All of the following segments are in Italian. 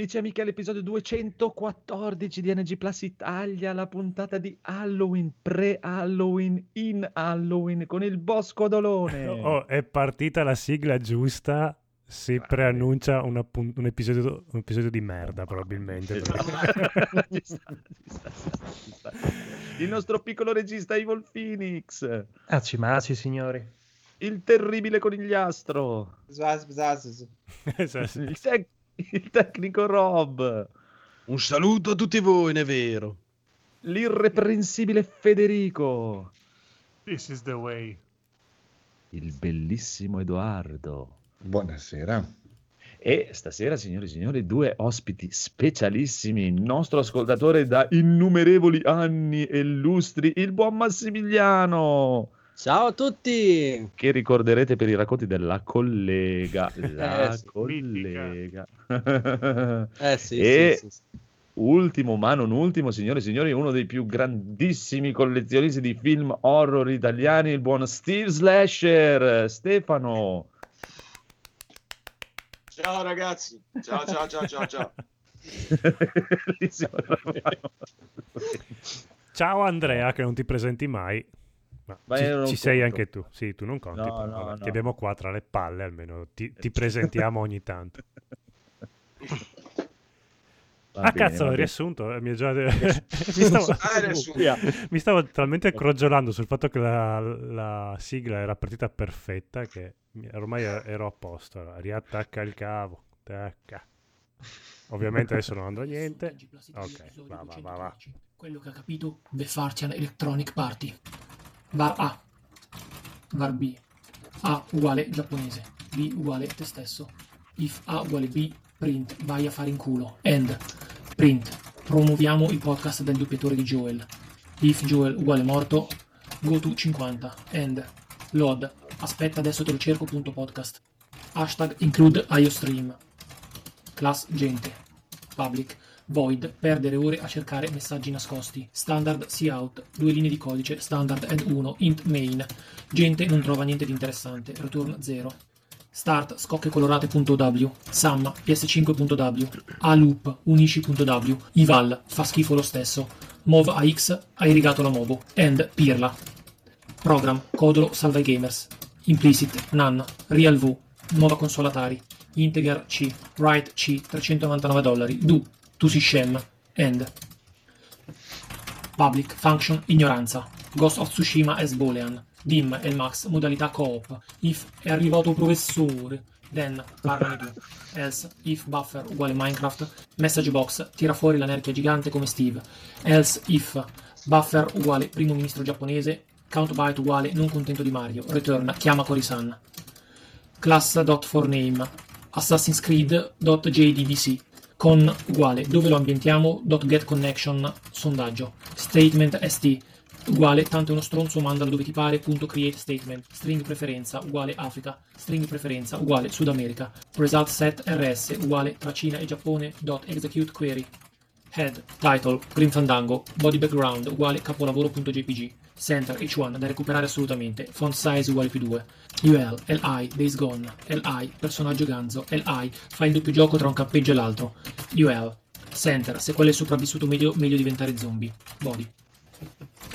amici e amiche all'episodio 214 di NG Plus Italia, la puntata di Halloween, pre-Halloween, in Halloween con il Bosco Dolone. Oh, è partita la sigla giusta, si preannuncia una un, episodio, un, episodio, di merda probabilmente. Il nostro piccolo regista Evil Phoenix. Aci maci signori. Il terribile conigliastro. Esatto. il, tec- il tecnico Rob. Un saluto a tutti voi, ne è vero. L'irreprensibile Federico. This is the way. Il bellissimo Edoardo. Buonasera. E stasera, signori e signori, due ospiti specialissimi. Il nostro ascoltatore da innumerevoli anni e lustri, il buon Massimiliano. Ciao a tutti! Che ricorderete per i racconti della collega. La Eh, collega. Eh sì, E- sì, sì, sì. Ultimo, ma non ultimo, signori e signori, uno dei più grandissimi collezionisti di film horror italiani, il buon Steve Slasher, Stefano. Ciao ragazzi, ciao ciao ciao ciao ciao. Ciao Andrea, che non ti presenti mai. Ci ci sei anche tu. Sì, tu non conti. No, però, no, vabbè, no. Ti abbiamo qua tra le palle, almeno ti, ti presentiamo ogni tanto. Va ah, bene, cazzo, il bene. riassunto. eh, Mi, è già... mi, stavo... Ah, mi stavo talmente crogiolando sul fatto che la, la sigla era partita perfetta che ormai ero a posto. Allora, riattacca il cavo. Tacca. Ovviamente adesso non andrà niente. Ok, va, va, va, va. Quello che ha capito The Fartian Electronic Party. Var A. Var B. A uguale giapponese. B uguale te stesso. If A uguale B, print, vai a fare in culo. End. Print. Promuoviamo il podcast del doppiatore di Joel. If Joel uguale morto, go to 50. End. Load. Aspetta, adesso te lo cerco. Punto podcast. Hashtag include IOStream. Class gente. Public. Void. Perdere ore a cercare messaggi nascosti. Standard cout. Due linee di codice. Standard and 1. Int main. Gente non trova niente di interessante. Return 0. Start scocchecolorate.w. Sum ps5.w. A loop unisci.w. Ival fa schifo lo stesso. Mov AX hai rigato la Movo. End Pirla. Program Codolo salva i gamers. Implicit None. Real V. Nuova console Atari. Integer C. Write C. 399 dollari. Do. Tu si scem. End. Public Function Ignoranza. Ghost of Tsushima as Boolean. Dim e Max modalità co-op. If è arrivato professore. Then parlane tu. Else if buffer uguale Minecraft. Message box tira fuori la nerchia gigante come Steve. Else if buffer uguale primo ministro giapponese. Count byte uguale non contento di Mario. Return chiama Korisan. Class.forName. Assassin's Creed.jdbc. Con uguale dove lo ambientiamo. .getConnection sondaggio. Statement st uguale tanto è uno stronzo mandalo dove ti pare punto create statement. String preferenza uguale Africa. String preferenza uguale Sud America. Result set rs uguale tra Cina e Giappone. Dot execute query head title Green Fandango body background uguale capolavoro.jpg center h1 da recuperare assolutamente. Font size uguale più 2 ul li days gone. Li personaggio ganzo. Li fa il doppio gioco tra un campeggio e l'altro. Ul center se quello è sopravvissuto meglio meglio diventare zombie. Body.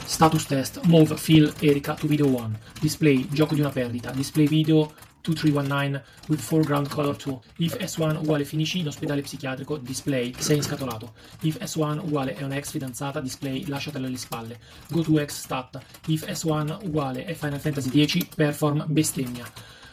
Status test, move, fill, Erika to video 1. Display, gioco di una perdita. Display video 2319 with foreground color 2. If S1 uguale finisci in ospedale psichiatrico, display, sei inscatolato. If S1 uguale è una ex fidanzata, display, lasciatela alle spalle. Go to X stat. If S1 uguale è Final Fantasy X, perform bestemmia.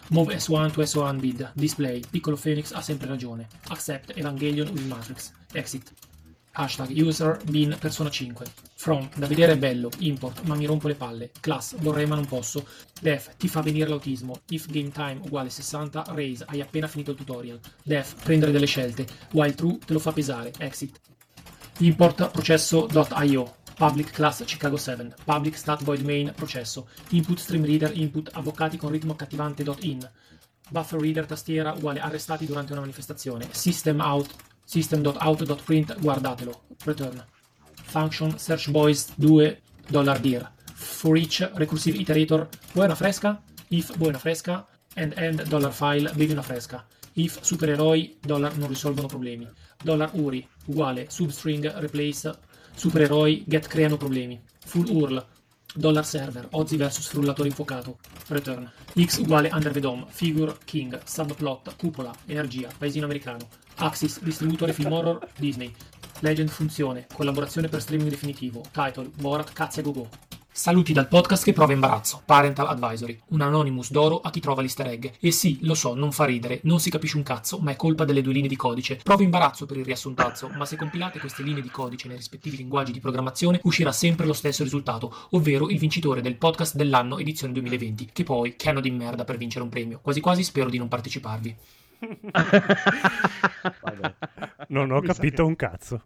Move S1 to S1 bid. Display, piccolo Phoenix ha sempre ragione. Accept Evangelion with Matrix. Exit. Hashtag user bin persona 5. From, da vedere è bello. Import, ma mi rompo le palle. Class, vorrei ma non posso. Def, ti fa venire l'autismo. If game time uguale 60, raise, hai appena finito il tutorial. Def, prendere delle scelte. While true, te lo fa pesare. Exit. Import processo.io. Public class Chicago 7. Public stat void main processo. Input stream reader input avvocati con ritmo accattivante.in. Buffer reader tastiera uguale arrestati durante una manifestazione. System out system.out.print guardatelo. Return. Function search boys 2 dollar dir. For each recursive iterator una fresca? If vuoi una fresca and end dollar file bevi una fresca. if supereroi dollar non risolvono problemi. Dollar URI uguale substring replace supereroi get creano problemi. Full URL dollar server Ozzy vs frullatore infuocato. Return X uguale under the dome figure king subplot cupola energia paesino americano. Axis distributore film horror Disney. Legend funzione collaborazione per streaming definitivo. Title Borat cazzi a go Saluti dal podcast che prova imbarazzo, Parental Advisory, un anonymous d'oro a chi trova l'easter egg. E sì, lo so, non fa ridere, non si capisce un cazzo, ma è colpa delle due linee di codice. Provo imbarazzo per il riassuntazzo, ma se compilate queste linee di codice nei rispettivi linguaggi di programmazione uscirà sempre lo stesso risultato, ovvero il vincitore del podcast dell'anno edizione 2020, che poi, che anno di merda per vincere un premio. Quasi quasi spero di non parteciparvi. Non ho Mi capito che- un cazzo.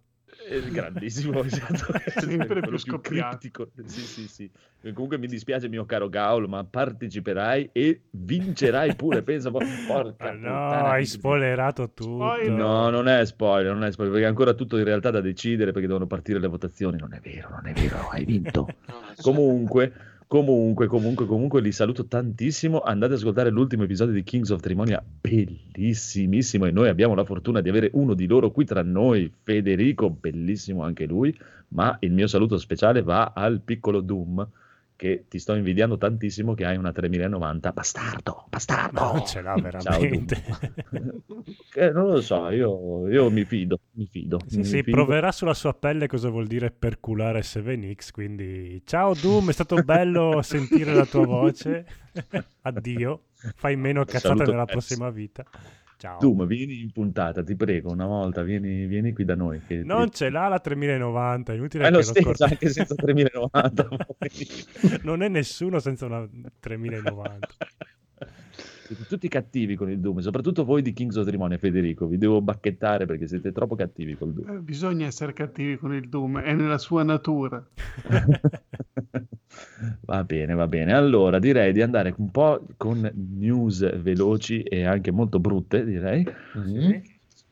È grandissimo, esatto. Sempre più scoppiato. criptico. Sì, sì, sì. Comunque mi dispiace, mio caro Gaul, ma parteciperai e vincerai pure. Pensa, po- porca Ah, no, puttana, hai spoilerato tutto. Spoiler. No, non è spoiler, non è spoiler, perché è ancora tutto in realtà da decidere perché devono partire le votazioni. Non è vero, non è vero, hai vinto. No, Comunque, comunque, comunque, comunque, li saluto tantissimo. Andate ad ascoltare l'ultimo episodio di Kings of Trimonia, bellissimissimo. E noi abbiamo la fortuna di avere uno di loro qui tra noi, Federico, bellissimo anche lui. Ma il mio saluto speciale va al piccolo Doom, che ti sto invidiando tantissimo che hai una 3090. Bastardo, bastardo. Ma non ce l'ha veramente. Eh, non lo so, io, io mi fido, mi fido. Sì, mi sì, fido. proverà sulla sua pelle cosa vuol dire perculare 7X, quindi ciao Doom, è stato bello sentire la tua voce, addio, fai meno cazzate Saluto nella prossima vita, ciao. Doom, vieni in puntata, ti prego, una volta, vieni, vieni qui da noi. Che Non ti- ce l'ha la 3090, inutile È che lo stesso, anche senza 3090. non è nessuno senza una 3090. Siete tutti cattivi con il Doom, soprattutto voi di Kings of Trimonia, Federico. Vi devo bacchettare perché siete troppo cattivi col Doom. Eh, Bisogna essere cattivi con il Doom, è nella sua natura. va bene, va bene. Allora, direi di andare un po' con news veloci e anche molto brutte, direi.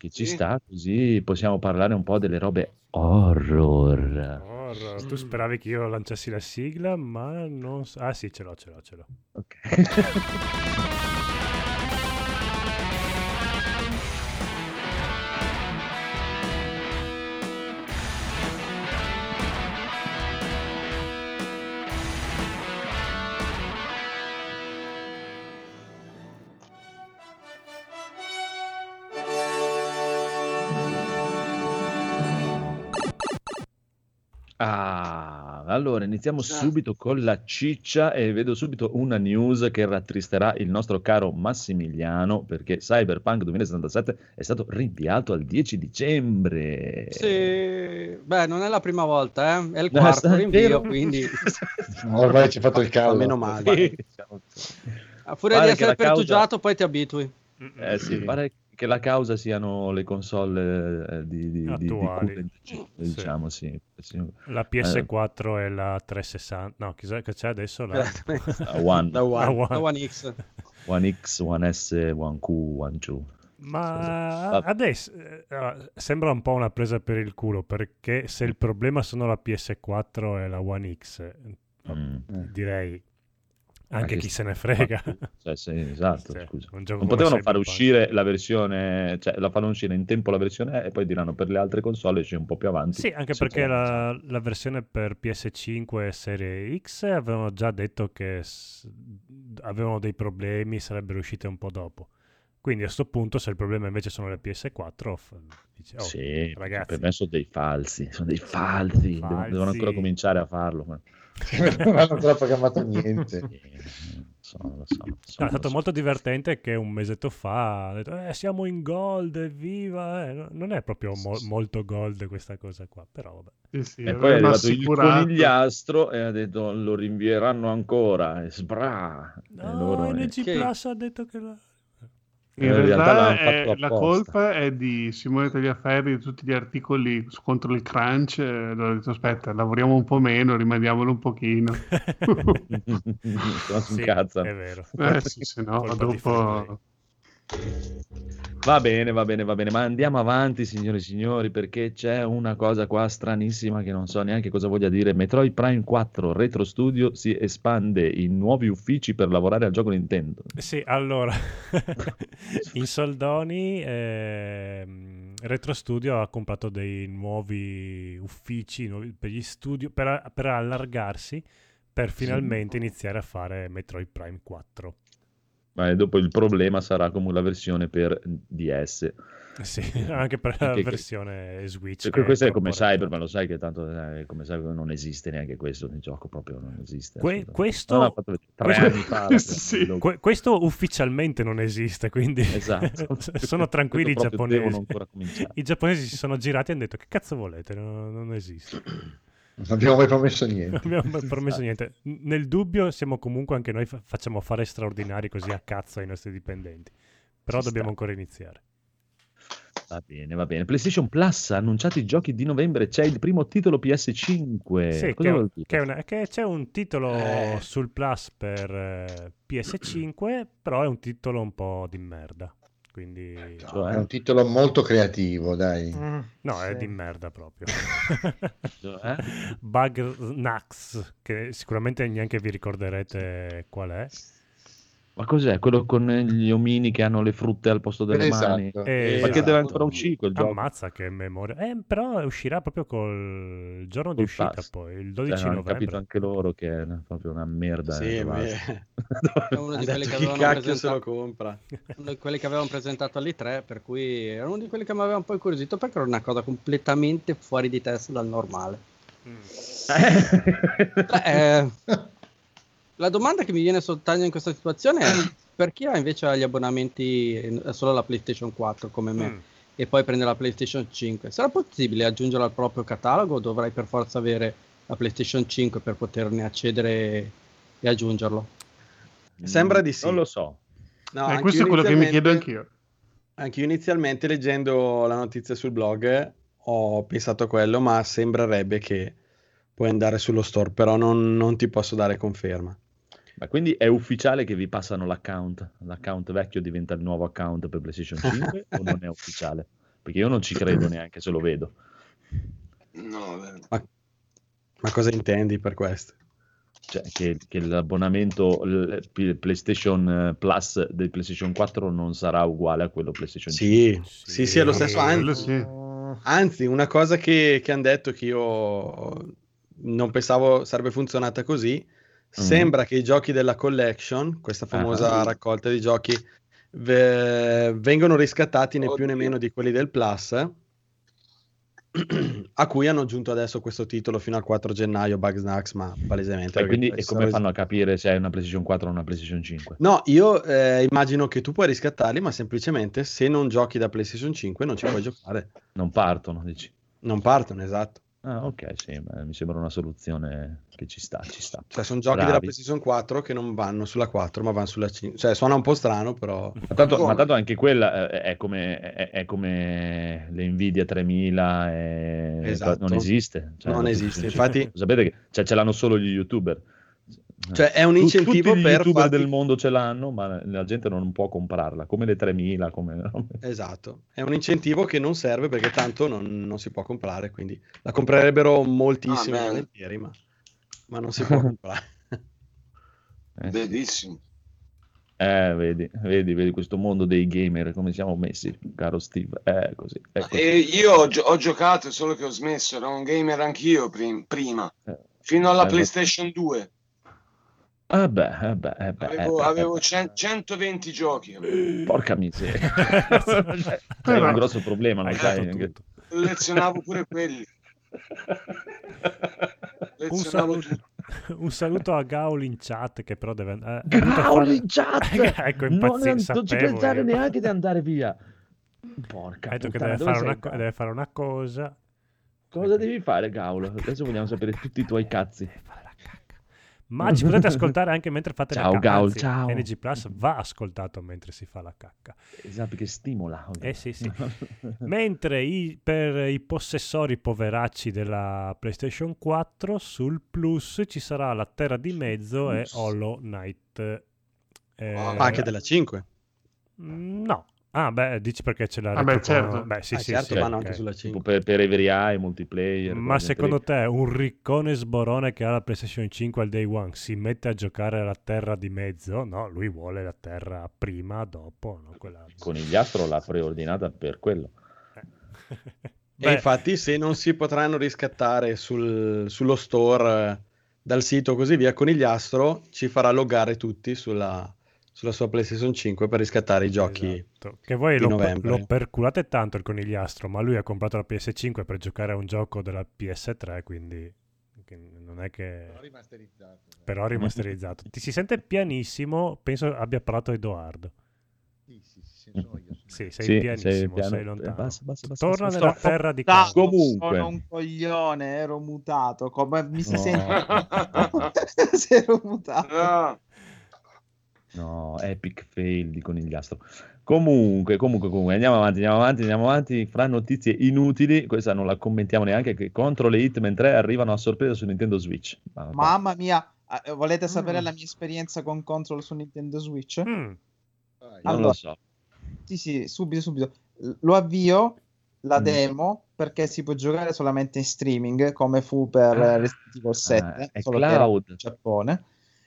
Che ci Sì. sta, così possiamo parlare un po' delle robe horror. Horror. Tu speravi che io lanciassi la sigla, ma non... s- Ah sì, ce l'ho, ce l'ho, ce l'ho. Ok. Ah, allora iniziamo Esatto. subito con la ciccia e vedo subito una news che rattristerà il nostro caro Massimiliano perché Cyberpunk 2077 è stato rinviato al 10 dicembre. Sì, beh, non è la prima volta, eh? è il No, quarto sta- rinvio, quindi Ormai ci ha fatto il caldo. meno male. Sì. A furia Pare di essere la causa- pertugiato, poi ti abitui. Eh sì, pare che la causa siano le console eh, di, di, di- di diciamo, sì. Sì. La PS4 e la 360. No, chissà che c'è adesso la... Uh, One, Da One, Da One. da One X. One X, One S, One Q, One 2. Ma adesso eh, sembra un po' una presa per il culo perché se il problema sono la PS4 e la One X, eh, Mm. direi Anche che chi se ne frega. Cioè, sì, esatto, Cioè, Non potevano fare Cyberpunk. uscire la versione, cioè la fanno uscire in tempo la versione E poi diranno per le altre console esce un po' più avanti. Sì, anche perché la- la, versione per PS5 e Serie X avevano già detto che s- avevano dei problemi, sarebbero uscite un po' dopo. Quindi a questo punto, se il problema invece sono le PS4, f- dice, oh, sì, ragazzi. per me sono dei falsi, sono dei falsi, devono, Falsi. devono ancora cominciare a farlo. Ma... non hanno ancora programmato niente. So, lo so, No, è stato molto divertente che un mesetto fa ha detto, eh, siamo in gold, evviva! eh." No- Non è proprio mo- molto gold questa cosa qua, però vabbè. Sì, sì, E poi è arrivato il assicurato. conigliastro e ha detto lo rinvieranno ancora e sbra. E No, loro- NG Che- Plus ha detto che la... In, In realtà, realtà è- la colpa è di Simone Tagliaferri di tutti gli articoli su- contro il crunch. eh, Allora ho detto aspetta, lavoriamo un po' meno, rimandiamolo un pochino. Se no Sì, è vero. Eh sì, se no dopo... Va bene, va bene, va bene, ma andiamo avanti, signori e signori, perché c'è una cosa qua stranissima che non so neanche cosa voglia dire. Metroid Prime 4 Retro Studio si espande in nuovi uffici per lavorare al gioco Nintendo. Sì, allora, in soldoni ehm, Retro Studio ha comprato dei nuovi uffici nuovi- per gli studio per, per allargarsi per finalmente iniziare a fare Metroid Prime 4. Ma dopo il problema sarà come la versione per DS. Sì, anche per la Che- che- versione Switch. Cioè, questo è come incorpora- Cyber, ma lo sai che tanto eh, come Cyber non esiste neanche questo il gioco, proprio non esiste. Que- questo- No, no, questo- anni fa. Sì. Que- questo ufficialmente non esiste, quindi Esatto. sono tranquilli i giapponesi. I giapponesi si sono girati e hanno detto che cazzo volete, no- non esiste. Non abbiamo mai promesso niente. Non abbiamo mai promesso niente. N- Nel dubbio siamo comunque anche noi fa- facciamo fare straordinari così a cazzo ai nostri dipendenti. Però Ci dobbiamo sta. ancora iniziare. Va bene, va bene. PlayStation Plus ha annunciato i giochi di novembre. C'è il primo titolo PS5. Sì, Cosa che, che è una- che c'è un titolo Eh. sul Plus per eh, PS5, però è un titolo un po' di merda. Quindi Cioè, È un titolo molto creativo, dai. no, è di merda proprio. Cioè? Bug Nax, che sicuramente neanche vi ricorderete qual è. Ma cos'è? Quello con gli omini che hanno le frutte al posto delle mani? Esatto. Eh, Ma che esatto. deve ancora uscire quel gioco? Ammazza che memoria. Eh, però uscirà proprio col giorno di Col uscita pass. poi, il Cioè, 12 hanno novembre. capito anche loro che è una- proprio una merda. Sì, eh, ma. È uno di quelli che chi avevano cacchio se lo presentato, compra. uno di quelli che avevano presentato alle 3, per cui era uno di quelli che mi aveva un po' incuriosito perché era una cosa completamente fuori di testa dal normale. Beh, eh, la domanda che mi viene soltanto in questa situazione è per chi ha invece gli abbonamenti eh, solo alla PlayStation 4 come me Mm. e poi prende la PlayStation 5, sarà possibile aggiungerla al proprio catalogo o dovrai per forza avere la PlayStation 5 per poterne accedere e aggiungerlo? Sembra di sì. Non lo so. No, Eh, questo è quello che mi chiedo anch'io. Anch'io inizialmente leggendo la notizia sul blog ho pensato a quello, ma sembrerebbe che puoi andare sullo store, però non, non ti posso dare conferma. Ma quindi è ufficiale che vi passano l'account? L'account vecchio diventa il nuovo account per PlayStation 5 o non è ufficiale? Perché io non ci credo neanche se lo vedo. No, vabbè. Ma cosa intendi per questo? Cioè, che, che l'abbonamento il P- PlayStation eh, Plus del PlayStation 4 non sarà uguale a quello PlayStation 5. Sì, sì, sì, è lo stesso. Anzi, sì. anzi, una cosa che, che hanno detto che io non pensavo sarebbe funzionata così, sembra che i giochi della collection, questa famosa Ah. raccolta di giochi, ve- vengono riscattati né più né Oddio. meno di quelli del Plus, a cui hanno aggiunto adesso questo titolo fino al 4 gennaio, Bugsnax, ma palesemente... E quindi e come fanno a capire se è una PlayStation 4 o una PlayStation 5? No, io eh, immagino che tu puoi riscattarli, ma semplicemente se non giochi da PlayStation 5 non ci puoi giocare. Non partono, dici? Non partono, esatto. Ah, ok, sì, mi sembra una soluzione che ci sta, ci sta. Cioè, sono giochi Bravi. della PlayStation 4 che non vanno sulla 4, ma vanno sulla 5. Cioè, suona un po' strano, però. Ma tanto, ma tanto anche quella eh, è come, è, è come le Nvidia 3000, e- Esatto. non esiste. Cioè, Non esiste, PlayStation 5. infatti- Sapete che cioè, ce l'hanno solo gli youtuber. Cioè, è un incentivo Tutti gli per youtuber farti- del mondo ce l'hanno, ma la gente non può comprarla, come le 3000, come... Esatto. È un incentivo che non serve perché tanto non, non si può comprare. Quindi la comprerebbero moltissimi Ah, volentieri, ma, ma non si può comprare. Eh, sì. Bellissimo. Eh, vedi, vedi, vedi questo mondo dei gamer, come siamo messi, caro Steve. Eh, così. è così. E io ho, gio- ho giocato, solo che ho smesso, ero un gamer anch'io prim- prima, Eh, fino alla eh, PlayStation 2. Ah beh, eh beh, eh beh, eh Avevo, beh, eh avevo beh. cen- 120 giochi. Porca miseria. C'è Però- un grosso problema, lo sai. collezionavo pure quelli. Un saluto, un saluto a Gaul in chat che però deve andare... Gaul in chat! ecco, non, impazzi- non ci pensare io. neanche di andare via. Porca Ha detto che deve fare, una, deve fare una cosa. Cosa devi fare, Gaul? Adesso vogliamo sapere tutti i tuoi cazzi. Deve fare. Ma ci potete ascoltare anche mentre fate Ciao, la cacca. Gaul, Anzi, ciao. NG Plus va ascoltato mentre si fa la cacca. Esatto, che stimola. Eh sì, sì. Mentre i- per i possessori poveracci della PlayStation 4 sul Plus ci sarà la Terra di Mezzo e Plus. Hollow Knight. Eh, Ma anche della 5. mm, No, Ah, beh, dici perché c'è la Ah, beh, retro- certo. Beh, sì, Ah, sì, certo, sì, vanno ok. anche sulla Tipo 5. per, per every eye, multiplayer. Ma con secondo te un riccone sborone che ha la PlayStation 5 al day one si mette a giocare alla terra di mezzo? No, lui vuole la terra prima, dopo, no? Quella... Conigliastro l'ha preordinata per quello. E Beh, infatti, se non si potranno riscattare sul- sullo store eh, dal sito così via, Conigliastro ci farà loggare tutti sulla, sulla sua PlayStation 5 per riscattare i giochi. Esatto. Che voi di lo, novembre. lo perculate tanto il conigliastro, ma lui ha comprato la PS5 per giocare a un gioco della PS3, quindi non è che... rimasterizzato. Però rimasterizzato. Ti si sente pianissimo, penso abbia parlato Edoardo. Sì, sì, sì, sono io. Sì, sei Sì, pianissimo, sei sei, lontano. eh, basta, basta, basta, Torna basta, nella basta. terra di casa. Comunque. Sono un coglione, ero mutato. Come mi si No. sente? Se ero mutato. No. No, epic fail di conigliastro. Comunque, comunque, comunque, andiamo avanti, andiamo avanti, andiamo avanti. Fra notizie inutili, questa non la commentiamo neanche, che contro le Hitman 3 arrivano a sorpresa su Nintendo Switch. Ma- Mamma mia, eh, volete sapere Mm. la mia esperienza con Control su Nintendo Switch? Mm, Vai. non allora- lo so. Sì, sì, subito, subito. Lo avvio la Mm. demo perché si può giocare solamente in streaming, come fu per Ah. Resident Evil 7, Ah, è solo che era cloud. in Giappone.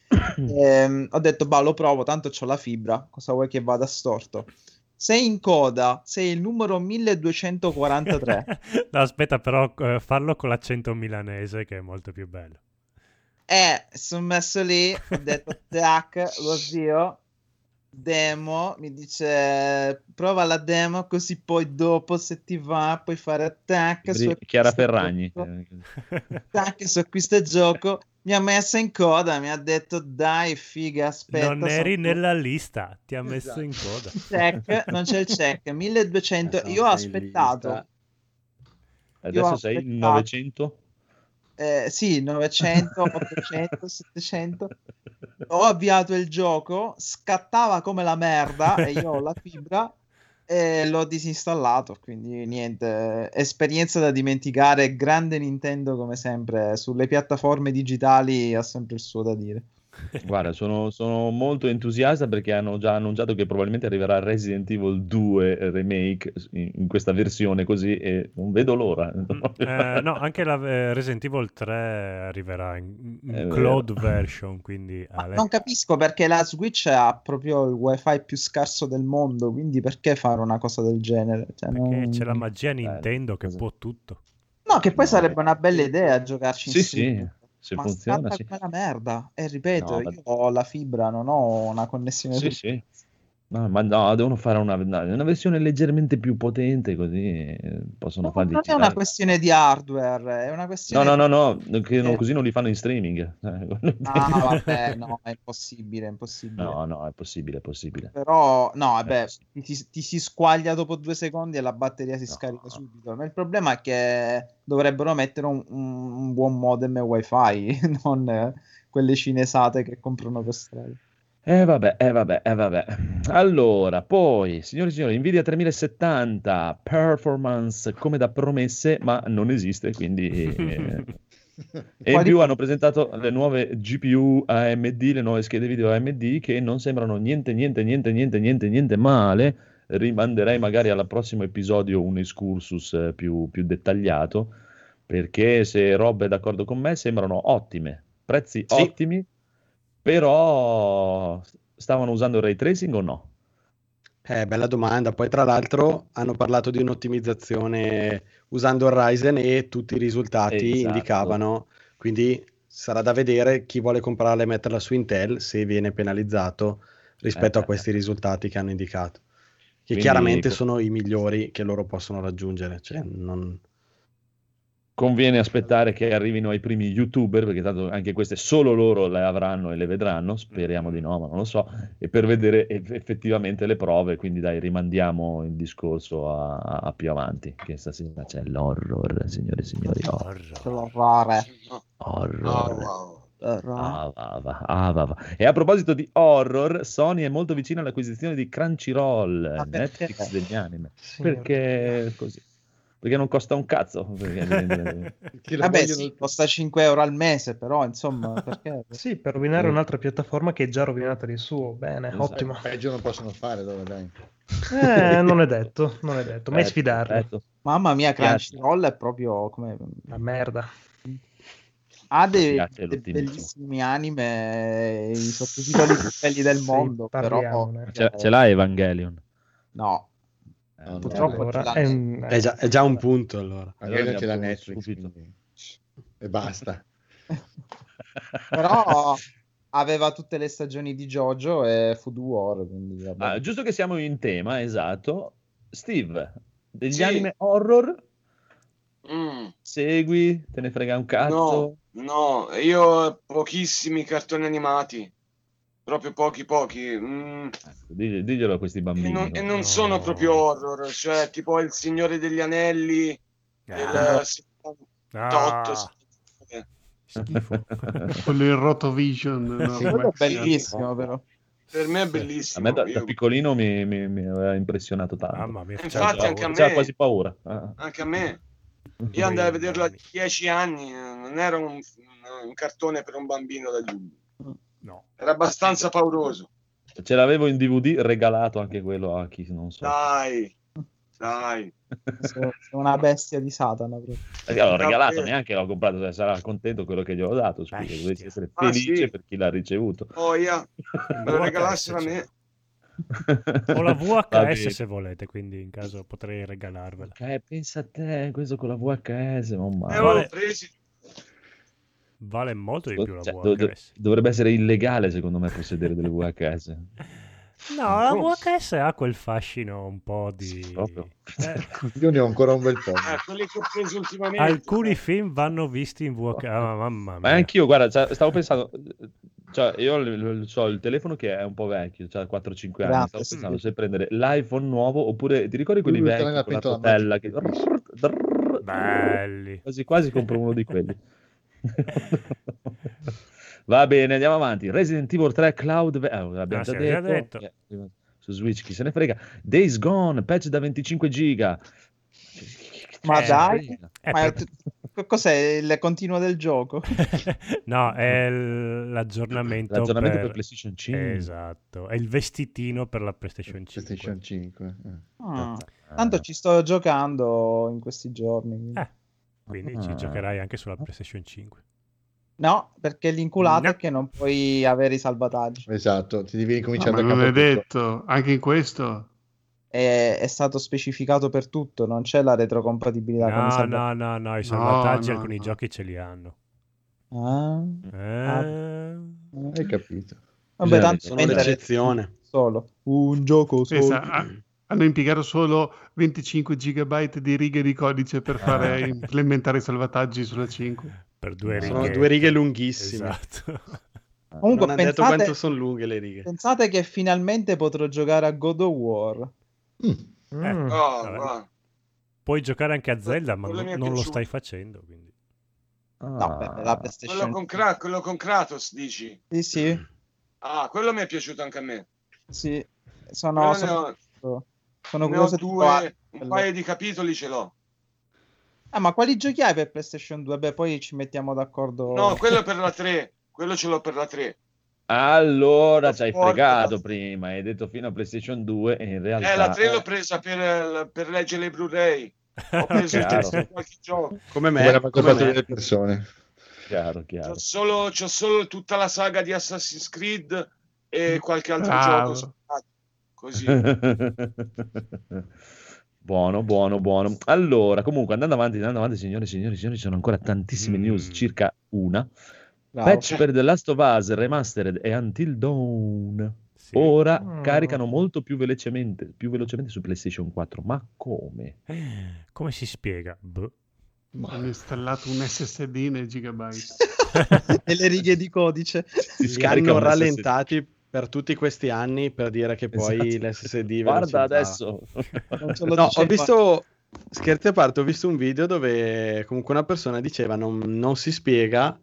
Ehm, ho detto, bah, lo provo, tanto ho la fibra, cosa vuoi che vada storto? Sei in coda, sei il numero 1243. no, aspetta, però eh, farlo con l'accento milanese che è molto più bello. Eh, sono messo lì, ho detto, tac, lo zio, demo, mi dice, prova la demo, così poi dopo, se ti va, puoi fare Bri- Chiara acquista Ferragni. gioco, Eh, Attack su questo gioco, mi ha messo in coda, mi ha detto, dai, figa, aspetta. non eri sono- nella lista, ti ha messo Esatto. in coda. Check, non c'è il check, 1200, Eh, io ho aspettato. lista. Adesso ho sei aspettato. 900? Eh, sì, 900, 800, 700. Ho avviato il gioco, scattava come la merda e io ho la fibra e l'ho disinstallato. Quindi niente, esperienza da dimenticare. Grande Nintendo come sempre, sulle piattaforme digitali ha sempre il suo da dire. Guarda, sono, sono molto entusiasta perché hanno già annunciato che probabilmente arriverà Resident Evil 2 Remake in, in questa versione così e non vedo l'ora. Eh, no, anche la eh, Resident Evil 3 arriverà in, in vero. cloud version, quindi Ale- non capisco perché la Switch ha proprio il wifi più scarso del mondo, quindi perché fare una cosa del genere? Cioè, perché non- c'è la magia Bello, Nintendo che cosa- può tutto. No, che poi No, sarebbe beh. una bella idea giocarci Sì, sì, insieme. Se Ma funziona, sì. come la merda. E ripeto, No, io ho la fibra, non ho una connessione. Sì, sì. No, ma no, devono fare una, una versione leggermente più potente così eh, possono No, farli non è una questione di hardware, è una No, questione... no, no, no, che non- Eh. così non li fanno in streaming. Ah, vabbè, no, è impossibile, è impossibile. No, no, è possibile, è possibile. Però, no, vabbè, Eh, ti, ti- si squaglia dopo due secondi e la batteria si No. scarica subito. Ma il problema è che dovrebbero mettere un, un- buon modem wifi, non eh, quelle cinesate che comprano per strada. Eh vabbè, eh vabbè, eh vabbè. Allora, poi, signori e signori, Nvidia 3070 performance come da promesse, ma non esiste, quindi... eh, E in più hanno presentato le nuove GPU AMD, le nuove schede video AMD che non sembrano niente, niente, niente, niente, niente, niente male. Rimanderei magari al prossimo episodio un excursus eh, più, più dettagliato, perché se Rob è d'accordo con me, sembrano ottime, prezzi Sì. ottimi, però stavano usando il ray tracing o no? Eh, bella domanda. Poi, tra l'altro, hanno parlato di un'ottimizzazione usando il Ryzen e tutti i risultati Esatto. indicavano. Quindi sarà da vedere chi vuole comprarla e metterla su Intel se viene penalizzato rispetto Eh, a questi risultati che hanno indicato. Che Quindi- chiaramente sono i migliori che loro possono raggiungere. Cioè, non... Conviene aspettare che arrivino ai primi youtuber, perché tanto anche queste solo loro le avranno e le vedranno, speriamo di no, ma non lo so, e per vedere eff- effettivamente le prove, quindi dai, rimandiamo il discorso a, a più avanti, che stasera c'è l'horror, signore e signori, horror, L'orrore. Horror. wow. L'orrore. Ah, va, va, ah, va, va. E a proposito di horror, Sony è molto vicina all'acquisizione di Crunchyroll? Netflix degli anime. Sì. Perché così? Perché non costa un cazzo. perché- Vabbè, vogliono- sì, costa 5 euro al mese, però insomma, perché? Sì, per rovinare un'altra piattaforma che è già rovinata di suo. Bene, Esatto. ottimo. Peggio non possono fare, dove dai. Eh, non è detto, non è detto. Mai Certo, sfidarli. certo. Mamma mia. Crunchyroll è proprio come... La merda. Ha dei, l'ottimismo. bellissimi anime, i sottotitoli più belli del Sì, mondo, però... parliamone. Ce, ce l'ha Evangelion. No, Eh, No, Purtroppo no, Allora, è, un- È già, è già un punto allora. Allora l'ha abbiamo Netflix. quindi- E basta. però aveva tutte le stagioni di JoJo e Food War. Ah, giusto che siamo in tema, esatto. Steve, degli Sì. anime horror Mm, segui? Te ne frega un cazzo? no, io pochissimi cartoni animati. Proprio pochi, pochi. Mm, Ecco, digli- diglielo a questi e bambini. non, e no? non No. sono proprio horror, cioè tipo Il Signore degli Anelli Ah, 78. ah, schifo. Quello in rotovision. no, Sì, è bellissimo, però. Per me è A bellissimo. me da, da piccolino mi, mi- mi aveva impressionato tanto. Mamma mia, Infatti, anche a me- C'era quasi paura. Ah. Anche a me. Io andai a vederlo a 10 anni, eh, non era un, un cartone per un bambino da giù. No. Era abbastanza pauroso. Ce l'avevo in DVD regalato anche quello a chi non so. Dai, dai. Sei una bestia di Satana. proprio. Perché l'ho regalato, Davvero. neanche l'ho comprato, cioè, sarà contento quello che gli ho dato. Scusa, dovessi essere Ah, felice sì. per chi l'ha ricevuto. Poi me lo regalassero a me. Ho la VHS se volete, quindi in caso potrei regalarvela. Eh, pensa a te, questo con la VHS, ma un Me male. l'ho presi. Vale molto di più la Cioè, do- do- VHS. dovrebbe essere illegale secondo me possedere delle VHS. No, la VHS ha quel fascino un po' di... Eh, Io ne ho ancora un bel po'. Quelli che ho preso ultimamente. alcuni film vanno visti in VHS. Ah, mamma Ma mia. anch'io, guarda, cioè, stavo pensando, cioè, io ho il telefono che è un po' vecchio, cioè 4-5 anni, Grazie, stavo pensando se prendere l'iPhone nuovo oppure ti ricordi quelli Lui vecchi con la rotella che... Belli. Quasi quasi compro uno di quelli. Va bene, andiamo avanti. Resident Evil 3 Cloud, eh, l'abbiamo Ah, già sì, già detto. detto. Eh, Su Switch chi se ne frega. Days Gone, patch da 25 giga. Ma Eh, dai. Eh, ma per- t- cos'è il continuo del gioco? no, è l- l'aggiornamento, L'aggiornamento per, per... PlayStation 5. Esatto, è il vestitino per la PlayStation 5. PlayStation 5. eh. Ah, tanto ci sto giocando in questi giorni. quindi. Eh, quindi ci Ah. giocherai anche sulla PlayStation 5. No, perché l'inculato No. è che non puoi avere i salvataggi. Esatto, ti devi No, ricominciare ma da non capo. è detto, anche in questo. È, è stato specificato per tutto, non c'è la retrocompatibilità con i No, salvataggi. no, no, no, i salvataggi no, alcuni no. giochi ce li hanno. Ah, Eh, Hai capito. vabbè, tanto Sono mentre l'eccezione. solo un gioco solo. Ah, hanno impiegato solo 25 gigabyte di righe di codice per fare Ah. implementare i salvataggi sulla 5. per due righe. Sono due righe lunghissime. Esatto. Comunque non ha detto pensate, quanto sono lunghe le righe. pensate che finalmente potrò giocare a God of War. Mm. Mm. Oh, Vabbè. va. Puoi giocare anche a Zelda, ma Quello non, non lo stai facendo. Quindi. No, Ah. per la Quello PlayStation. con, Kra- quello con Kratos, dici? Sì, sì, Ah, quello mi è piaciuto anche a me. sì. Sono, Quello ne sono, ho, sono ne ho due, un quello. paio di capitoli ce l'ho. Ah, ma quali giochi hai per PlayStation 2? Beh, poi ci mettiamo d'accordo. No, quello è per la 3. Quello ce l'ho per la 3. Allora ci hai fregato prima, hai detto fino a PlayStation 2 e in realtà... Eh, la 3 l'ho presa per, per leggere i Blu-ray. Ho preso il testo di qualche gioco. Come me, Come come me. delle persone. Chiaro, chiaro. C'ho solo, c'ho solo tutta la saga di Assassin's Creed e qualche altro Bravo. gioco. Così. Buono, buono, buono. Allora, comunque, andando avanti, andando avanti, signori e signori, signori, ci sono ancora tantissime news, Mm. circa una. Bravo. Patch per The Last of Us Remastered e Until Dawn. Sì. Ora Mm. caricano molto più velocemente, più velocemente su PlayStation 4. Ma come? Eh, Come si spiega? Boh. Hanno installato un SSD nei gigabyte. e le righe di codice. Si scarica hanno un SSD. Per tutti questi anni per dire che poi Esatto. l'SSD Guarda adesso. Non ce lo No, ho visto, scherzi a parte, ho visto un video dove comunque una persona diceva non, non si spiega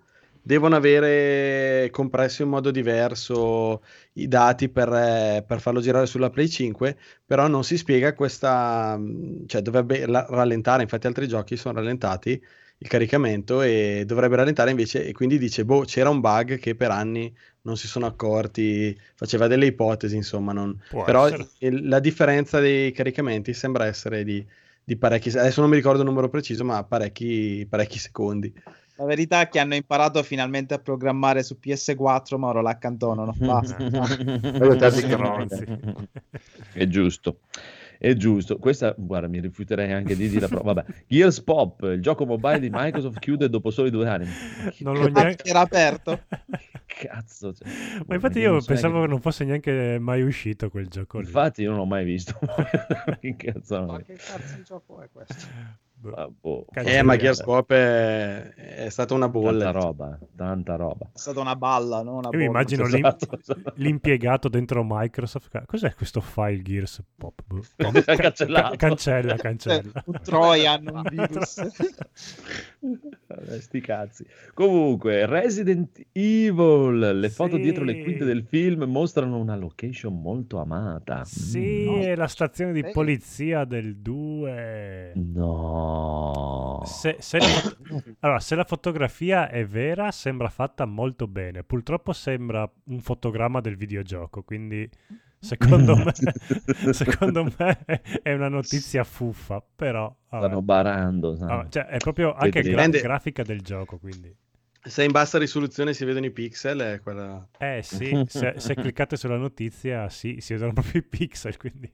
devono avere compressi in modo diverso i dati per, eh, per farlo girare sulla Play 5, però non si spiega questa, cioè dovrebbe la- rallentare, infatti altri giochi sono rallentati il caricamento e dovrebbe rallentare invece e quindi dice boh c'era un bug che per anni non si sono accorti, faceva delle ipotesi insomma, non... Però il- la differenza dei caricamenti sembra essere di, di parecchi, adesso non mi ricordo il numero preciso ma parecchi, parecchi secondi. La verità è che hanno imparato finalmente a programmare su PS4, ma ora l'accantonano. Basta. È giusto. È giusto. Questa, guarda, mi rifiuterei anche di dire la prova. Vabbè, Gears Pop, il gioco mobile di Microsoft chiude dopo soli due anni. Non l'ho Ah, neanche... era aperto. cazzo? cioè, Ma infatti io pensavo che- che non fosse neanche mai uscito quel gioco lì. Infatti io non l'ho mai visto. che cazzo? Ma che cazzo di gioco è questo? Boh. Ah, boh. Eh ma Gears Pop è, è stata una bolla. Tanta roba, tanta roba. È stata una balla, no? Una Io mi bolla. immagino l'im- Esatto, esatto. l'impiegato dentro Microsoft. Ca- Cos'è questo file Gears Pop? Boh. Cancellato. cancella, cancella. un Trojan, un virus. Vabbè, sti cazzi. Comunque, Resident Evil, le foto Sì. dietro le quinte del film mostrano una location molto amata. Sì, Mm, è la stazione di polizia del 2. No. Se, se la, fo- allora, se la fotografia è vera, sembra fatta molto bene. Purtroppo sembra un fotogramma del videogioco, quindi secondo me, secondo me è una notizia fuffa, però vabbè. Stanno barando. Ah, cioè, è proprio anche Vedremo. gra- grafica del gioco, quindi. Se in bassa risoluzione si vedono i pixel, è quella... Eh sì, se, se cliccate sulla notizia, sì, si vedono proprio i pixel, quindi...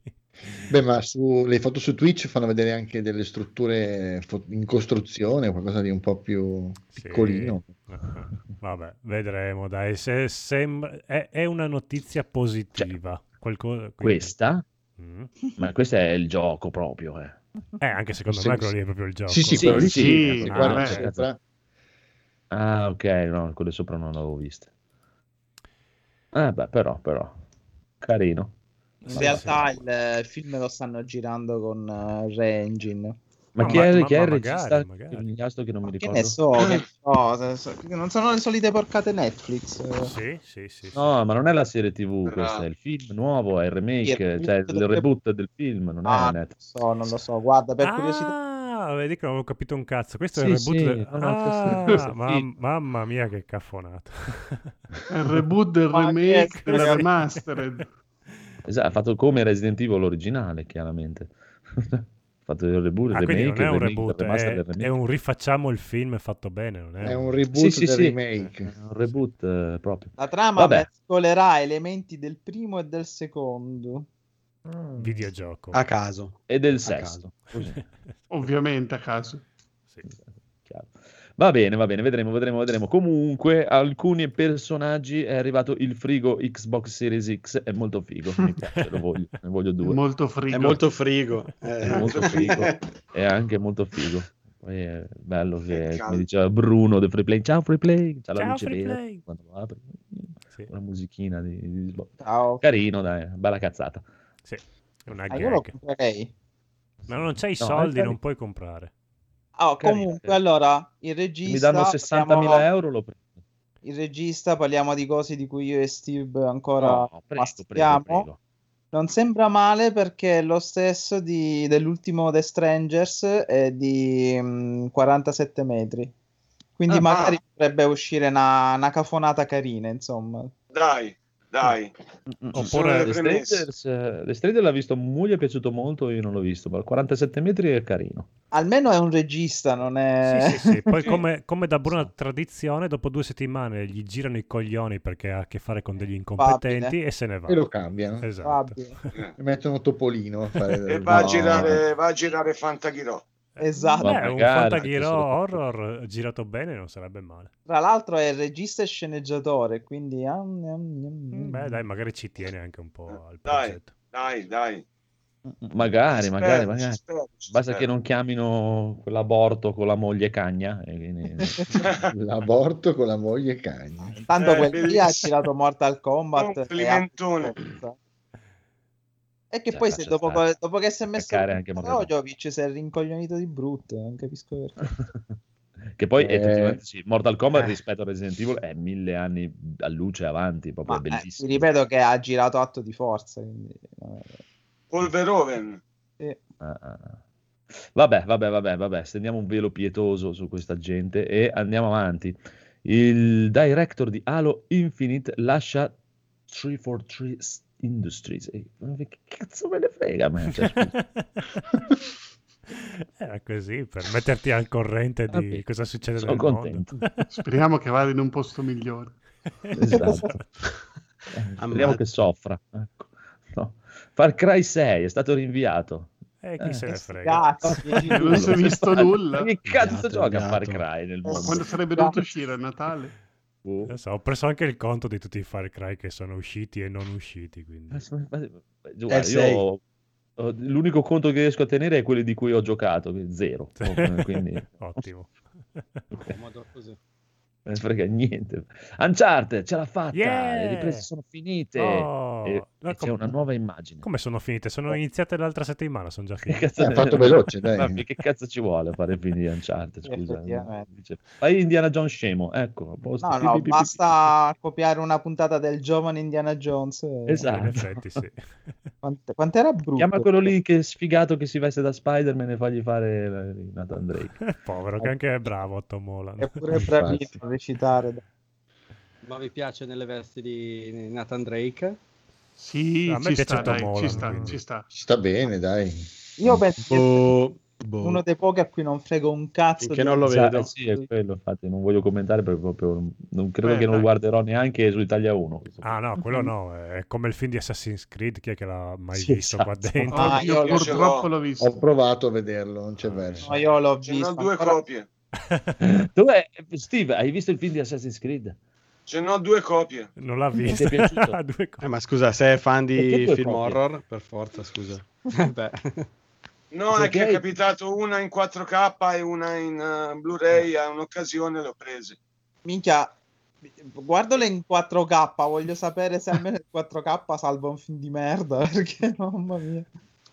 Beh, ma su, le foto su Twitch fanno vedere anche delle strutture in costruzione, qualcosa di un po' più Sì. piccolino. Ah, Vabbè, vedremo, dai. Se sembra... è, è una notizia positiva. Qualcosa... quindi- Questa? Mm. Ma questo è il gioco proprio. Eh. Eh, anche secondo Sì, me sì. quello lì è proprio il gioco. Sì, sì, Sì, quello lì sì, sì. ah, sopra, Ah, ok, no, quelle sopra non l'avevo viste. Ah, beh, però, però, carino. In Sì, realtà sì. il eh, film lo stanno girando con eh, Re-Engine. Ma Ma chi ma- è, ma- chi è ma il regista? magari. Il che non mi Che ricordo. ne so, che ne so, se- se- non sono le solite porcate Netflix. eh. Sì, sì, sì. sì. No, ma non è la serie TV, Bravo. questo è il film nuovo, è il remake, Il cioè il reboot del film, non è Ah, net. non lo so, non lo so. Guarda, per curiosità, Ah, vedi che non avevo capito un cazzo. Questo è Sì, il reboot sì, del... Ah, è mam- film. mamma mia che caffonata. È il reboot del Ma remake che- del remastered. Esatto, ha fatto come Resident Evil originale, chiaramente. ha fatto il reboot, Ah, remake, non è un remake, reboot, remaster è, del remake. è un rifacciamo il film fatto bene, non è, È un reboot Sì, sì, del sì. remake. È un reboot eh, proprio. la trama mescolerà elementi del primo e del secondo. Videogioco. a caso. E del. Così. Ovviamente a caso. Sì. Chiaro. Va bene, va bene, vedremo, vedremo, vedremo. Comunque, alcuni personaggi è arrivato il frigo Xbox Series X, è molto figo, mi piace, lo voglio, ne voglio due. molto frigo. È molto frigo. Eh, È molto figo, è anche molto figo. Poi è bello che, come diceva Bruno, The Free Play, ciao Free Play, c'ha la Ciao, luce Free vera Play. quando lo apri. Sì, Una musichina di, di. Ciao. Carino, dai, bella cazzata. Sì, è una Ah, io lo gag. comprerei. Ma non c'hai i No, soldi, non puoi comprare. Ah, comunque, allora, il Se regista... mi danno 60.000 parliamo- euro lo prendo. Il regista, parliamo di cose di cui io e Steve ancora No, prego, prego. Non sembra male perché è lo stesso di- dell'ultimo The Strangers è di mm, 47 metri. Quindi Ah, magari ah. potrebbe uscire una, una cafonata carina, insomma. Dai, dai. Oppure- le eh, The Strangers l'ha visto, mu gli è piaciuto molto, io non l'ho visto, ma 47 metri è carino. Almeno è un regista, non è... Sì, sì, sì. Poi come, come da buona tradizione, dopo due settimane gli girano i coglioni perché ha a che fare con degli incompetenti Probabile. e se ne va. E lo cambiano. Esatto. E mettono Topolino a fare E va a No. girare, va a girare Fantaghirò. Esatto. Beh, Ma un magari, fantaghiro horror girato bene non sarebbe male. Tra l'altro è regista e sceneggiatore, quindi... mm. Beh, dai, magari ci tiene anche un po' al Dai. progetto. Dai, dai. Magari, Ci magari, spero, ci magari. spero, Basta che non chiamino quell'aborto con la moglie cagna. e quindi- L'aborto con la moglie cagna. Intanto Eh, quel lì ha girato Mortal Kombat. Complimentone. E che Cioè, poi se dopo, dopo che si è messo Attaccare anche Mortal Kombat. Rojovic si è rincoglionito di brutto, non capisco perché. Che poi Eh. effettivamente sì, Mortal Kombat Eh. rispetto a Resident Evil è mille anni a luce avanti, proprio Ma, eh, bellissimo. ti ripeto che ha girato atto di forza. Quindi, eh, Polveroven. sì. Ah, ah, ah. Vabbè, vabbè, vabbè, vabbè, stendiamo un velo pietoso su questa gente e andiamo avanti. Il director di Halo Infinite lascia 343 Industries. E, ma che cazzo me ne frega me? Cioè, scusa. Era così, per metterti al corrente di Vabbè, cosa succede sono nel contento. mondo. Speriamo che vada in un posto migliore. Esatto. Eh, Speriamo che soffra. Ecco. No. Far Cry 6 è stato rinviato. E chi Eh, se ne Eh, frega. Cazzi, Non si è visto nulla. Che cazzo Odiato, gioca a Far odiato. Cry nel mondo? Quando sarebbe dovuto uscire a Natale? Boh. Adesso ho preso anche il conto di tutti i Far Cry che sono usciti e non usciti. Quindi. Guarda, Eh, sei. io ho- ho- l'unico conto che riesco a tenere è quelli di cui ho giocato, che è zero. Oh, Quindi Ottimo. Non frega niente. Uncharted ce l'ha fatta, Yeah! le riprese sono finite. Oh, e, no, e c'è com- una nuova immagine. Come sono finite? Sono iniziate l'altra settimana, sono già Che finite. cazzo Eh, fatto veloce, dai. Vabbè, che cazzo ci vuole fare finire Uncharted? Sì, Scusa. Dice, Fai Indiana Jones scemo, ecco. No, Pi, no, pi, pi, pi, basta copiare una puntata del giovane Indiana Jones. e- Esatto. In effetti, sì. Quant- quant'era brutto? Chiama quello lì che è sfigato che si veste da Spider-Man e fagli fare Nathan Drake. Povero, che anche è bravo Tom Holland. È pure bravino a recitare. Ma vi piace nelle vesti di Nathan Drake? Sì, A me ci sta, dai, Holland, ci sta, quindi. ci sta. Ci sta bene, dai. Io penso che Boh, boh. uno dei pochi a cui non frego un cazzo. Finché di- non lo Sa- vedo. eh sì, è quello, infatti non voglio commentare perché proprio non credo Eh, che non dai. lo guarderò neanche su Italia 1. Ah no, quello no, è come il film di Assassin's Creed, chi è che l'ha mai Sì, visto qua esatto. dentro? Ah, io io lo purtroppo l'ho visto. Ho provato a vederlo, non c'è verso. No, io l'ho Ce visto. n'ho due ancora- copie. Dov'è? Steve, hai visto il film di Assassin's Creed? Ce n'ho due copie. Non l'ha due cose. Eh, ma scusa, se è fan di film copie? horror, per forza, scusa. Beh, No, è che è capitato una in 4K e una in eh, Blu-ray. A un'occasione le ho prese. Minchia, guardalo in 4K. Voglio sapere se almeno il 4K salva un film di merda. Perché, mamma mia.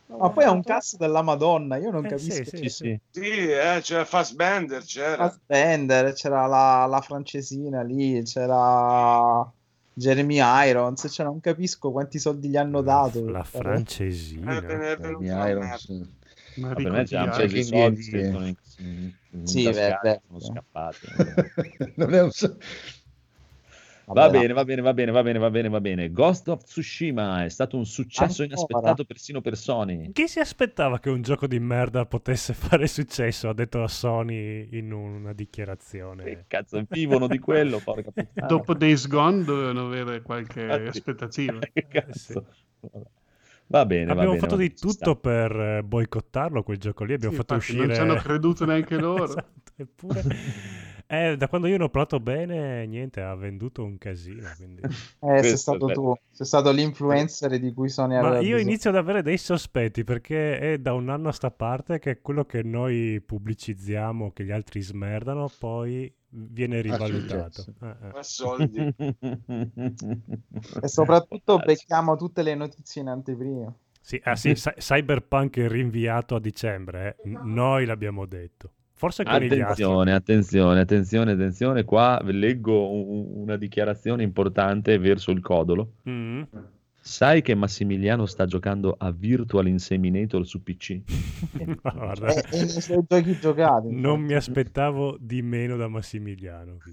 Ma poi è un cazzo della Madonna. Io non Eh, capisco. sì, Sì, sì. Sì, eh, c'era Fassbender, c'era. Fassbender, c'era la, la francesina lì, c'era Jeremy Irons. Cioè, non capisco quanti soldi gli hanno dato. La Eh, francesina. per- Jeremy Irons. Ma Per me ricordiamo. presi i soldi che sono in, in, in Sì, tascati, beh, sono scappati. non è un Va bene, va bene, va bene, va bene, va bene, va bene. Ghost of Tsushima è stato un successo Ancora? inaspettato persino per Sony. Chi si aspettava che un gioco di merda potesse fare successo? Ha detto a Sony in una dichiarazione. Che cazzo, vivono di quello, porca puttana. Dopo Days Gone dovevano avere qualche Infatti. aspettativa. Che cazzo. Va bene, Abbiamo va bene, fatto di tutto sta. per eh, boicottarlo quel gioco lì. Abbiamo Sì, fatto infatti, uscire. non ci hanno creduto neanche loro. Esatto, eppure. Eh, da quando io l'ho provato bene, niente, ha venduto un casino. Quindi... Eh, sei stato tu, sei stato l'influencer di cui Sony aveva Ma io bisogno. inizio ad avere dei sospetti perché è da un anno a sta parte che quello che noi pubblicizziamo, che gli altri smerdano, poi viene rivalutato. successo. Eh, eh. A soldi. E soprattutto becchiamo tutte le notizie in anteprima. Sì, ah, sì, Cy- Cyberpunk è rinviato a dicembre, eh. Noi l'abbiamo detto. Forse con. Attenzione, attenzione, attenzione, attenzione. Qua leggo un- una dichiarazione importante verso il codolo. Mm. Sai che Massimiliano sta giocando a Virtual Inseminator su PC? Ma guarda, E, e giochi giocati. non mi aspettavo di meno da Massimiliano.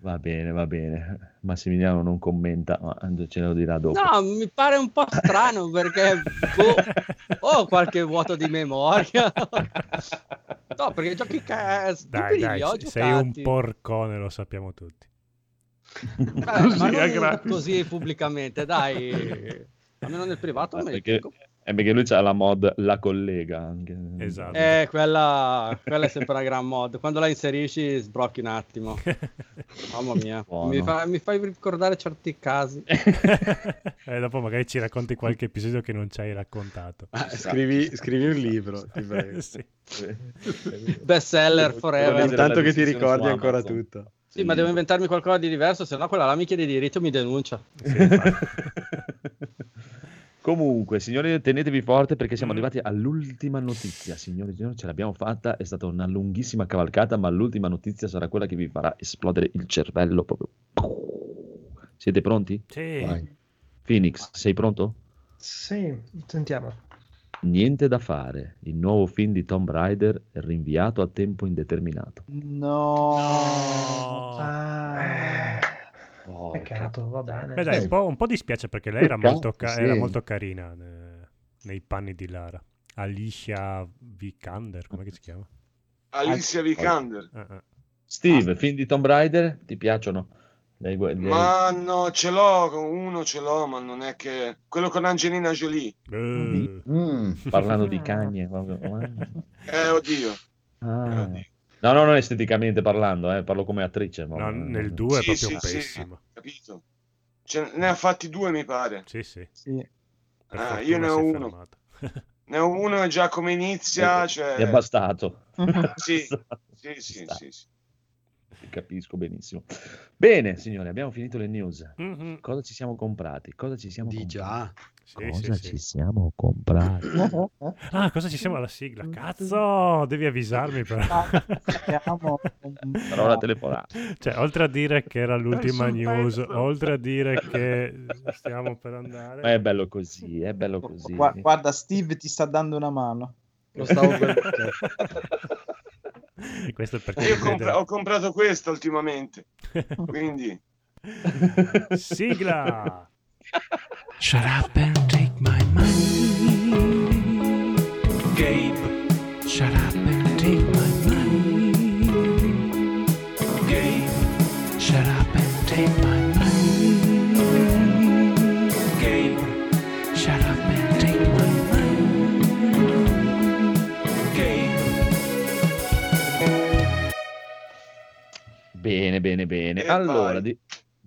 Va bene, va bene. Massimiliano non commenta, ma ce lo dirà dopo. no, mi pare un po' strano perché boh, ho qualche vuoto di memoria. no, perché giochi ca- Dai, dai, sei un porcone, lo sappiamo tutti. Vabbè, Così, ma non così pubblicamente, dai. Almeno nel privato me ne perché, dico. È perché lui c'ha la mod La collega anche. Esatto. Eh, quella, quella è sempre una gran mod. Quando la inserisci sbrocchi un attimo. Mamma mia, mi, fa- mi fai ricordare certi casi. e dopo magari ci racconti qualche episodio che non ci hai raccontato. Ah, scrivi, scrivi un libro, ti prego. Sì. Best seller forever. la Intanto che ti ricordi ancora Amazon. tutto. Sì, ma devo inventarmi qualcosa di diverso, se no quella là mi chiede diritto e mi denuncia. Sì. Comunque, signori, tenetevi forte perché siamo Mm. arrivati all'ultima notizia. Signori e signori, ce l'abbiamo fatta. È stata una lunghissima cavalcata, ma l'ultima notizia sarà quella che vi farà esplodere il cervello proprio. Siete pronti? Sì. Vai. Phoenix, sei pronto? Sì, sentiamo. Niente da fare. Il nuovo film di Tomb Raider è rinviato a tempo indeterminato. No. No. Ah, Oh, peccato, va bene. Beh, dai, un po', un po' dispiace perché lei era Peccato, molto, ca- sì. era molto carina eh, nei panni di Lara. Alicia Vikander, come si chiama? Alicia Vikander. Eh, eh. Steve, film di Tomb Raider, ti piacciono? Lei- lei- Ma no, ce l'ho, uno ce l'ho, ma non è che... Quello con Angelina Jolie. Eh, Mm. Parlando di cagne. proprio. Eh, oddio. Ah. No, no, no, esteticamente parlando, eh, parlo come attrice. ma- no, nel 2 è Sì, proprio sì, sì. pessimo. Capito? Ce- ne ha fatti due, mi pare. Sì, sì. Sì. Ah, io ne ho è uno. Ne ho uno e già come inizia, È cioè... bastato. Sì, Bastato. sì, sì, Sta. sì, sì. Capisco benissimo. Bene, signori, abbiamo finito le news. Mhm. Cosa ci siamo comprati? Cosa ci siamo Di comprati? già. Sì, Cosa sì, ci sì. siamo comprati? Ah, cosa ci siamo alla sigla? Cazzo, devi avvisarmi però. Siamo- Parola telefonata. Cioè, oltre a dire che era l'ultima news, oltre a dire che stiamo per andare... Ma è bello così, è bello così. Gua- Guarda, Steve ti sta dando una mano. Lo stavo per... Questo è perché Io compra- ho comprato questo ultimamente, quindi... Sigla! Shut up and take my money. Gabe, shut up and take my money. Gabe, shut up and take my money. Gabe, shut up and take my money. Gabe. Bene, bene, bene. E Allora, vai. di-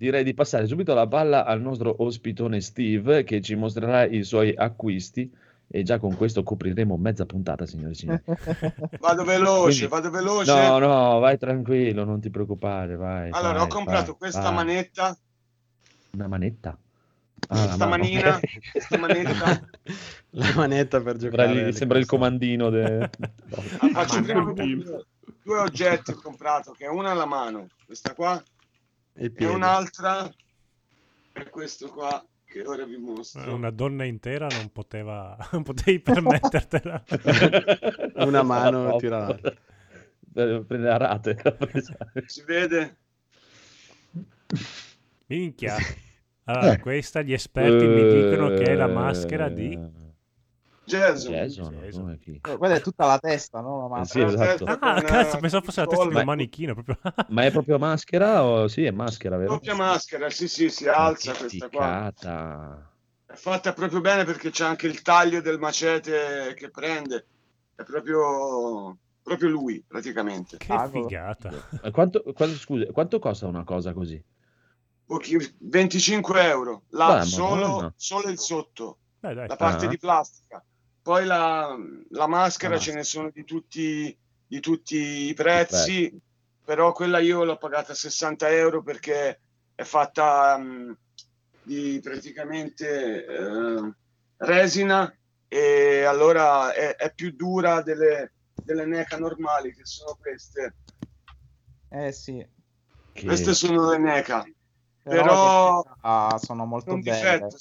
direi di passare subito la palla al nostro ospitone Steve che ci mostrerà i suoi acquisti e già con questo copriremo mezza puntata, signori e signori. Vado veloce, Quindi- vado veloce. No, no, vai tranquillo, non ti preoccupare, vai. allora, vai, ho comprato vai, questa vai. manetta, Una manetta? Ah, la questa manina, questa manetta. La manetta per Sembra, giocare. il- alle sembra il console. comandino. de- Ah, faccio Ma prima due, due oggetti ho comprato, che è una alla mano, questa qua, E piede. un'altra è questo qua, che ora vi mostro. Una donna intera non poteva... non potevi permettertela. Una mano Troppo. tira l'altra. Eh, Prende a rate. Si vede? Minchia. Allora, Eh. questa gli esperti mi dicono che è la maschera di... Jason. Jason, chi? Quella è tutta la testa, no? La Eh, maschera. sì, esatto. testa Ah, cazzo, eh, pensavo fosse la testa di un manichino proprio. Ma è proprio maschera o sì, è maschera, vero? Doppia maschera, sì, sì, si Ma alza questa qua. È fatta proprio bene perché c'è anche il taglio del macete che prende. È proprio, proprio lui, praticamente. Che Cavolo. figata. Ma Quanto, quanto- scusa, quanto costa una cosa così? Pochi- 25 euro. Là, Beh, solo, solo il sotto, Dai, dai. la parte Ah. di plastica. Poi la, la maschera Ah. ce ne sono di tutti, di tutti i prezzi, però quella io l'ho pagata 60 euro perché è fatta mm, di praticamente eh, resina e allora è, è più dura delle, delle NECA normali che sono queste. Eh sì. Che- Queste sono le NECA. Però, Però- ah, sono molto belle. difetto,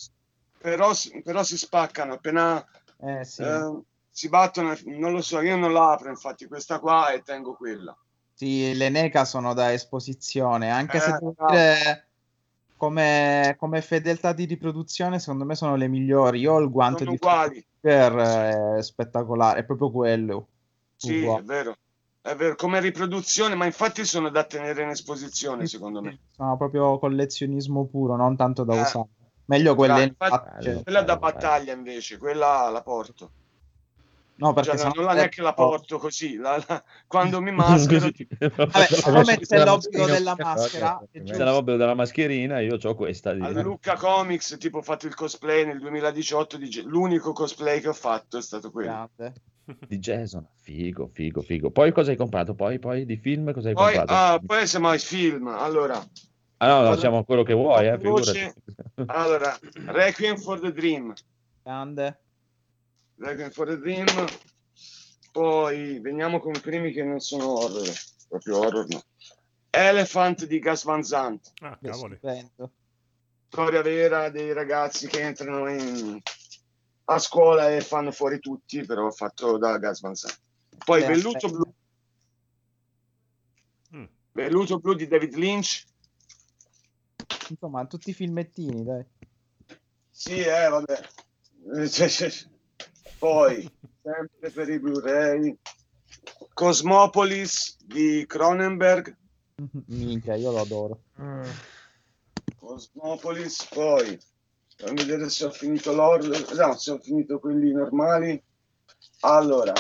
però, però si spaccano appena Eh sì. eh, si battono, non lo so, io non la apro infatti questa qua e tengo quella. Sì, le NECA sono da esposizione, anche se Eh, devo bravo. dire come, come fedeltà di riproduzione, secondo me sono le migliori. Io ho il guanto Sono di uguali, Flicker, è spettacolare, è proprio quello. sì, è Uguale. vero, è vero, come riproduzione, ma infatti sono da tenere in esposizione secondo me. Sono proprio collezionismo puro, non tanto da Eh. usare. Meglio quelle in infatti- facce. Quella da battaglia invece, quella la porto. No, perché Cioè, non la neanche la porto così, la- la- quando mi maschero Vabbè, siccome c'è la l'obbligo della maschera, ok, è ok. Se giusto. la roba della mascherina, io ho questa. Di... al Lucca Comics, tipo ho fatto il cosplay nel 2018, di l'unico cosplay che ho fatto è stato quello. Grande. di Jason. Figo, figo, figo. Poi cosa hai comprato? Poi, poi di film cosa hai Poi, comprato? ah, poi siamo ai film, allora, Ah no, lasciamo quello che vuoi, eh, allora, Requiem for the Dream, Grande. Dragon for a Dream. Poi veniamo con i primi che non sono horror, proprio horror no. Elephant di Gas Van Sant. Ah, cavoli. Storia vera dei ragazzi che entrano in- a scuola e fanno fuori tutti, però fatto da Gas Van Sant. Poi Eh, Velluto aspetta. Blu. Mm. Velluto Blu di David Lynch. Insomma, tutti filmettini, dai. Sì, eh, vabbè. Cioè, cioè, Poi, sempre per i Blu-ray, Cosmopolis di Cronenberg. Minchia, io lo adoro. Mm. Cosmopolis, poi fammi vedere se ho finito l'orlo, no, se ho finito quelli normali. Allora,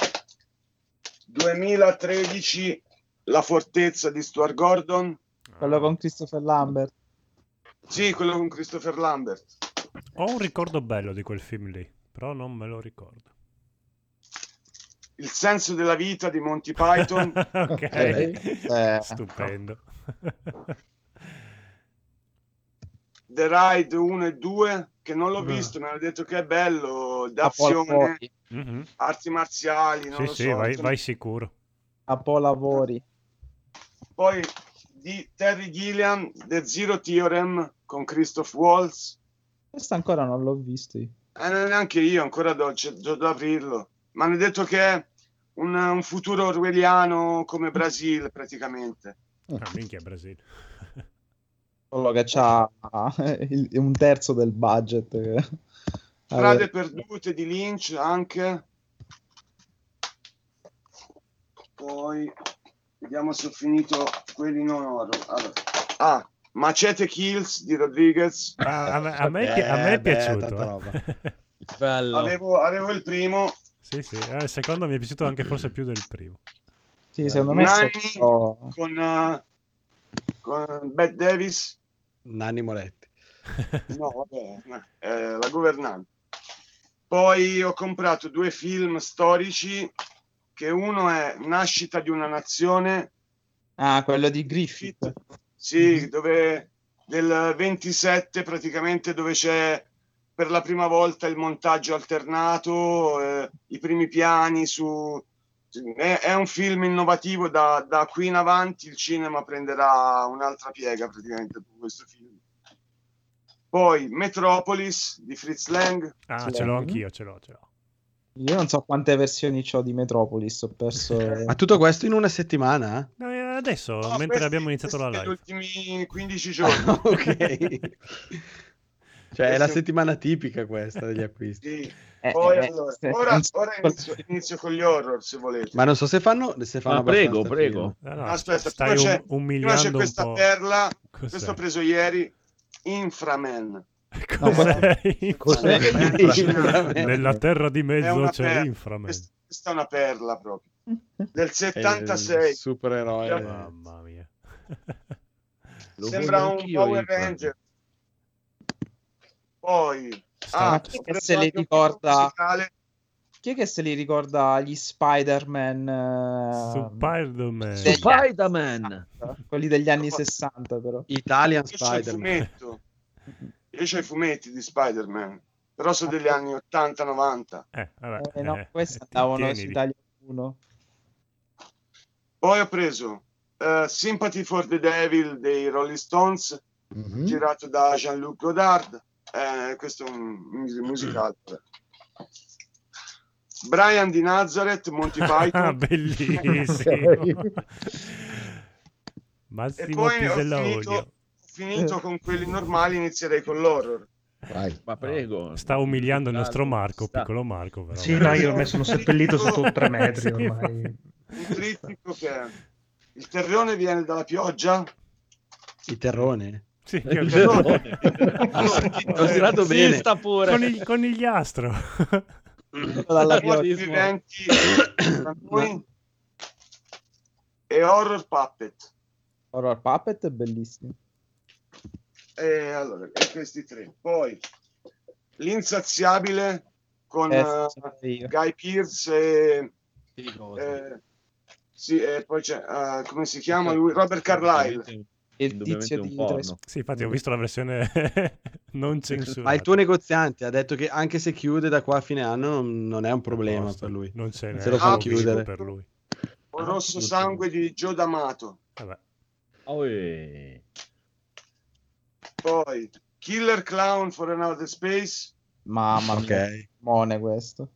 2013, La fortezza di Stuart Gordon. Quello con Christopher Lambert. Sì, quello con Christopher Lambert. Ho un ricordo bello di quel film lì, però non me lo ricordo. Il senso della vita di Monty Python. ok, Eh, stupendo. The Ride 1 e 2, che non l'ho Mm. visto, mi hanno detto che è bello, d'azione, Lavori. Mhm. arti marziali, non Sì, lo sì, so. vai, insomma. vai sicuro. Apollo Lavori. Poi di Terry Gilliam, The Zero Theorem con Christoph Waltz. Questo ancora non l'ho visto. Eh, neanche io, ancora do, c'è- do da aprirlo. Mi hanno detto che è un, un futuro orwelliano come Brasile, praticamente. Ah, minchia, Brasile. Quello che ha un terzo del budget. Strade perdute di Lynch anche. Poi vediamo se ho finito quelli non horror. Allora. Ah, Machete Kills di Rodriguez. Ah, a, me, a me è pi- a me è Eh, piaciuto. roba. Bello. Avevo, avevo il primo. sì, sì, eh, il secondo mi è piaciuto anche forse più del primo. Sì, secondo me è Nani stato- con, eh, con Bette Davis. Nanni Moretti. No, vabbè, eh, la governante. Poi ho comprato due film storici, che uno è Nascita di una nazione, Ah, quello di Griffith. sì, dove del 27 praticamente dove c'è per la prima volta il montaggio alternato, eh, i primi piani su... È, è un film innovativo, da, da qui in avanti il cinema prenderà un'altra piega praticamente con questo film. Poi Metropolis di Fritz Lang, Ah, ce l'ho anch'io, ce l'ho, ce l'ho. Io non so quante versioni ho di Metropolis, ho perso... Ma tutto questo in una settimana? No, eh, adesso, No, mentre questi- abbiamo iniziato la live. Negli ultimi 15 giorni. Ah, ok. Cioè, è la settimana tipica questa degli acquisti. Sì. Eh, Poi eh, allora, se- ora, ora inizio, inizio con gli horror se volete. Ma non so se fanno, se fanno Ma prego, prego. No, no, Aspetta, stai prima c'è- um- Prima c'è un questa po'. perla, Cos'è? questo ho preso ieri, Inframan. Cos'è? Cos'è? Inframan. Nella terra di mezzo c'è perla. Inframan. Questa, è una perla proprio. Del È 76. il supereroe. Mamma mia. Sembra un Power. Ranger. Poi, Sta- ah, chi è che se li ricorda- musicale. Chi è che se li ricorda gli Spider-Man? eh, Spider-Man. degli Spider-Man. 60? Quelli degli anni 60 però. Italian Spider-Man. Io c'ho i fumetti di Spider-Man, però sono degli anni 80-90. Eh, vabbè, Eh, no, eh, questi ti- andavano su. Italia 1. Poi ho preso eh, Sympathy for the Devil dei Rolling Stones, Mhm. girato da Jean-Luc Godard. Eh, questo è un mus- musicale. Brian di Nazareth, Monty Ah, Python. bellissimo. e Massimo poi ho Pisella ho finito con quelli normali, inizierei con l'horror. Vai. Ma prego. Sta umiliando il nostro Marco, Sta. piccolo Marco. Però. Sì, no, io ormai sono seppellito sotto tre metri ormai. Un trittico che è il terrone viene dalla pioggia. I terrone. Sì, Il terrone. Ho tirato Sì, bene. sta pure. Conigli- conigliastro. Dalla viventi noi e horror puppet. Horror Puppet è bellissimo. E allora, e questi tre. Poi l'insaziabile con Eh, eh. Guy Pearce e eh, sì, e poi c'è eh, come si chiama lui? Robert Carlyle. Il tizio un di Sì, infatti ho visto la versione non censurata. Ma il tuo negoziante ha detto che anche se chiude da qua a fine anno non, è un problema posto. per lui. Non c'è Se lo fa un chiudere. per lui. O Rosso Sangue di Gio D'Amato. Vabbè. Oh, eh. Poi Killer Clown for Another Space. Mamma mia, Ok. mone questo.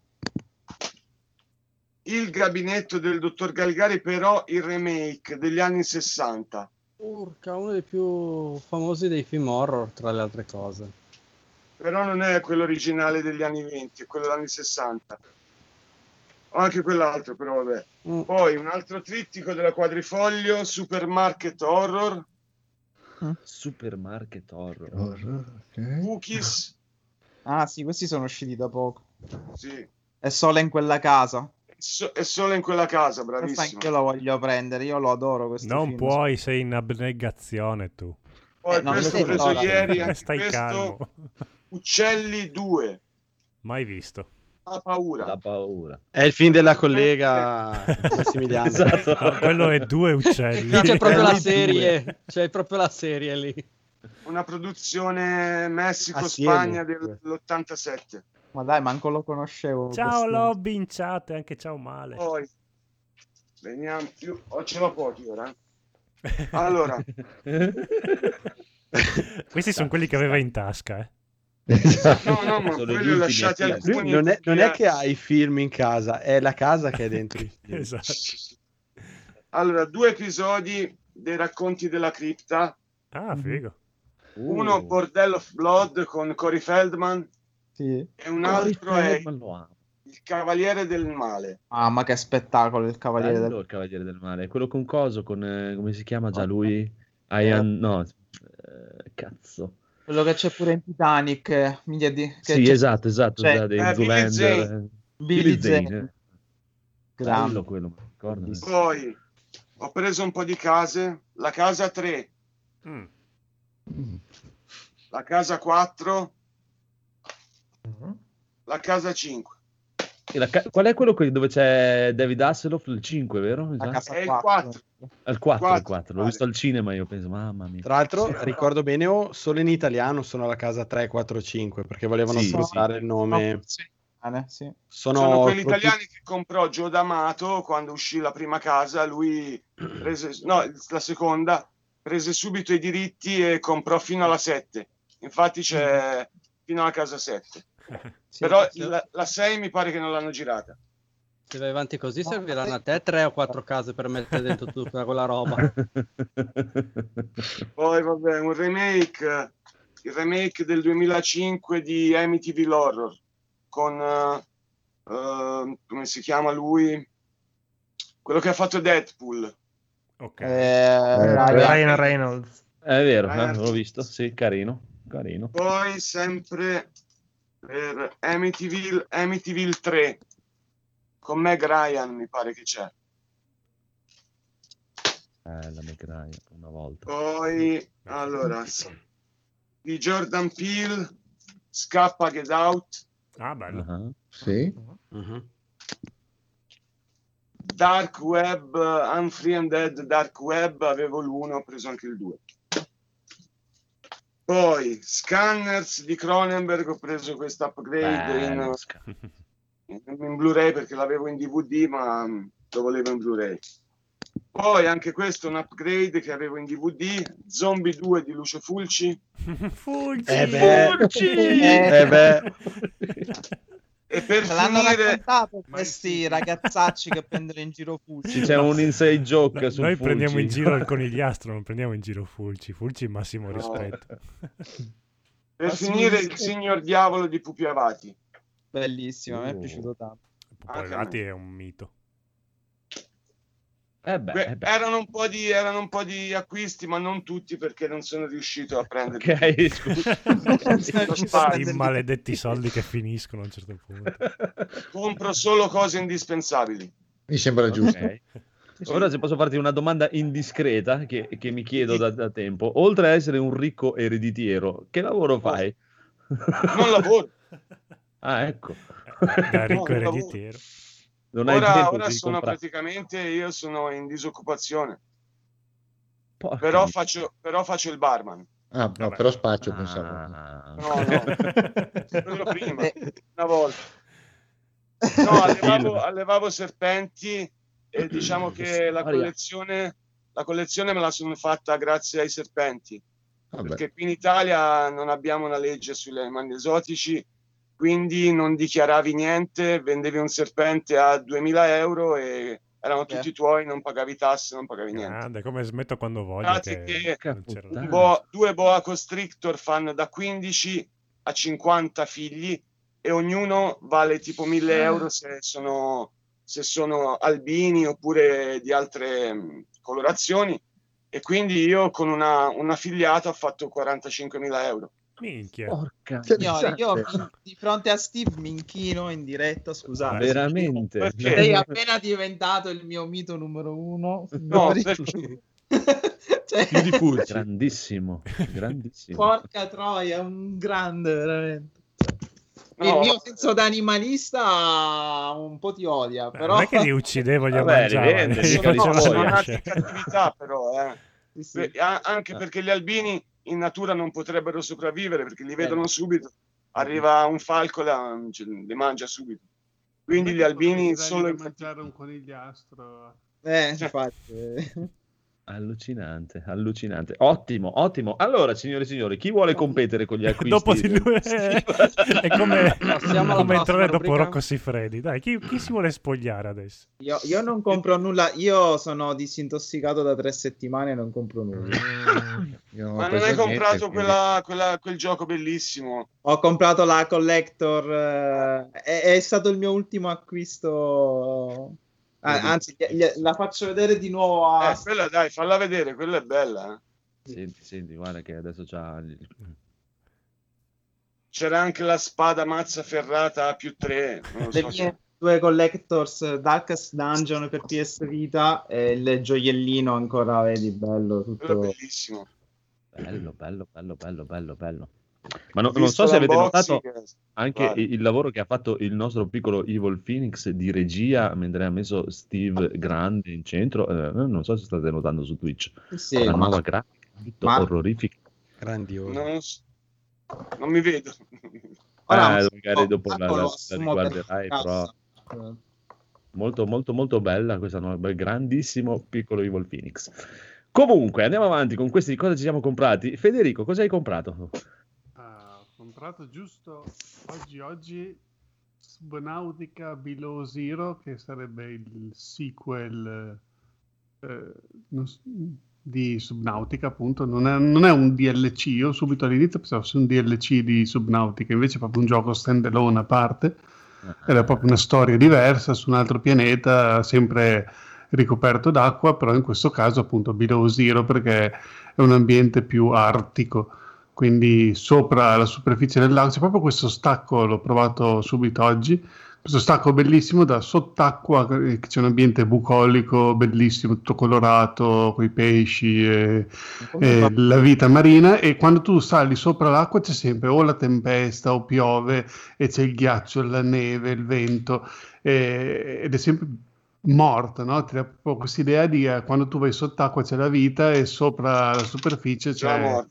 Il gabinetto del dottor Galgari, però il remake degli anni 60. Urca, uno dei più famosi dei film horror, tra le altre cose. Però non è quello originale degli anni 20, è quello degli anni 60. O anche quell'altro, però vabbè. Mm. Poi un altro trittico della quadrifoglio, Supermarket Horror, Supermarket horror. Horror, ok. Cookies, Ah sì, questi sono usciti da poco. sì. È solo in quella casa. So- è solo in quella casa, bravissimo. anche io lo voglio prendere, io lo adoro questo Non film. puoi, sei in abnegazione tu. Poi Eh, questo ho preso ieri, anche Stai questo, calmo. Uccelli 2, Mai visto. La paura. La paura. È il film della collega Massimiliano. Esatto. No, quello è due uccelli. Lì c'è proprio la Due. serie, c'è proprio la serie lì. Una produzione. Messico-Spagna dell'87. Ma dai, manco lo conoscevo. Ciao questo. Lobby in chat e anche ciao Male. Poi, veniamo più... Oh, ce l'ho pochi ora. eh. Allora, Questi sono quelli che aveva in tasca, eh. Esatto. no, no, ma ultimi lasciati a Lui alcuni. non, è, non è che ha i film in casa, è la casa che è dentro i film. Esatto. Allora, due episodi dei racconti della cripta. Ah, figo. Uno, Uh, Bordello of Blood con Cory Feldman Sì. e un altro è Feldman. Il Cavaliere del Male. Ah, ma che spettacolo il Cavaliere Bello del... il Cavaliere del Male. Quello con coso, con... eh, come si chiama già lui? Ian... No, eh, cazzo. Quello che c'è pure in Titanic. eh, minchia di... che Sì, c'è- esatto, esatto. Cioè, dei eh, Billy Zane. eh. Billy Zane, eh. Grande. Bello quello. Bellissimo. Poi ho preso un po' di case. La casa 3, Mm. la casa 4, Mm. la casa 5. La ca- Qual è quello que- dove c'è David Hasselhoff? Il 5, vero? Casa È il 4. 4. Il 4, il Quattro, 4. L'ho vale. visto al cinema io penso, mamma mia. Tra l'altro, ricordo bene, oh, solo in italiano sono alla casa 3, 4, 5 perché volevano Sì, sfruttare il nome. Eh, sì. Sono, Sono quelli produ- italiani che comprò Gio D'Amato quando uscì la prima casa. Lui prese, no, la seconda, prese subito i diritti e comprò fino alla 7. Infatti c'è fino alla casa 7. Sì, Però sì. la, la 6 mi pare che non l'hanno girata. Se vai avanti così No, serviranno ma a te tre o quattro case per mettere dentro tutta quella roba. Poi vabbè, un remake, il remake del 2005 di Amityville Horror con eh, eh, come si chiama lui? Quello che ha fatto Deadpool. Ok. Eh, Eh, Ryan- Ryan Reynolds. È vero, eh, l'ho visto, sì, carino, carino. Poi sempre per Amityville, Amityville 3 con Meg Ryan mi pare che c'è. Eh, la Meg Ryan, una volta. Poi allora s- di Jordan Peele Scappa Get Out, Ah, bello. Ah, Sì. Mhm. Dark Web, Unfree and Dead Dark Web, avevo l'uno, ho preso anche il 2. Poi Scanners di Cronenberg, ho preso questo upgrade in, in, in Blu-ray perché l'avevo in DVD, ma mm, lo volevo in Blu-ray. Poi anche questo è un upgrade che avevo in DVD, Zombie 2 di Lucio Fulci. Fulci! Eh beh. Fulci! Eh beh. E per Me l'hanno finire, questi sì. ragazzacci che prendono in giro Fulci. Ci c'è un inside joke No, Noi prendiamo in Fulci. giro il conigliastro, non prendiamo in giro Fulci. Fulci massimo No. rispetto. per Ma sì, finire sì. il signor diavolo di Pupi Avati. Bellissimo, a me è Oh. piaciuto tanto. Popolati è un mito. Eh beh, Beh, eh beh. erano, un po di, erano un po' di acquisti, ma non tutti perché non sono riuscito a prendere. Ok, scusa. I maledetti soldi che finiscono a un certo punto. Compro solo cose indispensabili. Mi sembra giusto. Ok. Ora se posso farti una domanda indiscreta che, che mi chiedo da, da tempo. Oltre a essere un ricco ereditiero, che lavoro fai? Non lavoro. ah, ecco. Da ricco No, non ereditiero. Non hai Ora, tempo ora sono comprare. praticamente io sono in disoccupazione. Però faccio, però faccio il barman. Ah, no, però spaccio, pensavo. Ah. No, no, quello prima, una volta. No, allevavo, allevavo serpenti e diciamo che la collezione, la collezione me la sono fatta grazie ai serpenti. Vabbè. perché qui in Italia non abbiamo una legge sugli animali esotici, quindi non dichiaravi niente, vendevi un serpente a 2000 euro e erano tutti tuoi, non pagavi tasse, non pagavi niente. Grande, come smetto quando voglio. Che che boa- due boa constrictor fanno da 15 a 50 figli e ognuno vale tipo 1000 euro se sono, se sono albini oppure di altre mh, colorazioni e quindi io con una, un affiliato ho fatto 45.000 euro. Minchia. Porca Signori, io di fronte a Steve mi inchino in diretta, scusate. Veramente? Perché? Sei appena diventato il mio mito numero uno. No, perché- Cioè, Più di. Grandissimo, grandissimo. porca troia, un grande veramente. No, il mio senso da animalista un po' ti odia, Beh, però Non è che li uccidevo, li Vabbè, mangiavo. rivende, li sono- nati cattività però, eh. Sì, sì. Beh, anche perché gli albini in natura non potrebbero sopravvivere perché li vedono subito. Arriva un falco, cioè, li mangia subito. Quindi gli albini solo mangiare un conigliastro. Eh, infatti. Allucinante, allucinante. Ottimo, ottimo. Allora, signore e signori, chi vuole competere con gli acquisti? Dopo di lui è come, Passiamo alla come entrare dopo rubrica. Rocco Siffredi. Dai, chi, chi si vuole spogliare adesso? Io, io non compro nulla, io sono disintossicato da tre settimane e non compro nulla. Io Ma non hai comprato quella- quella- quel gioco bellissimo? Ho comprato la collector, eh, è, è stato il mio ultimo acquisto. Ah, anzi, gli- gli- la faccio vedere di nuovo a... Eh, quella dai, falla vedere, quella è bella. eh. Senti, senti, guarda che adesso c'ha... C'era anche la spada mazza ferrata a più 3. Non lo le so mie due collectors Darkest Dungeon per PS Vita e il gioiellino ancora, vedi, bello, Quello tutto... bellissimo. Bello, bello, bello, bello, bello, bello. Ma no- non so se avete notato eh, anche guarda. il lavoro che ha fatto il nostro piccolo Evil Phoenix di regia, mentre ha messo Steve Grande in centro. Eh, non so se state notando su Twitch. Sì, la ma- nuova grafica, tutto ma- orrorifica. Grandioso. Non, non mi vedo. Ora, Eh, magari oh, dopo la, la- la riguarderai, però molto, molto, molto bella questa nuova, grandissimo piccolo Evil Phoenix. Comunque, andiamo avanti con questi cosa ci siamo comprati. Federico, cosa hai comprato? Ah, ho comprato giusto oggi oggi Subnautica Below Zero che sarebbe il sequel eh, di Subnautica appunto. Non è, non è un DLC io subito all'inizio pensavo fosse un DLC di Subnautica invece è proprio un gioco stand alone a parte. Era proprio una storia diversa su un altro pianeta sempre ricoperto d'acqua però in questo caso appunto Below Zero perché è un ambiente più artico quindi sopra la superficie del lago c'è proprio questo stacco, l'ho provato subito oggi, questo stacco bellissimo da sott'acqua, c'è un ambiente bucolico, bellissimo, tutto colorato, con i pesci e, e la vita marina e quando tu sali sopra l'acqua c'è sempre o la tempesta o piove e c'è il ghiaccio, la neve, il vento e- ed è sempre morta, no? Ti dà proprio questa idea di eh, quando tu vai sott'acqua c'è la vita e sopra la superficie c'è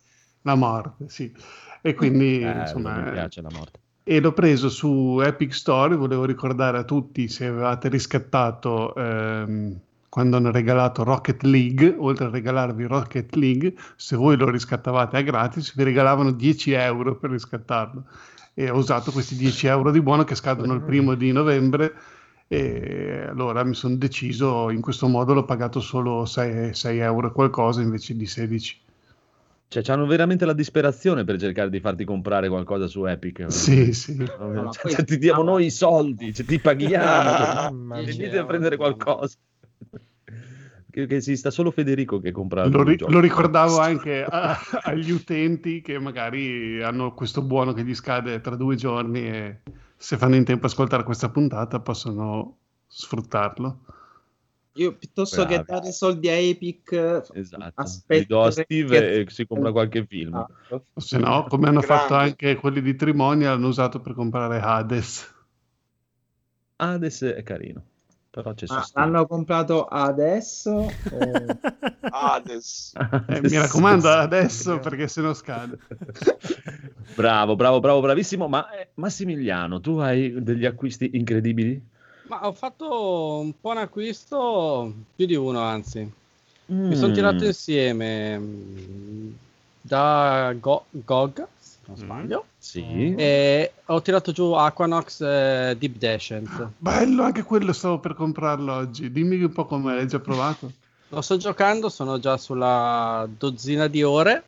La morte. sì. E quindi, Eh, insomma, mi piace la morte. e l'ho preso su Epic Store. Volevo ricordare a tutti se avevate riscattato ehm, quando hanno regalato Rocket League, oltre a regalarvi Rocket League, se voi lo riscattavate a gratis, vi regalavano 10 euro per riscattarlo. E ho usato questi 10 euro di buono che scadono il primo di novembre. E allora mi sono deciso, in questo modo l'ho pagato solo 6, 6 euro qualcosa invece di 16. Cioè, hanno veramente la disperazione per cercare di farti comprare qualcosa su Epic. Sì, sì. Cioè, ma cioè, questo- ti diamo noi i soldi, cioè, ti paghiamo, Mamma venite a prendere qualcosa. Che, che si sta solo Federico che compra Lo, ri- lo ricordavo anche a- agli utenti che magari hanno questo buono che gli scade tra due giorni e se fanno in tempo a ascoltare questa puntata possono sfruttarlo. Io piuttosto che Bravi. dare soldi a Epic, Esatto. aspetto a che- Steve e si compra qualche film. O se no, come hanno fatto Grande. anche quelli di Trimonia, hanno usato per comprare Hades. Hades è carino. però c'è sostituto. l'hanno comprato adesso? o- Hades. Eh, mi raccomando adesso perché se no scade. Bravo, bravo, bravo, bravissimo. Ma eh, Massimiliano, tu hai degli acquisti incredibili? Ma ho fatto un po' un acquisto, più di uno anzi. Mi sono Mm. tirato insieme mm, da Go- GOG, se non Mm. sbaglio, Sì. e ho tirato giù Aquanox eh, Deep Descent. Bello, anche quello stavo per comprarlo oggi. Dimmi un po' com'è, l'hai già provato? Lo sto giocando, sono già sulla dozzina di ore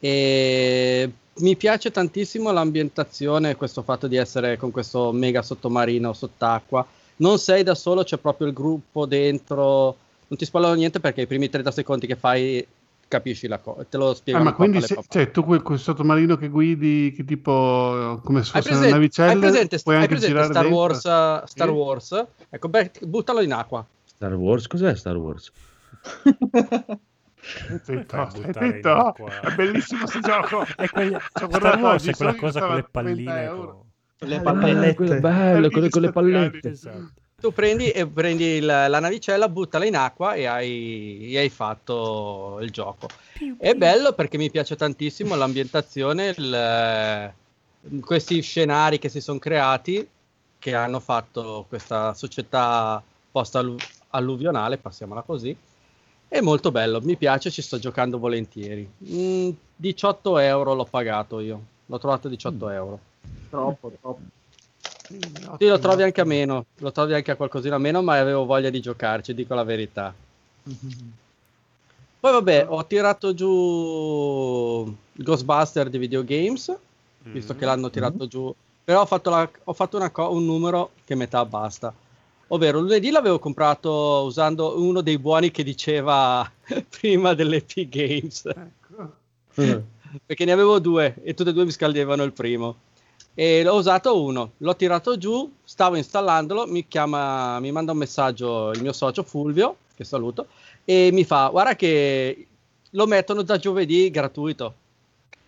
e mi piace tantissimo l'ambientazione, questo fatto di essere con questo mega sottomarino sott'acqua. Non sei da solo, c'è proprio il gruppo dentro. Non ti spoilerò niente perché i primi 30 secondi che fai capisci la cosa, te lo spiego. Ah, ma quindi se- cioè, tu quel, quel sottomarino che guidi, che tipo come se fosse una navicella, hai presente, puoi hai anche presente Star, dentro? Wars, uh, Star Sì. Wars? Ecco, beh, buttalo in acqua. Star Wars? Cos'è Star Wars? Zitto, zitto. È bellissimo questo gioco. È quel- Ci ho Star guardato Wars oggi, è quella cosa con le costava 30 palline. con- Le Ah, pallette. bello, quello con le pallette. Esatto. Tu prendi e prendi il- la navicella, buttala in acqua e hai, e hai fatto il gioco. È bello perché mi piace tantissimo l'ambientazione, il- questi scenari che si sono creati, che hanno fatto questa società post-alluvionale, passiamola così. È molto bello, mi piace, ci sto giocando volentieri. Mm, 18 euro l'ho pagato io, l'ho trovato 18 euro. Troppo, troppo. Sì, lo trovi anche a meno, lo trovi anche a qualcosina a meno, ma avevo voglia di giocarci, dico la verità. Poi vabbè, ho tirato giù Ghostbuster di videogames, visto che l'hanno tirato giù, però ho fatto, la- ho fatto una co- un numero che metà basta. Ovvero, lunedì l'avevo comprato usando uno dei buoni che diceva prima dell'Epic Games, Ecco. perché ne avevo due e tutte e due mi scaldevano il primo. E l'ho usato uno, l'ho tirato giù, stavo installandolo, mi chiama, mi manda un messaggio il mio socio Fulvio, che saluto, e mi fa, guarda che lo mettono da giovedì gratuito.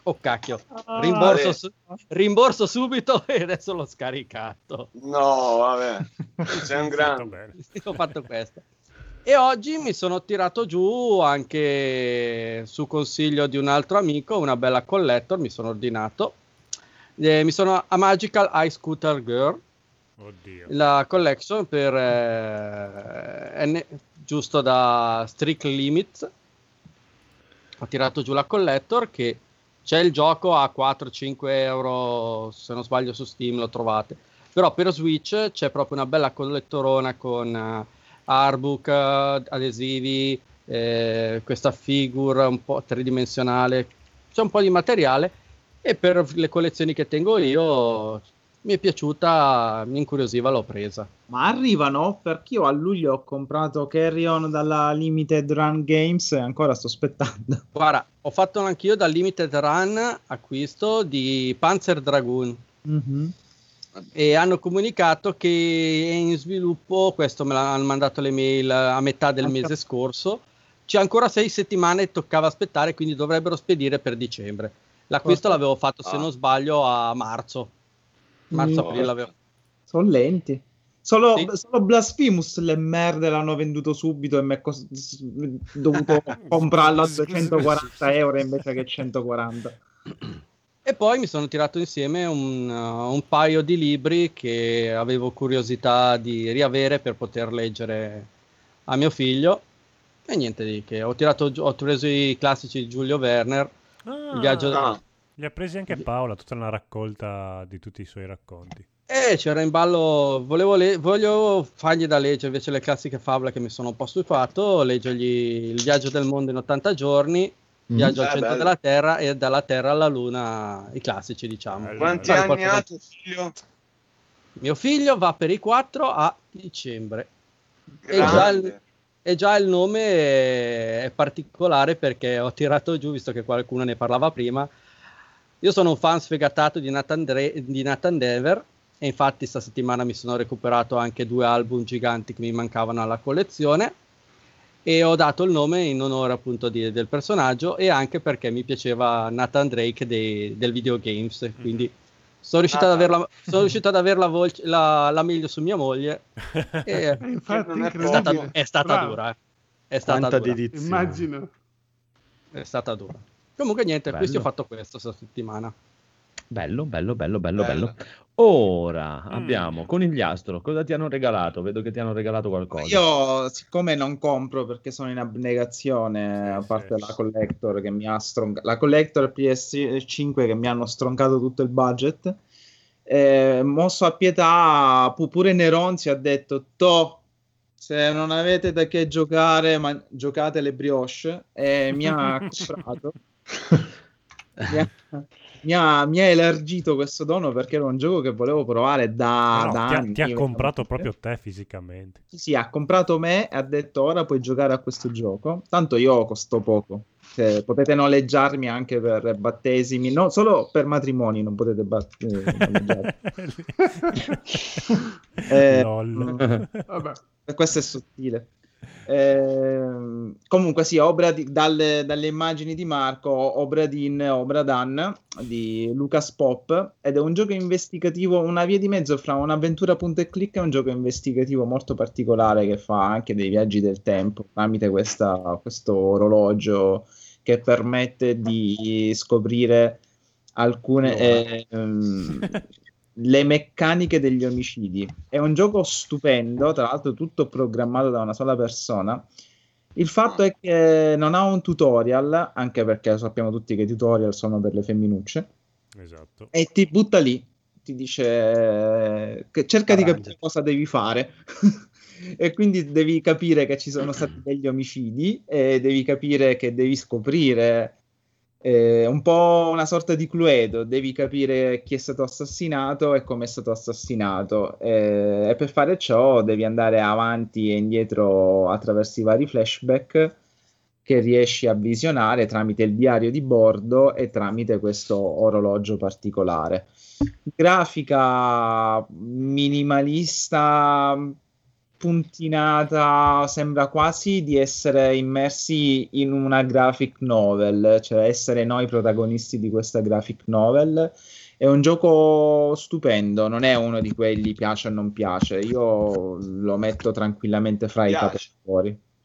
Oh cacchio, rimborso, su- rimborso subito e adesso l'ho scaricato. No, vabbè. Sei un grande. ho fatto questo. E oggi mi sono tirato giù anche su consiglio di un altro amico, una bella collector, mi sono ordinato. Eh, mi sono a Magical Eye Scooter Girl, Oddio. la collection per eh, N- giusto da Strict Limits. Ho tirato giù la collector che c'è il gioco a 4-5 euro, se non sbaglio su Steam lo trovate. Però per Switch c'è proprio una bella collettorona con eh, artbook, eh, adesivi, eh, questa figure un po' tridimensionale, c'è un po' di materiale e per le collezioni che tengo io mi è piaciuta, mi incuriosiva, l'ho presa. Ma arrivano perché io a luglio ho comprato Carry On dalla Limited Run Games e ancora sto aspettando. Guarda, ho fatto anch'io dal Limited Run acquisto di Panzer Dragoon Mhm. e hanno comunicato che è in sviluppo, questo me l'hanno mandato le mail a metà del Anche- mese scorso, c'è ancora sei settimane, toccava aspettare, quindi dovrebbero spedire per dicembre. L'acquisto l'avevo fatto, se Ah. non sbaglio, a marzo. Mm. Marzo-aprile l'avevo. Sono lenti. Solo, Sì. solo Blasphemous le merde l'hanno venduto subito e mi è cos- dovuto comprarlo a 240 euro invece che 140. E poi mi sono tirato insieme un, uh, un paio di libri che avevo curiosità di riavere per poter leggere a mio figlio. E niente di che, ho, tirato, ho preso i classici di Giulio Werner, il viaggio Ah, Li ha presi anche Paola, tutta una raccolta di tutti i suoi racconti. E c'era in ballo, volevo, le- voglio fargli da leggere invece le classiche favole che mi sono un po' stufato, leggergli Il viaggio del mondo in 80 giorni, Viaggio al Eh, centro bello. della Terra e dalla Terra alla Luna, i classici diciamo. Bello, Quanti Fare anni ha tuo figlio? Mio figlio va per i 4 a dicembre. E già, il, e già il nome è particolare perché ho tirato giù, visto che qualcuno ne parlava prima. Io sono un fan sfegatato di Nathan, Dre- di Nathan Dever e infatti sta settimana mi sono recuperato anche due album giganti che mi mancavano alla collezione e ho dato il nome in onore appunto di- del personaggio e anche perché mi piaceva Nathan Drake dei, del videogames, quindi Sono riuscito, ad Ah. averla, sono riuscito ad avere la, voce- la- la meglio su mia moglie. E Eh, infatti, è è stata, è stata dura. eh. È stata Quanta dura. dedizione. Immagino. È stata dura. Comunque niente, Bello. questi ho fatto questo questa settimana. Bello, bello, bello, bello, Bello. bello. Ora Mm. abbiamo Conigliastro, cosa ti hanno regalato? Vedo che ti hanno regalato qualcosa. Io, siccome non compro perché sono in abnegazione, Sì, a parte sì. la collector che mi ha stroncato, la collector PS5 che mi hanno stroncato tutto il budget, eh, mosso a pietà, pu- pure Neronzi ha detto: To, se non avete da che giocare, ma giocate le brioche. E mi ha comprato. Mi, ha, mi, ha, mi ha elargito questo dono perché era un gioco che volevo provare da, No, da ti, ha, anni. ti ha comprato proprio te fisicamente. sì, sì, ha comprato me e ha detto ora puoi giocare a questo gioco. Tanto io costo poco. Cioè, potete noleggiarmi anche per battesimi, no, solo per matrimoni non potete bat- eh. Eh, Lol. Vabbè. Questo è sottile. Ehm, comunque sì, Obra di- dalle, dalle immagini di Marco, Obradin, Obradan di Lucas Pop ed è un gioco investigativo, una via di mezzo fra un'avventura punta e clic e un gioco investigativo molto particolare che fa anche dei viaggi del tempo tramite questa- questo orologio che permette di scoprire alcune eh, ehm, le meccaniche degli omicidi. È un gioco stupendo, tra l'altro tutto programmato da una sola persona. Il fatto è che non ha un tutorial, anche perché sappiamo tutti che i tutorial sono per le femminucce, Esatto. e ti butta lì, ti dice eh, che cerca di Arrangiati. capire cosa devi fare. E quindi devi capire che ci sono stati degli omicidi e devi capire che devi scoprire eh, un po' una sorta di Cluedo, devi capire chi è stato assassinato e come è stato assassinato. Eh, e per fare ciò devi andare avanti e indietro attraverso i vari flashback che riesci a visionare tramite il diario di bordo e tramite questo orologio particolare. Grafica minimalista, puntinata, sembra quasi di essere immersi in una graphic novel, cioè essere noi protagonisti di questa graphic novel. È un gioco stupendo, non è uno di quelli piace o non piace. Io lo metto tranquillamente fra i Piace.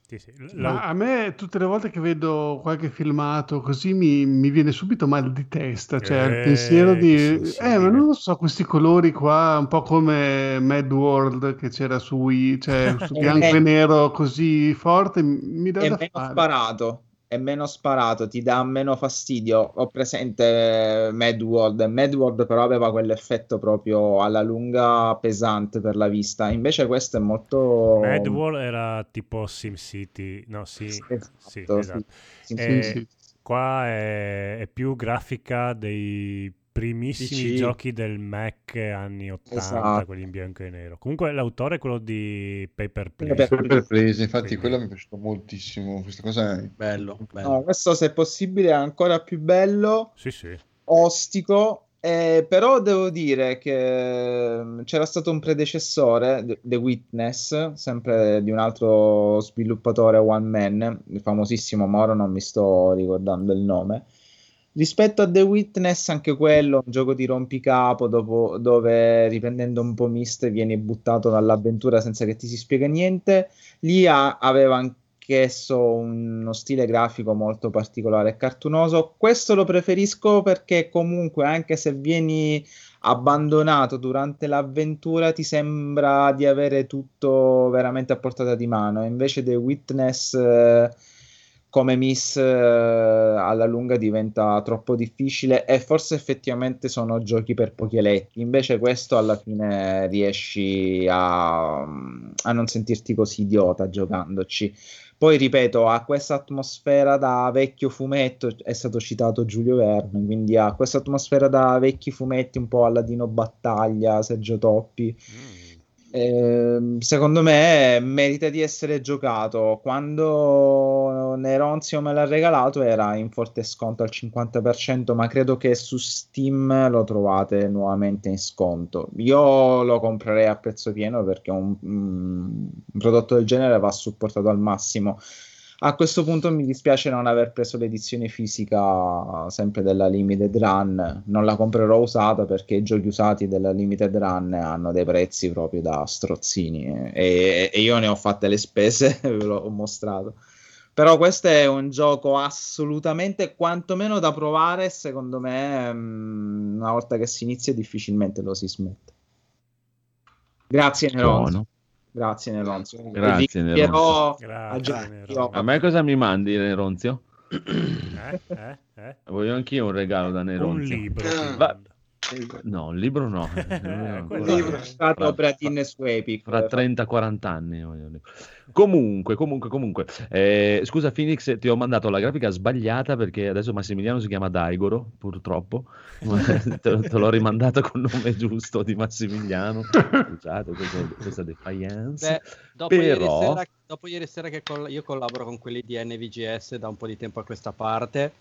Sì, sì. Ma La- a me tutte le volte che vedo qualche filmato così mi, mi viene subito mal di testa, cioè il Eh, pensiero che di... Eh, ma non lo so, questi colori qua, un po' come Mad World che c'era su Wii, cioè su bianco e nero così forte, mi dà è da meno fare. sparato, è meno sparato, ti dà meno fastidio. Ho presente Mad World, Mad World però aveva quell'effetto proprio alla lunga pesante per la vista. Invece questo è molto Mad World era tipo SimCity. No, sì, Esatto, sì, esatto. Sì, sì, Eh, sì. Qua è, è più grafica dei primissimi PC. giochi del Mac anni 80, Esatto. quelli in bianco e nero. Comunque l'autore è quello di Paper Please. Paper Please, infatti Quindi- quello mi è piaciuto moltissimo. Questa cosa è Bello, bello. No, questo se possibile è ancora più bello. Sì, sì. ostico, eh, però devo dire che mm, c'era stato un predecessore, The- Witness, sempre di un altro sviluppatore one man, il famosissimo, ma ora non mi sto ricordando il nome. Rispetto a The Witness, anche quello un gioco di rompicapo dopo- dove riprendendo un po' miste vieni buttato dall'avventura senza che ti si spiega niente. Lì ha- aveva anch'esso uno stile grafico molto particolare e cartunoso. Questo lo preferisco perché comunque anche se vieni abbandonato durante l'avventura ti sembra di avere tutto veramente a portata di mano. Invece The Witness eh, come miss eh, alla lunga diventa troppo difficile e forse effettivamente sono giochi per pochi eletti. Invece questo alla fine riesci a, a non sentirti così idiota giocandoci. Poi ripeto, ha questa atmosfera da vecchio fumetto, è stato citato Giulio Verne, quindi ha questa atmosfera da vecchi fumetti un po' alla Dino Battaglia, Sergio Toppi. Mm. Ehm, secondo me merita di essere giocato. Quando Neronzio me l'ha regalato era in forte sconto al 50%, ma credo che su Steam lo trovate nuovamente in sconto. Io lo comprerei a prezzo pieno perché un, un prodotto del genere va supportato al massimo. A questo punto mi dispiace non aver preso l'edizione fisica sempre della Limited Run, non la comprerò usata perché i giochi usati della Limited Run hanno dei prezzi proprio da strozzini e, e io ne ho fatte le spese, ve l'ho mostrato. Però questo è un gioco assolutamente quantomeno da provare, secondo me, mm, una volta che si inizia difficilmente lo si smette. Grazie Neronzo. Grazie Neronzo. Grazie, invierò Grazie. Neronzo. A me cosa mi mandi, Neronzio? Eh? Eh? Eh? Voglio anch'io un regalo da Un Neronzio. libro. Ah. ti Va-. No, un libro no. Eh, quello Fra- Libro stato fra- Bratine su Epic. fra 30-40 anni. Comunque, comunque, comunque. Eh, scusa Phoenix, ti ho mandato la grafica sbagliata perché adesso Massimiliano si chiama Daigoro, purtroppo. te, te l'ho rimandato con il nome giusto di Massimiliano. Scusate, questa, questa defiance. Beh, dopo, ieri Però- sera, dopo ieri sera che col- io collaboro con quelli di NVGS da un po' di tempo a questa parte.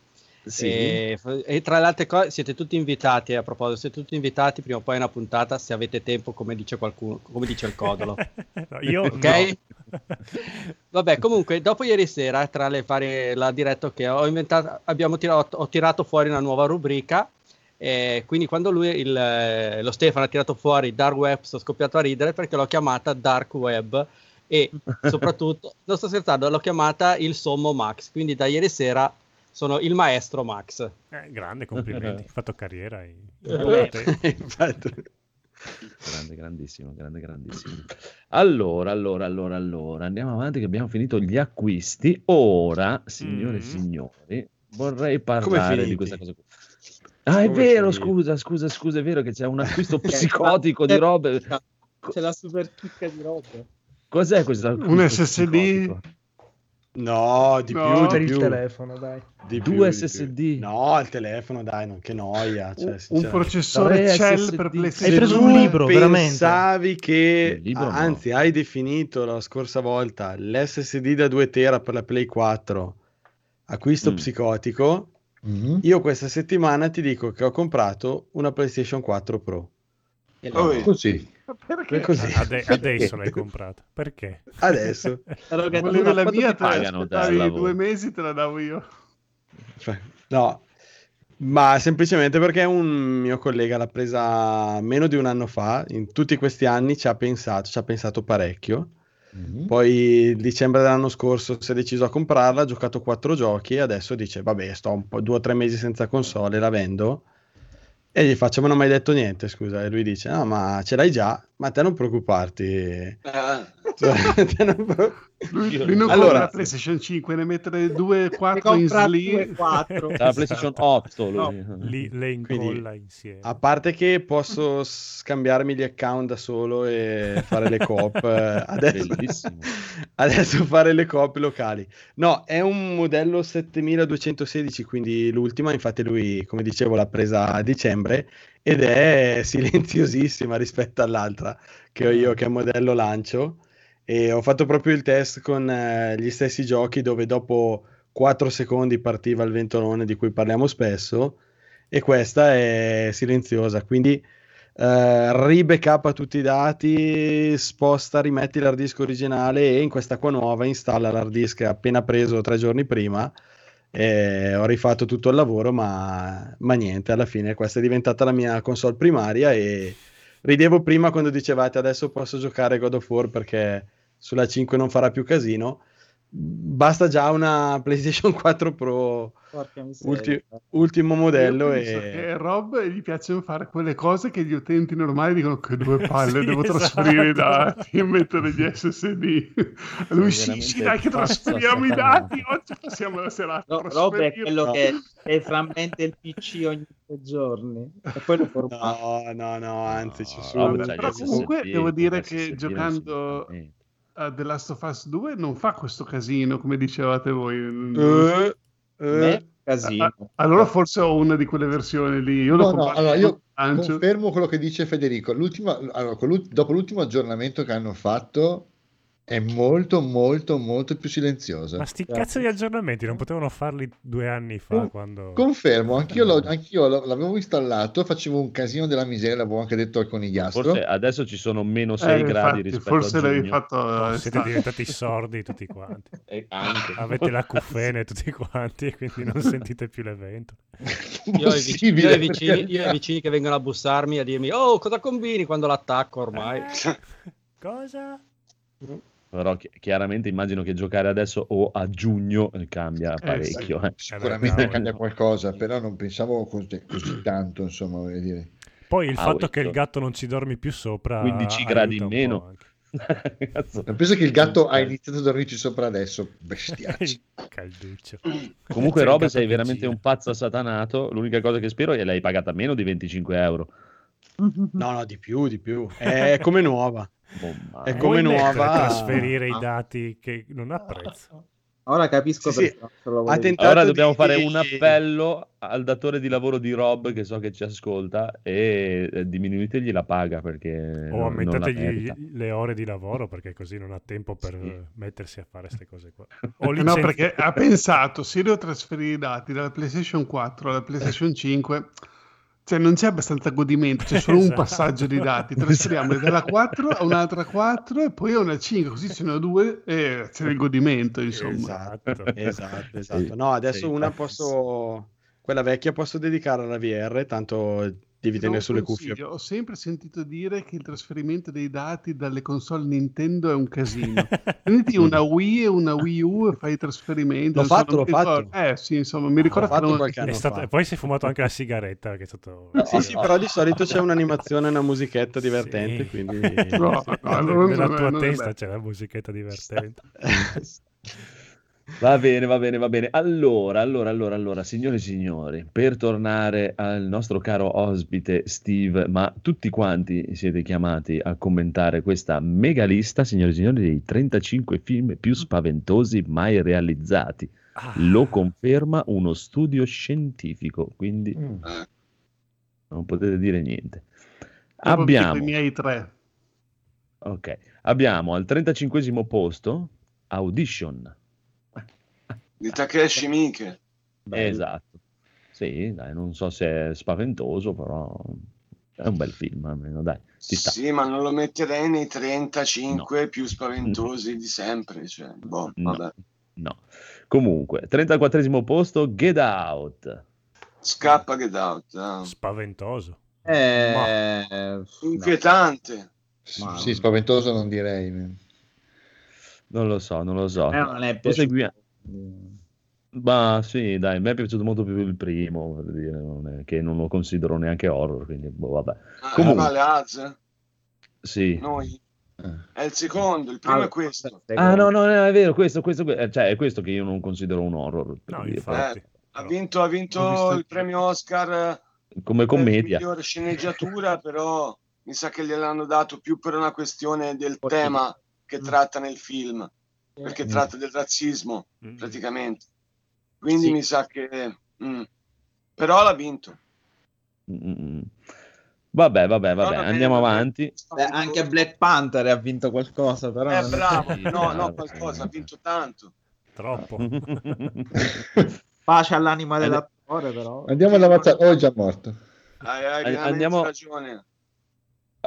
Sì. E, e tra le altre cose siete tutti invitati a proposito siete tutti invitati prima o poi a una puntata se avete tempo come dice qualcuno come dice il codolo No, io Ok? no. Vabbè, comunque, dopo ieri sera, tra le varie la diretta che ho inventato, abbiamo tirato, ho tirato fuori una nuova rubrica. E quindi, quando lui, il, lo Stefano, ha tirato fuori Dark Web, sono scoppiato a ridere perché l'ho chiamata Dark Web. E soprattutto, non sto scherzando, l'ho chiamata il sommo Max. Quindi, da ieri sera sono il maestro Max. Eh, grande, complimenti. Hai fatto carriera. in- in Eh, tempo. Infatti. Grande, grandissimo, grande, grandissimo. Allora, allora, allora, allora, andiamo avanti che abbiamo finito gli acquisti. Ora, signore e Mm. signori, vorrei parlare di questa cosa qui. Ah, è Come vero, finiti? scusa, scusa, scusa, è vero che c'è un acquisto psicotico di robe. C'è la super chicca di roba. Cos'è questo Un SSD? psicotico? No, di No. più, per di il più. telefono, dai. Di Due più, SSD. No, il telefono, dai, non, che noia. Cioè, Un- processore Tre Cell SSD. per Hai PlayStation preso Se un libro, veramente? pensavi che, Il libro no. anzi, hai definito la scorsa volta l'SSD da 2 tera per la Play 4 acquisto Mm. psicotico, Mhm. io questa settimana ti dico che ho comprato una PlayStation 4 Pro. Oh, Così. È così. Ade- adesso l'hai comprata. Perché? Adesso. Volevi la mia, ti te aspettavi lavoro? due mesi, te la davo io. No, ma semplicemente perché un mio collega l'ha presa meno di un anno fa, in tutti questi anni ci ha pensato, ci ha pensato parecchio. Mhm. Poi il dicembre dell'anno scorso si è deciso a comprarla, ha giocato quattro giochi e adesso dice, vabbè, sto un po' due o tre mesi senza console, la vendo. E gli faccio, ma non mi hai detto niente, scusa. E lui dice, no, ma ce l'hai già, ma te non preoccuparti. eh, Cioè, te non pro- Lui, lui non Allora- compra la PlayStation 5, ne mettere 2, 4 in. 2, 4. La PlayStation 8 lui. Lì le incolla insieme. A parte che posso scambiarmi gli account da solo e fare le coop, eh, adesso, adesso fare le coop locali. No, è un modello 7216, quindi l'ultima, infatti lui, come dicevo, l'ha presa a dicembre ed è silenziosissima rispetto all'altra che ho io, che è modello lancio. E ho fatto proprio il test con eh, gli stessi giochi dove dopo 4 secondi partiva il ventolone di cui parliamo spesso e questa è silenziosa, quindi eh, ribackupa tutti i dati, sposta, rimetti l'hard disk originale e in questa qua nuova installa l'hard disk appena preso tre giorni prima. E ho rifatto tutto il lavoro, ma, ma niente, alla fine questa è diventata la mia console primaria e ridevo prima quando dicevate adesso posso giocare God of War perché sulla 5 non farà più casino. Basta già una PlayStation 4 Pro ulti- ultimo modello e Rob gli piacciono fare quelle cose che gli utenti normali dicono che due palle, Sì, devo esatto. trasferire i dati e mettere gli SSD. Lui sì, sì, dai che trasferiamo i dati, oggi passiamo la serata. No, Rob è quello No. che, che frammenta il PC ogni due giorni e poi lo forma. No, no, no, anzi, ci No, sono. Rob Vabbè, però comunque SSD, devo dire che giocando a The Last of Us 2 non fa questo casino come dicevate voi. Eh, Me, casino. Ah, Allora forse ho una di quelle versioni lì. Io No, no, allora io confermo quello che dice Federico. L'ultima- allora, dopo l'ultimo aggiornamento che hanno fatto, è molto molto molto più silenziosa. Ma sti cazzo di aggiornamenti non potevano farli due anni fa Con- quando... Confermo, anch'io, l'ho- anch'io l'avevo installato, facevo un casino della miseria, l'avevo anche detto al conigliastro. Forse adesso ci sono meno 6 Eh, gradi infatti, rispetto forse a l'avevi giugno. fatto Oh, eh, siete diventati sordi tutti quanti. E anche. Avete la cuffene tutti quanti e quindi non sentite più l'evento. Io ho, i vicini, io vicini- io ho i carità. vicini che vengono a bussarmi a dirmi oh cosa combini quando l'attacco ormai Cosa? Però chi- chiaramente immagino che giocare adesso o a giugno eh, cambia Eh, parecchio. eh. Sicuramente cavolo. cambia qualcosa, però non pensavo così, così tanto, insomma, voglio dire. Poi il Ah, fatto wait, che il gatto non ci dormi più sopra 15 aiuta gradi in meno. penso che il gatto ha iniziato a dormirci sopra adesso, bestiacci. Calduccio. Comunque, il Rob, sei veramente un pazzo assatanato. L'unica cosa che spero è che l'hai pagata meno di 25 euro. No, no, di più, di più. È come nuova. Oh, ma- È come Vuoi mettere, nuova. trasferire i dati che non ha prezzo. Ora capisco Sì, perché sì. Ora dobbiamo di- fare un appello al datore di lavoro di Rob che so che ci ascolta e eh, diminuitegli la paga perché O non- non la aumentate merita. le ore di lavoro perché così non ha tempo per Sì. eh, mettersi a fare queste cose qua. O Eh No, perché ha pensato, se devo trasferire i dati dalla PlayStation 4 alla PlayStation 5, cioè non c'è abbastanza godimento, c'è solo un Esatto. passaggio di dati. Trasferiamoli dalla 4 a un'altra 4 e poi a una 5, così ce ne ho due e c'è il godimento, insomma. Esatto. Esatto, esatto. No, adesso Sì. una posso... Quella vecchia posso dedicare alla VR, tanto devi tenere Non sulle cuffie. Ho sempre sentito dire che il trasferimento dei dati dalle console Nintendo è un casino. Prendi una Wii e una Wii U e fai i trasferimenti. L'ho non so, fatto, non l'ho mi fatto. ricordo. Eh sì, insomma, mi ricordo che anno stato- e poi si è fumato anche la sigaretta che è stato... Sì, sì, però di solito c'è un'animazione e una musichetta divertente, Sì. quindi... No, no, allora Nella non tua non testa c'è la musichetta divertente. Va bene, va bene, va bene. Allora, allora, allora, allora, signore e signori, per tornare al nostro caro ospite Steve, ma tutti quanti siete chiamati a commentare questa mega lista, signore e signori, dei 35 film più spaventosi mai realizzati. Ah, Lo conferma uno studio scientifico, quindi Mm. non potete dire niente. Dopo Abbiamo, I miei tre. ok, abbiamo al 35 posto Audition. Di Takeshi Miike. Esatto. Sì, dai, non so se è spaventoso, però è un bel film, almeno dai, ci sta. Sì, ma non lo metterei nei 35 più spaventosi di sempre. Cioè, boh, No. vabbè. No. Comunque, 34 posto, Get Out. Scappa Get Out. ah. spaventoso. Eh, no. Inquietante. Ma- Sì, spaventoso non direi. Non lo so, non lo so. Eh, non è Prosegui- piaciuto. Ma sì, dai, a me è piaciuto molto più il primo, per dire, non è- che non lo considero neanche horror, quindi boh, vabbè. Ah, Comunque. Vale Az? Sì. Noi? Eh. È il secondo, il primo Ah, è questo. Ah, no, no, no, è vero, questo, questo, que- cioè, è questo che io non considero un horror. per No, dire, infatti. Ha Però- vinto, ha vinto il premio Oscar come per commedia. miglior sceneggiatura, però mi sa che gliel'hanno dato più per una questione del tema che tratta nel film, perché Mm. tratta del razzismo Mm. praticamente. Quindi Sì. mi sa che... mm. Però l'ha vinto. Mm. Vabbè, vabbè, vabbè, non è- andiamo è avanti. Beh, anche Black Panther ha vinto qualcosa, però... Eh, bravo, no, no, qualcosa, ha vinto tanto. Troppo. Pace all'anima dell'attore, però. Andiamo alla mazzata. Oh, è già morto. Hai, hai andiamo- ragione.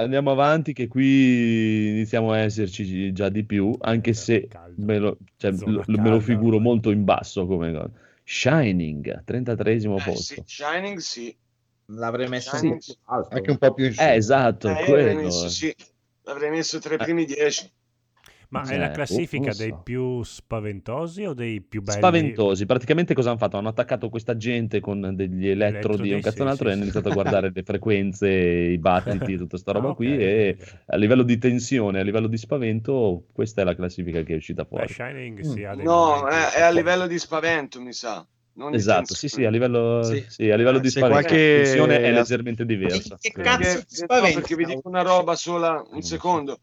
Andiamo avanti, che qui iniziamo a esserci già di più, anche se Caldo. me lo, cioè, lo- me lo figuro molto in basso come cosa. Shining, 33esimo Eh, posto. sì, Shining sì. L'avrei messo Sì. più alto. Anche un po' più in su. Eh, esatto, Eh, l'avrei messo, sì. L'avrei messo tra i primi dieci. Ma è Eh, la boh, classifica lo dei so. più spaventosi o dei più belli? Spaventosi, praticamente cosa hanno fatto? Hanno attaccato questa gente con degli elettrodi e un cazzo e un sì, altro sì, e hanno iniziato a guardare le frequenze, i battiti, tutta sta roba Ah, ok, qui e a livello di tensione, a livello di spavento, questa è la classifica che è uscita Beh, fuori. Shining Mm. sì, ha dei No, è, è a livello di spavento, mi sa. Non di Esatto, sì, sì, a livello, Sì. sì, a livello Eh, di spavento. qualche- La tensione è leggermente diversa. Che cazzo no, spaventa? perché vi dico una roba sola, un so. secondo.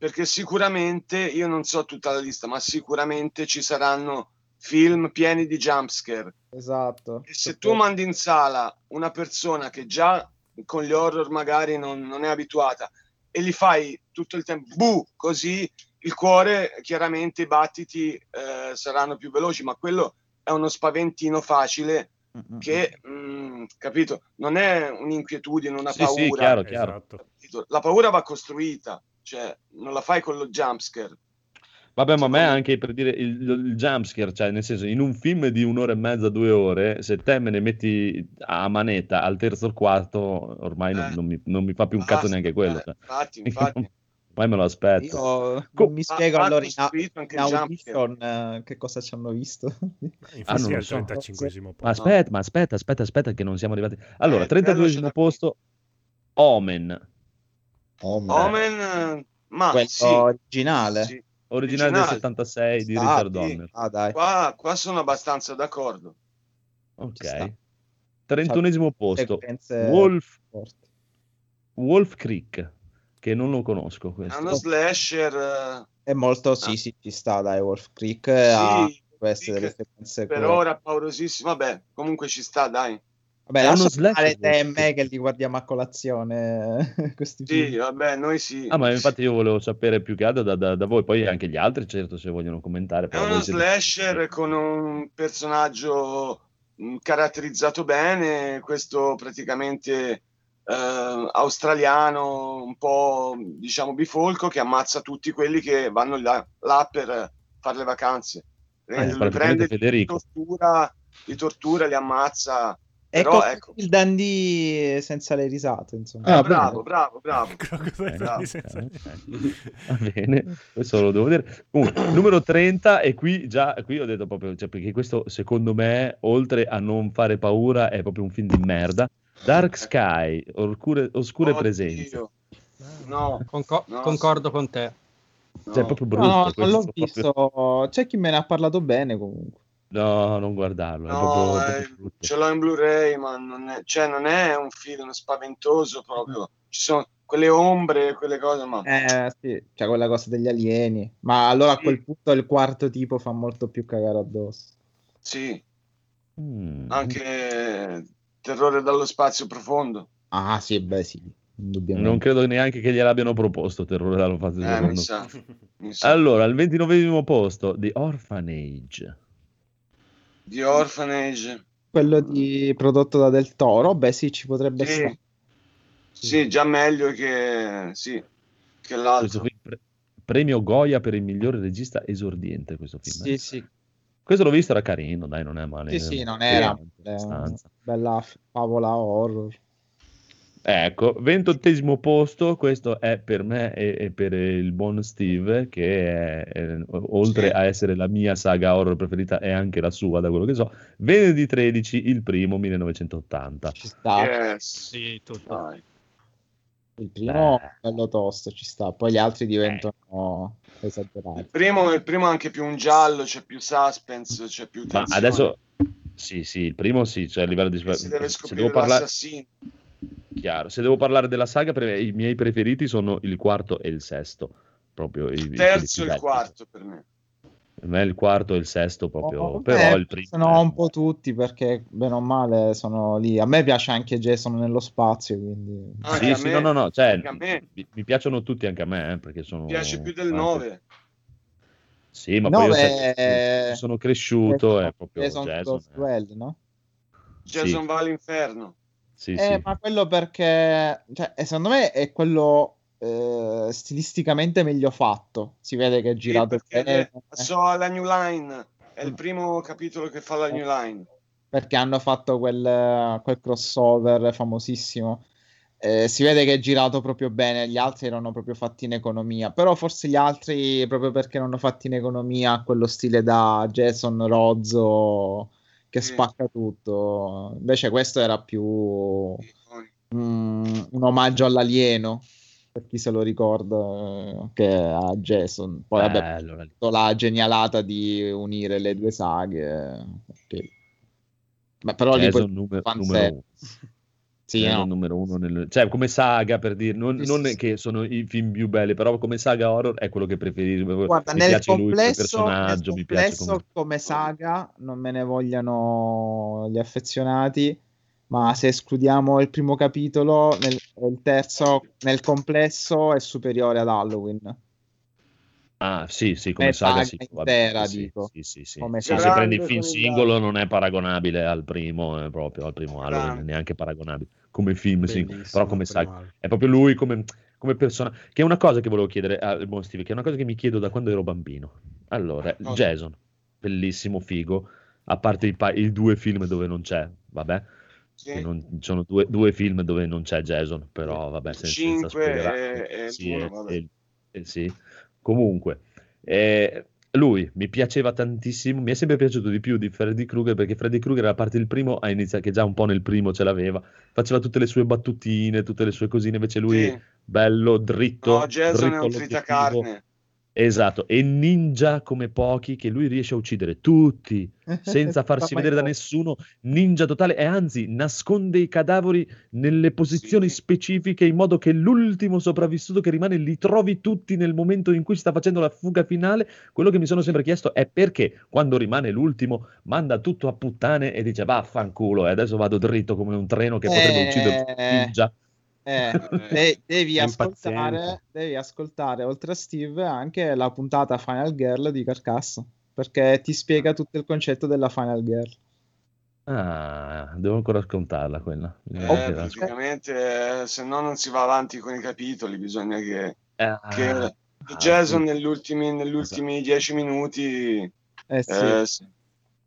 Perché sicuramente, io non so tutta la lista, ma sicuramente ci saranno film pieni di jumpscare. Esatto. E se tu mandi in sala una persona che già con gli horror magari non, non è abituata e gli fai tutto il tempo buh, così il cuore, chiaramente i battiti eh, saranno più veloci, ma quello è uno spaventino facile che, mh, capito, non è un'inquietudine, una Sì, sì, paura. chiaro, chiaro. Capito? La paura va costruita, cioè non la fai con lo jumpscare. Vabbè, ma a me anche per dire il, il jumpscare, cioè nel senso, in un film di un'ora e mezza, due ore, se te me ne metti a manetta al terzo o al quarto, ormai non, Eh. non mi, non mi fa più un cazzo neanche quello. eh, cioè. infatti, infatti. Ormai me lo aspetto. Io Co- non mi spiego va allora in, anche in audition eh, che cosa ci hanno visto. Infatti Ah, non è lo al so. 35 Ma posto. aspetta, ma aspetta, aspetta, aspetta, che non siamo arrivati. Allora, Eh, quello 32 c'è da- posto, Omen, Omen. Omen, ma Quello sì, originale. sì. originale del Originale. 76 di Ah, Richard sì. Donner. Ah, dai. Qua, qua sono abbastanza d'accordo. Ok. 31 posto, Wolf. Wolf Creek, che non lo conosco È questo. uno slasher. È molto, sì, sì, ci sta, dai, Wolf Creek ha sì, queste sì, delle sequenze per ora paurosissimo. Vabbè, comunque ci sta, dai. Vabbè, È lascia uno slasher, stare te e me che li guardiamo a colazione questi Sì, film. vabbè, noi sì. Ah, ma infatti io volevo sapere più che altro da, da- da voi, poi anche gli altri, certo, se vogliono commentare. È uno voi siete- slasher con un personaggio mh, caratterizzato bene, questo praticamente eh, australiano, un po' diciamo bifolco, che ammazza tutti quelli che vanno là, là per fare le vacanze. Prende, praticamente prende, li Federico. tortura, li tortura, li ammazza. È Però come ecco, il dandy senza le risate, insomma. Ah, bravo, bravo, bravo. Ok, senza- ok. Va bene, questo lo devo vedere. Comunque, numero 30, e qui già qui ho detto proprio, cioè, perché questo secondo me, oltre a non fare paura, è proprio un film di merda. Dark Sky, Oscure, oscure Oddio. presenze. No, Conco- No, concordo con te. no. Cioè, è proprio brutto. no, non l'ho proprio- visto. C'è chi me ne ha parlato bene comunque. No, non guardarlo, è No, proprio, eh, proprio brutto. ce l'ho in Blu-ray, ma non è, cioè, non è un film spaventoso proprio. Ci sono quelle ombre, quelle cose, ma Eh sì, c'è quella cosa degli alieni. Ma allora a Sì. quel punto il quarto tipo fa molto più cagare addosso. sì, Mm. anche terrore dallo spazio profondo. Ah sì, beh sì. Non credo neanche che gliel'abbiano proposto Terrore dallo spazio. Eh, mi sa, mi sa. Allora, al 29 posto, The Orphanage. Di Orphanage. Quello di prodotto da Del Toro, beh sì, ci potrebbe Sì, stare. sì, già meglio che, sì, che l'altro. pre- premio Goya per il migliore regista esordiente questo film. Sì, eh. sì, Questo l'ho visto, era carino, dai, non è male. sì, sì, non era bella favola horror. Ecco, ventottesimo posto, questo è per me e, e per il buon Steve, che è, è- oltre Sì. a essere la mia saga horror preferita, è anche la sua, da quello che so. Venerdì 13, il primo, 1980. Ci sta. Yes. Sì, tutto. Dai. Il primo Beh. è bello tosto, ci sta. Poi gli altri diventano esagerati. Il primo, il primo è anche più un giallo, c'è più suspense, c'è più Ma tensione. adesso, sì, sì, il primo sì, cioè a livello di... si deve Se scoprire devo parlare... l'assassino. Chiaro, se devo parlare della saga, i miei preferiti sono il quarto e il sesto. Proprio i, i- quelli Terzo e il quarto per me. Per me il quarto e il sesto proprio, Oh, però eh, il primo... Sono è- un po' tutti perché bene o male sono lì. A me piace anche Jason nello spazio, quindi... Anche Sì, sì, me, no, no, no, cioè, mi, mi piacciono tutti anche a me, eh, perché sono... mi piace più del anche- 9. Sì, ma No, poi io beh, sai, sono cresciuto, è proprio Jason Jason. Ghost eh. No? Jason Sì. va all'inferno. Sì, Eh, sì. ma quello perché, cioè, eh, secondo me è quello eh, stilisticamente meglio fatto. Si vede che è Sì, girato perché bene, so alla New Line, è il primo capitolo che fa la New Line. perché hanno fatto quel, quel crossover famosissimo. Eh, si vede che è girato proprio bene, gli altri erano proprio fatti in economia, però forse gli altri, proprio perché erano fatti in economia, quello stile da Jason Rozzo che spacca tutto. Invece questo era più mm, un omaggio all'alieno, per chi se lo ricorda, eh, che a Jason. Poi vabbè, Bello, la- la genialata di unire le due saghe. perché- Ma però lì Jason poi numero, numero. Sì, no. numero uno nel- cioè come saga per dire non, Sì, non sì, è sì. che sono i film più belli però come saga horror è quello che preferisco Guarda, mi nel lui complesso, personaggio nel mi piace complesso come... come saga non me ne vogliano gli affezionati, ma se escludiamo il primo capitolo, nel, il terzo nel complesso è superiore ad Halloween. ah sì, sì, come saga sì, intera, sì, dico. sì, sì, sì. Come Sì, se prendi il film singolo non è paragonabile al primo, eh, proprio al primo Halloween, neanche paragonabile come film Bellissimo, però come Halloween. È proprio lui come, come persona, che è una cosa che volevo chiedere al buon Steve, che è una cosa che mi chiedo da quando ero bambino. Allora, Cosa? Jason, bellissimo, figo, a parte i, pa- i due film dove non c'è, vabbè, Sì. non- ci sono due, due film dove non c'è Jason, però vabbè, sen- senza Cinque spoilerare. e- e Sì, vabbè. eh, sì. Comunque, eh, lui mi piaceva tantissimo, mi è sempre piaciuto di più di Freddy Krueger perché Freddy Krueger a parte il primo ha iniziato che già un po' nel primo ce l'aveva, faceva tutte le sue battutine, tutte le sue cosine, invece lui Sì. bello, dritto, No, Jason è dritto un all'obiettivo. tritacarne. Esatto, e ninja come pochi che lui riesce a uccidere tutti senza farsi vedere da nessuno, ninja totale e anzi nasconde i cadaveri nelle posizioni Sì. specifiche in modo che l'ultimo sopravvissuto che rimane li trovi tutti nel momento in cui sta facendo la fuga finale. Quello che mi sono sempre chiesto è perché quando rimane l'ultimo manda tutto a puttane e dice vaffanculo e adesso vado dritto come un treno che potrebbe Eh, uccidere ninja. Eh, de- devi, ascoltare, devi ascoltare, oltre a Steve, anche la puntata Final Girl di Carcasso, perché ti spiega tutto il concetto della Final Girl. Ah, devo ancora scontarla quella. Eh, Eh, praticamente, eh, se no non si va avanti con i capitoli, bisogna che, ah, che ah, Jason sì. negli ultimi, negli ultimi dieci minuti Eh sì. eh, si,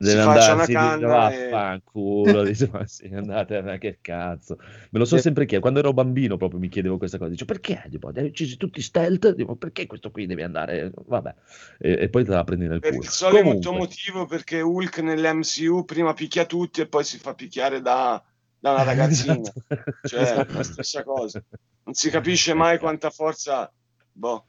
Deve si faccia una andarsi, e... vaffanculo, dice, ma sì, andate, ma che cazzo. Me lo Sì. sempre chiesto, quando ero bambino proprio mi chiedevo questa cosa, dicevo perché? Dico, hai uccisi tutti stealth? Dico, perché questo qui deve andare? Vabbè, e, e poi te la prendi nel Per culo. il solito Comunque, motivo perché Hulk nell'MCU prima picchia tutti e poi si fa picchiare da, da una ragazzina. Esatto. Cioè, la stessa cosa. Non si capisce mai quanta forza. Boh,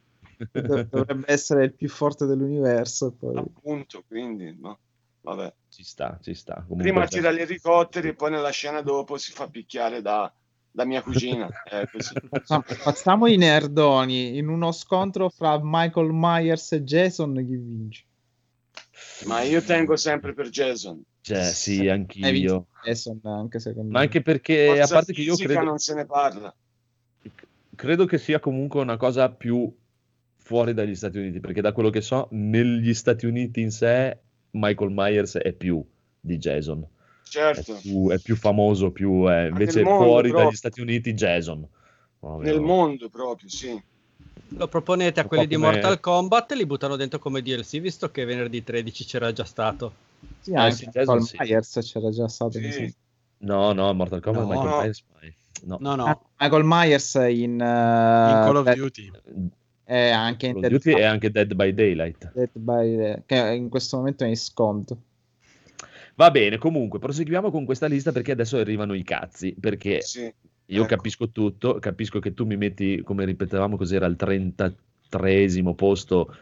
Dov- Dovrebbe essere il più forte dell'universo. Poi. appunto, quindi, boh, vabbè. Ci sta, ci sta. Comunque, Prima tira gli elicotteri e poi nella scena dopo si fa picchiare da, da mia cugina. Eh. Facciamo, i nerdoni in uno scontro fra Michael Myers e Jason. Chi vince? Ma io tengo sempre per Jason. cioè, sì, Eh, anch'io. vince Jason anche secondo Ma anche perché, a Forza parte che io credo, non se ne parla. credo che sia comunque una cosa più fuori dagli Stati Uniti, perché da quello che so, negli Stati Uniti in sé, Michael Myers è più di Jason. È Certo, più, è più famoso, più è, invece nel mondo fuori proprio. dagli Stati Uniti Jason. Proprio- nel mondo proprio, sì. Lo proponete a quelli di come- Mortal Kombat e li buttano dentro come DLC, visto che venerdì 13 c'era già stato. Sì, Eh, anche Jason sì. Myers c'era già stato. Sì. No, no, Mortal Kombat, No. Michael No. Myers. No. No, no, Ah, Michael Myers in, in eh, Call of Duty. È anche in Call of Dead, Duty e anche Dead by Daylight. Dead by- che in questo momento è in sconto. Va bene, comunque, proseguiamo con questa lista perché adesso arrivano i cazzi, perché sì. io Ecco. capisco tutto, capisco che tu mi metti, come ripetevamo, cos'era al 33esimo posto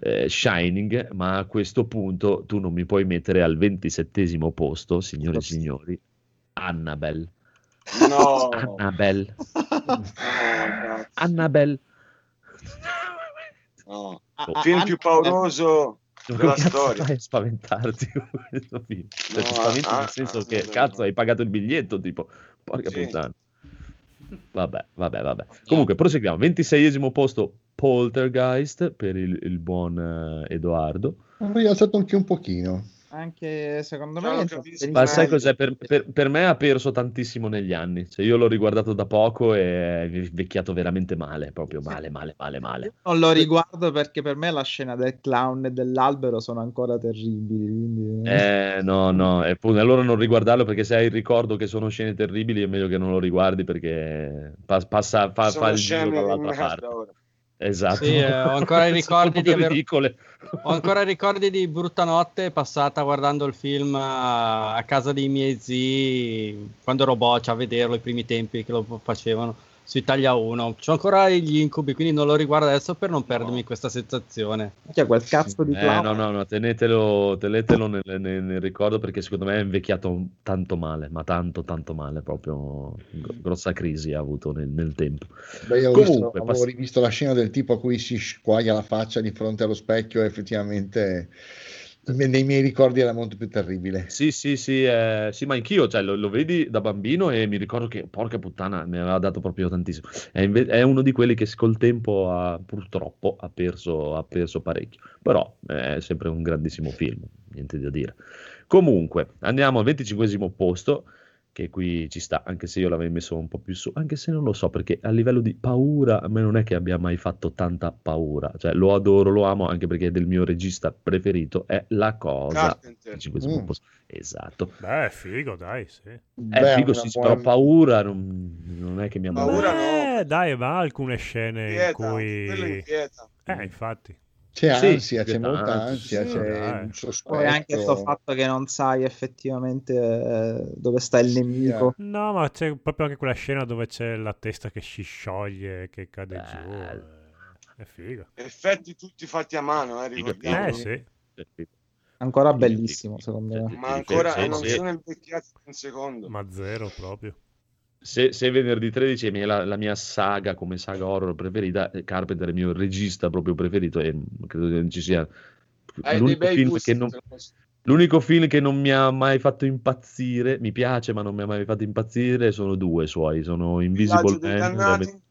eh, Shining, ma a questo punto tu non mi puoi mettere al 27esimo posto, signore e signori, Annabelle. No, Annabelle. no, cazzo, Annabelle. No. Ah, ah, Film ah, più pauroso della storia. fai a spaventarti questo film? Cioè, No, ti spaventi ah, nel senso ah, che cazzo no. hai pagato il biglietto, tipo, porca Sì. puttana. Vabbè, vabbè, vabbè. Comunque, proseguiamo. 26esimo posto Poltergeist per il, il buon eh, Edoardo. Ho rialzato anche un pochino. Anche secondo me. Ma sai cos'è? Per, per- per me ha perso tantissimo negli anni. Cioè, io l'ho riguardato da poco e è invecchiato veramente male, proprio male, male, male, male. non lo riguardo perché per me la scena del clown e dell'albero sono ancora terribili. Quindi... Eh, no, no, e poi, allora non riguardarlo perché se hai il ricordo che sono scene terribili è meglio che non lo riguardi perché pa- passa, fa, fa il giro dall'altra parte. ora. Esatto. Sì, eh, ho ancora i aver-. Ho ancora ricordi di brutta notte passata guardando il film a, a casa dei miei zii quando ero boccia a vederlo i primi tempi che lo facevano su Italia 1. C'ho ancora gli incubi, quindi non lo riguardo adesso per non perdermi questa sensazione. Cioè, quel cazzo di Eh, no, no, no, tenetelo, tenetelo nel, nel- nel ricordo perché secondo me è invecchiato tanto male, ma tanto, tanto male, proprio gro- grossa crisi ha avuto nel, nel tempo. Beh, io ho Comunque, visto- avevo pass- rivisto la scena del tipo a cui si squaglia la faccia di fronte allo specchio effettivamente nei miei ricordi era molto più terribile. Sì, sì, sì, eh, sì, ma anch'io, cioè, lo, lo vedi da bambino e mi ricordo che, porca puttana, mi aveva dato proprio tantissimo. È, inve- è uno di quelli che col tempo ha, purtroppo ha perso, ha perso parecchio, però è sempre un grandissimo film, niente da dire. Comunque, andiamo al 25 posto, che qui ci sta, anche se io l'avevo messo un po' più su, anche se non lo so, perché a livello di paura, a me non è che abbia mai fatto tanta paura, cioè lo adoro, lo amo, anche perché è del mio regista preferito, è La Cosa. 25 Mm. Esatto. Beh, è figo, dai, sì. È Beh, figo, sì, buona- però paura non, non è che mi ha Paura mandato. no. Eh, dai, ma alcune scene in Inquieta, quello cui... inquieta. Eh, infatti. C'è Sì, ansia, c'è sì, molta ansia, ansia, sì, c'è un sospetto. Poi anche sto fatto che non sai effettivamente eh, dove sta il Sì, nemico. No, ma c'è proprio anche quella scena dove c'è la testa che si scioglie, che cade giù. Bello. eh, È figo. Effetti tutti fatti a mano, eh, ricordiamo. Eh sì. Ancora bellissimo, secondo me. Ma ancora non sono invecchiati un secondo. Ma zero proprio. Se, se venerdì 13 è la, la mia saga come saga horror preferita, eh, Carpenter è il mio regista proprio preferito e credo che non ci sia Hai dei l'unico film, gusti, che non, l'unico film che non mi ha mai fatto impazzire, mi piace ma non mi ha mai fatto impazzire, sono due suoi, sono Invisible Man.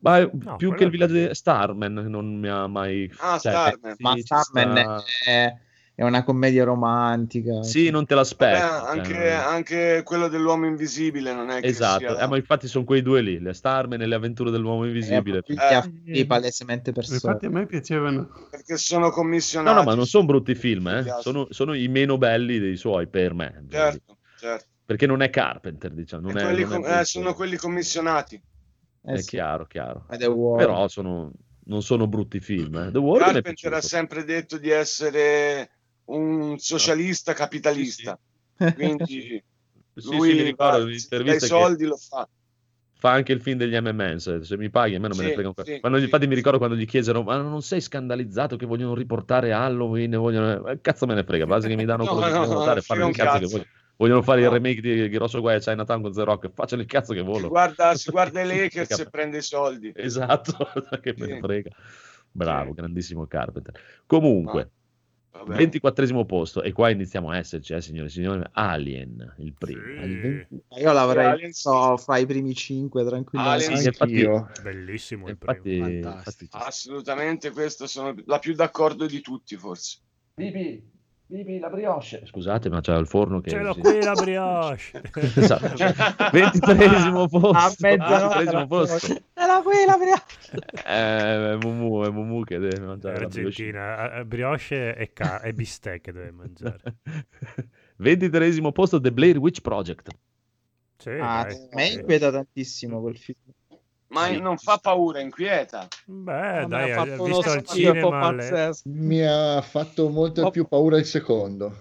Ma eh, No, più che il villaggio di Starman non mi ha mai... Ah, cioè, Starman. sì, Ma Starman sta- è, è una commedia romantica. Sì, non te Vabbè, l'aspetti. anche, cioè, anche quello dell'uomo invisibile non è che Esatto, sia... eh, ma infatti sono quei due lì, le Starman e le avventure dell'uomo invisibile. È Eh. affidi palesemente persone. Infatti a me piacevano. perché sono No, commissionati. no, ma non sono brutti film, eh. sono, sono i meno belli dei suoi per me. Certo, certo. Perché non è Carpenter, diciamo. Non è, quelli non è com- eh, sono quelli commissionati. Eh È sì, chiaro, chiaro. Però sono, non sono brutti film. Eh. The World Carpenter ha sempre detto di essere un socialista capitalista. Quindi Sì, lui sì, ricordo va- dai che soldi lo fa. fa anche il film degli M&M's. Se mi paghi, a me non me ne frega un cazzo. infatti mi ricordo quando gli chiesero, ma non sei scandalizzato che vogliono riportare Halloween? Vogliono... Eh, Cazzo me ne frega, basta che mi danno No, quello che no, vogliono no, fanno il cazzo che vogliono. Vogliono fare il No. remake di, di Rosso Guai a Chinatown con The Rock, facciano il cazzo che Si vogliono. guarda, si guarda i Lakers e prende i soldi. Esatto, che me ne frega. Bravo, grandissimo Carpenter. Comunque. 24 posto, e qua iniziamo a esserci, eh, signore e signori, Alien, il primo. Sì. Io l'avrei Alien, messo fra i primi cinque tranquillamente. Alien, Sì, infatti- Anch'io. Bellissimo. Infatti, infatti Assolutamente, questo sono la più d'accordo di tutti, forse. Bibi, Bibi, la brioche. Scusate, ma c'è il forno che... Ce l'ho qui la brioche. Esatto. 23 posto. A mezzanotte 23 posto. Era qui la brioche. Eh, è Mumu, è Mumu che deve mangiare la brioche. Argentina, eh, brioche e, ca- e bistecche deve mangiare. 23 posto The Blair Witch Project. Sì, Ah, a me inquieta tantissimo quel film. Ma Sì. non fa paura, inquieta. Beh, dai, ha fatto uno visto al cinema le-. Mi ha fatto molto più paura il secondo.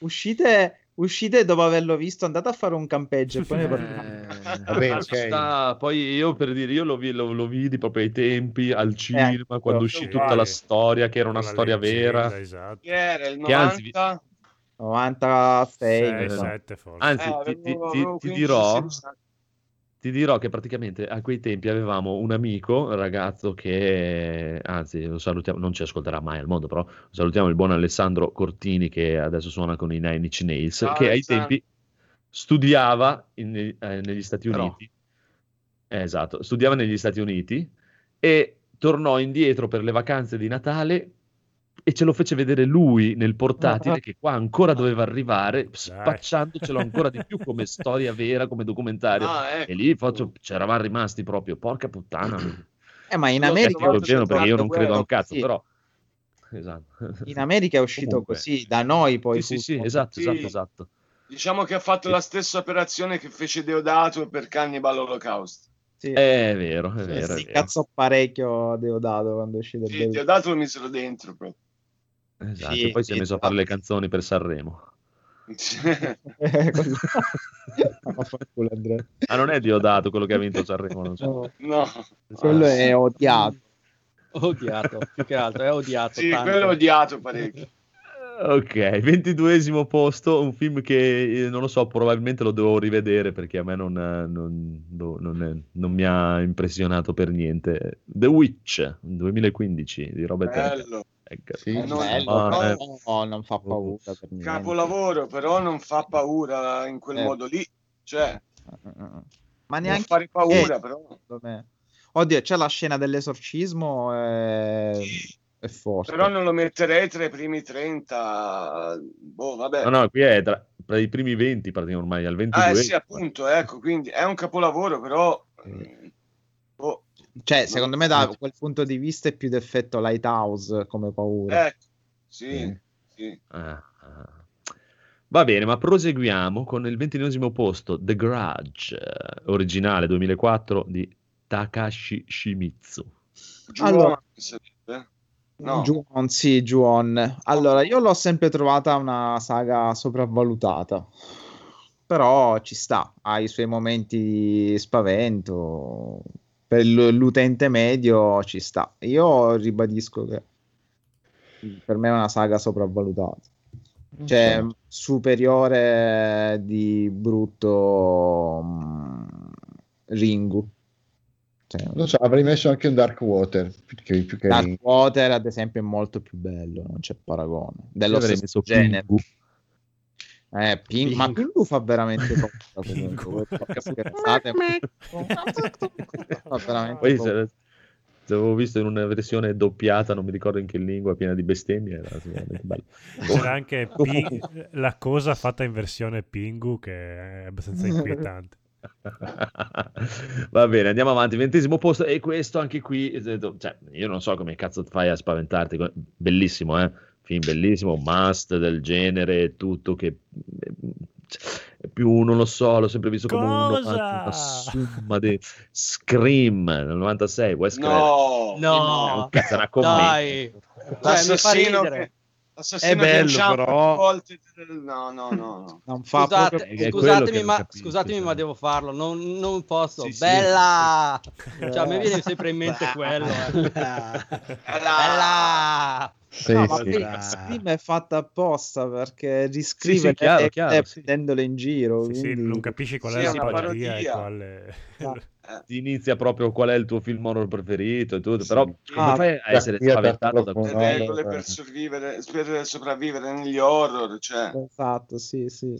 Uscite, uscite dopo averlo visto, andate a fare un campeggio e poi ne parliamo. Eh, Va bene, ci ok. sta. Poi io per dire, io lo, vi- lo- lo vidi proprio ai tempi al cinema, quando uscì sì. tutta la storia, che era una la storia leggenda, vera. Esatto. Che era il Che anzi, 90? 96. 6, mi sa. 7 forse. Anzi, Eh, ti, ti- avevo- ti- ti 15, dirò, 16 anni. Ti dirò che praticamente a quei tempi avevamo un amico, un ragazzo che, anzi, lo salutiamo, non ci ascolterà mai al mondo, però salutiamo il buon Alessandro Cortini che adesso suona con i Nine Inch Nails, Ciao, che ai tempi studiava in- eh, negli Stati. Uniti. Eh, esatto, studiava negli Stati Uniti e tornò indietro per le vacanze di Natale e ce lo fece vedere lui nel portatile che qua ancora doveva arrivare, spacciandocelo ancora di più come storia vera, come documentario. Ah, ecco. E lì faccio, c'eravamo rimasti proprio, porca puttana. Eh, ma in America, Io perché io non credo a un cazzo, sì. però... Esatto. in America è uscito Comunque. così, da noi poi. Sì, sì, sì, esatto, Sì. esatto, esatto. Diciamo che ha fatto la stessa operazione che fece Deodato per Cannibal Holocaust. Sì. È vero, è vero, è si vero. cazzò parecchio Deodato quando è uscito Sì. Deodato lo misero dentro proprio. Esatto, Sì, poi si è messo a fare le canzoni per Sanremo. Ah, non è Diodato quello che ha vinto Sanremo, non so. No, no, quello è odiato. Odiato, più che altro, è odiato. sì, tanto. quello ho odiato parecchio. Ok, ventiduesimo posto, un film che eh, non lo so, probabilmente lo devo rivedere perché a me non, eh, non- no- non è- non mi ha impressionato per niente. The Witch 2015 di Robert. Bello. Egg. Sì, non- bello, Ma, però eh, no, non fa paura. Capolavoro, però non fa paura in quel Eh. modo lì. Cioè, Ma neanche fare paura, eh, però. Oddio, c'è la scena dell'esorcismo è, è forte. Però non lo metterei tra i primi 30. Boh, vabbè. No, no, qui è tra, tra i primi 20, praticamente ormai al 22. Ah, eh sì, appunto, ecco, quindi è un capolavoro, però... eh, Cioè, secondo me da quel punto di vista è più d'effetto Lighthouse come paura. ecco, sì, sì. Ah, ah. Va bene, ma proseguiamo con il ventinesimo posto, The Grudge, eh, originale 2004 di Takashi Shimizu. Ju-on Allora-? No. Ju-on, sì, Ju-on. Allora, io l'ho sempre trovata una saga sopravvalutata, però ci sta, ha i suoi momenti di spavento, per l'utente medio ci sta. Io ribadisco che per me è una saga sopravvalutata. Cioè, superiore di brutto mm, Ringu. Cioè, Non so, avrei messo anche un Dark Water più che, Dark Water, ad esempio, è molto più bello, non c'è paragone. Dello stesso genere. Pingu. Eh, Ping- Ma Pingu. Fa veramente paura. Pingu. scherzate. Fa veramente Poi paura. se, se avevo visto in una versione doppiata, non mi ricordo in che lingua, piena di bestemmie, era bello. C'era anche Pi- la cosa fatta in versione Pingu che è abbastanza inquietante. Va bene, andiamo avanti. Ventesimo posto, e questo anche qui, cioè, io non so come cazzo fai a spaventarti. Bellissimo, eh? Film bellissimo, must del genere, tutto che eh, più non lo so, l'ho sempre visto come un una somma di Scream nel 96, Wes Craven. No, No, Un cazzo, una commessa. dai. Cioè, mi fa ridere. che, l'assassino È bello, però. volte- No, no, no, no. Non fa Scusate, proprio... Scusatemi, ma, capisci, scusatemi cioè. ma devo farlo. Non, non posso. Sì, sì. Bella! Cioè, a me viene sempre in mente quello. eh. Bella! Sì, No, ma sì. Scream è fatta apposta perché riscrive Sì, sì, sì. prendendole in giro. Sì, sì, quindi- non capisci qual Sì, è la una simpatia e parodia. quale... Ti inizia proprio qual è il tuo film horror preferito e tutto, Sì. però come Ah, fai a essere spaventato da questo? Le no, regole no, per, no. sopravvivere, per sopravvivere negli horror, cioè... Esatto, sì, sì.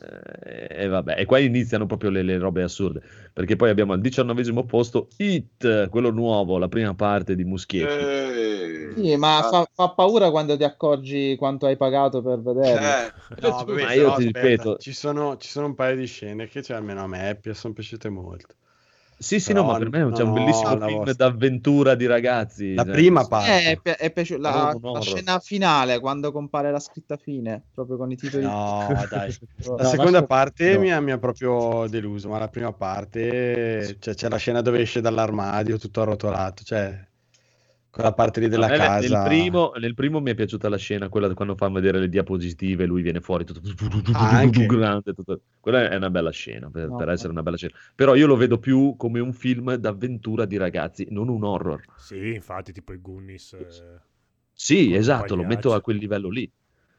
Eh, E vabbè, e qua iniziano proprio le, le robe assurde, perché poi abbiamo al diciannovesimo posto Hit, quello nuovo, la prima parte di Muschietti. Eh, Sì, ma ah, fa, fa paura quando ti accorgi quanto hai pagato per vederlo. cioè, No, Ma vabbè, io però, ti aspetta, ripeto- ci sono, ci sono un paio di scene che cioè, almeno a me sono piaciute molto. Sì, sì, Però no, ma per me c'è un no, bellissimo la film vostra- d'avventura di ragazzi. La cioè, prima sì. parte. Eh, è, pi- è piaciuta la, un la scena finale quando compare la scritta fine, proprio con i titoli. No, dai. No, La seconda ma- parte no. mi, ha, mi ha proprio deluso, ma la prima parte cioè, c'è la scena dove esce dall'armadio tutto arrotolato, cioè quella parte lì della casa. Nel primo, nel primo mi è piaciuta la scena, quella quando fanno vedere le diapositive, lui viene fuori tutto Ah, anche. grande. tutto- Quella è una bella scena, per, No, per no. essere una bella scena. Però io lo vedo più come un film d'avventura di ragazzi, non un horror. Sì, infatti, tipo i Goonies. eh, Sì, esatto, lo metto a quel livello lì.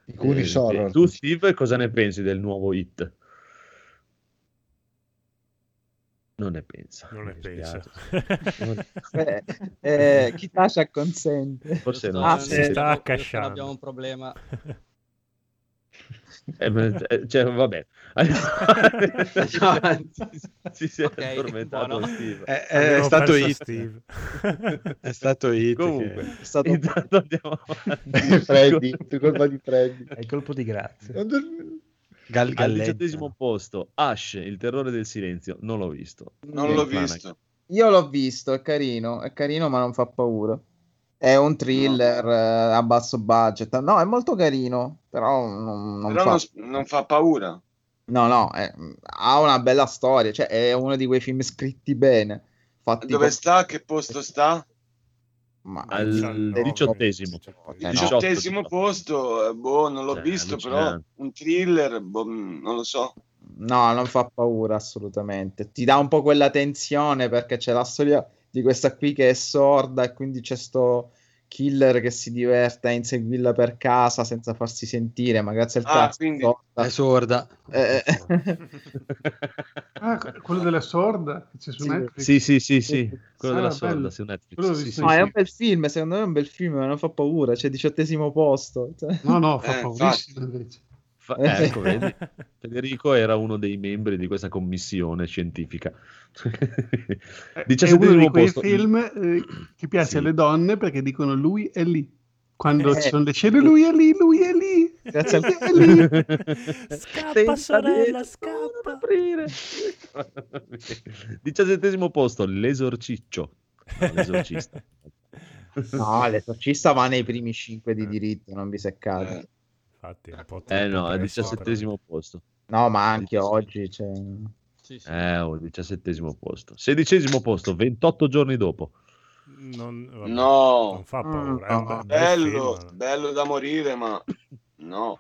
I cuni Eh, horror. Tu, Steve, cosa ne pensi del nuovo Hit? Non ne pensa. Non ne pensa. dispiace. Eh, eh, chi tascia consente. Forse no. Ah, io sì. sto- Sta accasciando. Abbiamo un problema. Eh, eh, cioè, vabbè. si, si è Ok, addormentato buono. Steve. È, è stato Hit. Steve. È stato Hit. Comunque, che- È stato intanto andiamo avanti. Freddy, per colpa di Freddy. È il colpo di grazia. Gal- Al diciottesimo posto, Ash, il terrore del silenzio. Non l'ho visto. non l'ho Flanagan. visto. Io l'ho visto, è carino, è carino ma non fa paura. È un thriller eh, a basso budget. No, è molto carino, però non, non Però fa... non, non fa paura. No, no, è- ha una bella storia, cioè è uno di quei film scritti bene. Fatti Dove con- sta? Che posto sta? Ma- Al diciottesimo. Eh, no. diciotto, Diciottesimo tipo. posto, eh, boh, non l'ho Cioè, visto, però un thriller, boh, mm, non lo so. No, non fa paura assolutamente. Ti dà un po' quella tensione perché c'è la storia di questa qui che è sorda e quindi c'è sto killer che si diverte a inseguirla per casa senza farsi sentire, ma grazie al Ah, cazzo quindi- È sorda. Eh, Ah, quello della sorda che c'è su Sì. Netflix. Sì, sì, sì, sì, quello Ah, della bello. sorda su Netflix. Sì, sì, no, sì. è un bel film, secondo me è un bel film, ma non fa paura, c'è diciottesimo posto. cioè. No, no, fa Eh, paurissimo invece. Fa- eh, ecco, vedi? Federico era uno dei membri di questa commissione scientifica. Eh, È uno Diciassettesimo di quei posto. film eh, che piace Sì. alle donne perché dicono lui è lì. Quando Eh. ci sono le scene, lui è lì, lui è lì. Grazie al è lì. Scappa, Senza sorella, dietro, scappa. aprire. Diciassettesimo posto, l'esorciccio. No, l'esorcista. No, l'esorcista va nei primi cinque di diritto, non vi seccate. Eh. Infatti, un po' Eh no, è presto, diciassettesimo posto. No, ma anche oggi cioè... Sì, sì. Eh, oh, diciassettesimo posto. Sedicesimo posto, 28 giorni dopo. Non, vabbè, No. non fa Mm, paura. È un no. bel- bel Bello, film. bello da morire, ma no.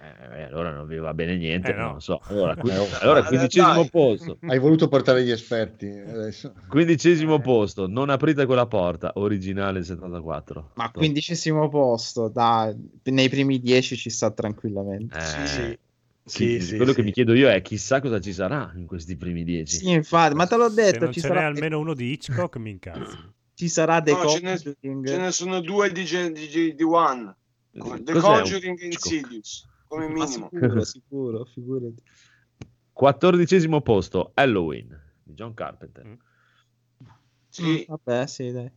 Eh, allora non vi va bene niente, Eh, no. non lo so. Allora, Eh, allora, Eh, quindicesimo dai. posto. Hai voluto portare gli esperti adesso. Quindicesimo posto, non aprite quella porta, originale 74. Ma Top. quindicesimo posto, dai, nei primi dieci ci sta tranquillamente. Eh, Sì, sì. sì, Sì, sì, quello sì. che mi chiedo io è chissà cosa ci sarà in questi primi dieci. Sì, infatti, ma te l'ho Se detto, non ci ce sarà, almeno uno di Hitchcock, mi incazzo. ci sarà The No, ce n'è- Conjuring. Ce ne sono due di, di, di One. The Cos'è Conjuring e? Insidious, come minimo. sicuro, sicuro, figurati. Quattordicesimo posto, Halloween di John Carpenter. Mm. Sì, Vabbè, sì, dai.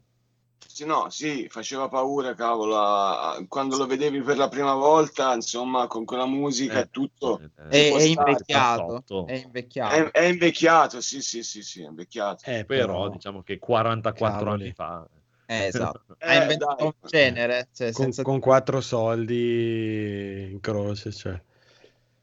sì, no, sì, faceva paura, cavolo. Quando lo vedevi per la prima volta, insomma, con quella musica Eh, e tutto. eh, È, può è stare, invecchiato, 78. è invecchiato. È, è invecchiato, sì, sì, sì, sì, è invecchiato. Eh, Però diciamo che 44 Cavoli. anni fa. Eh, esatto. Eh, ha inventato un genere, cioè, con, senza con quattro soldi in croce, cioè.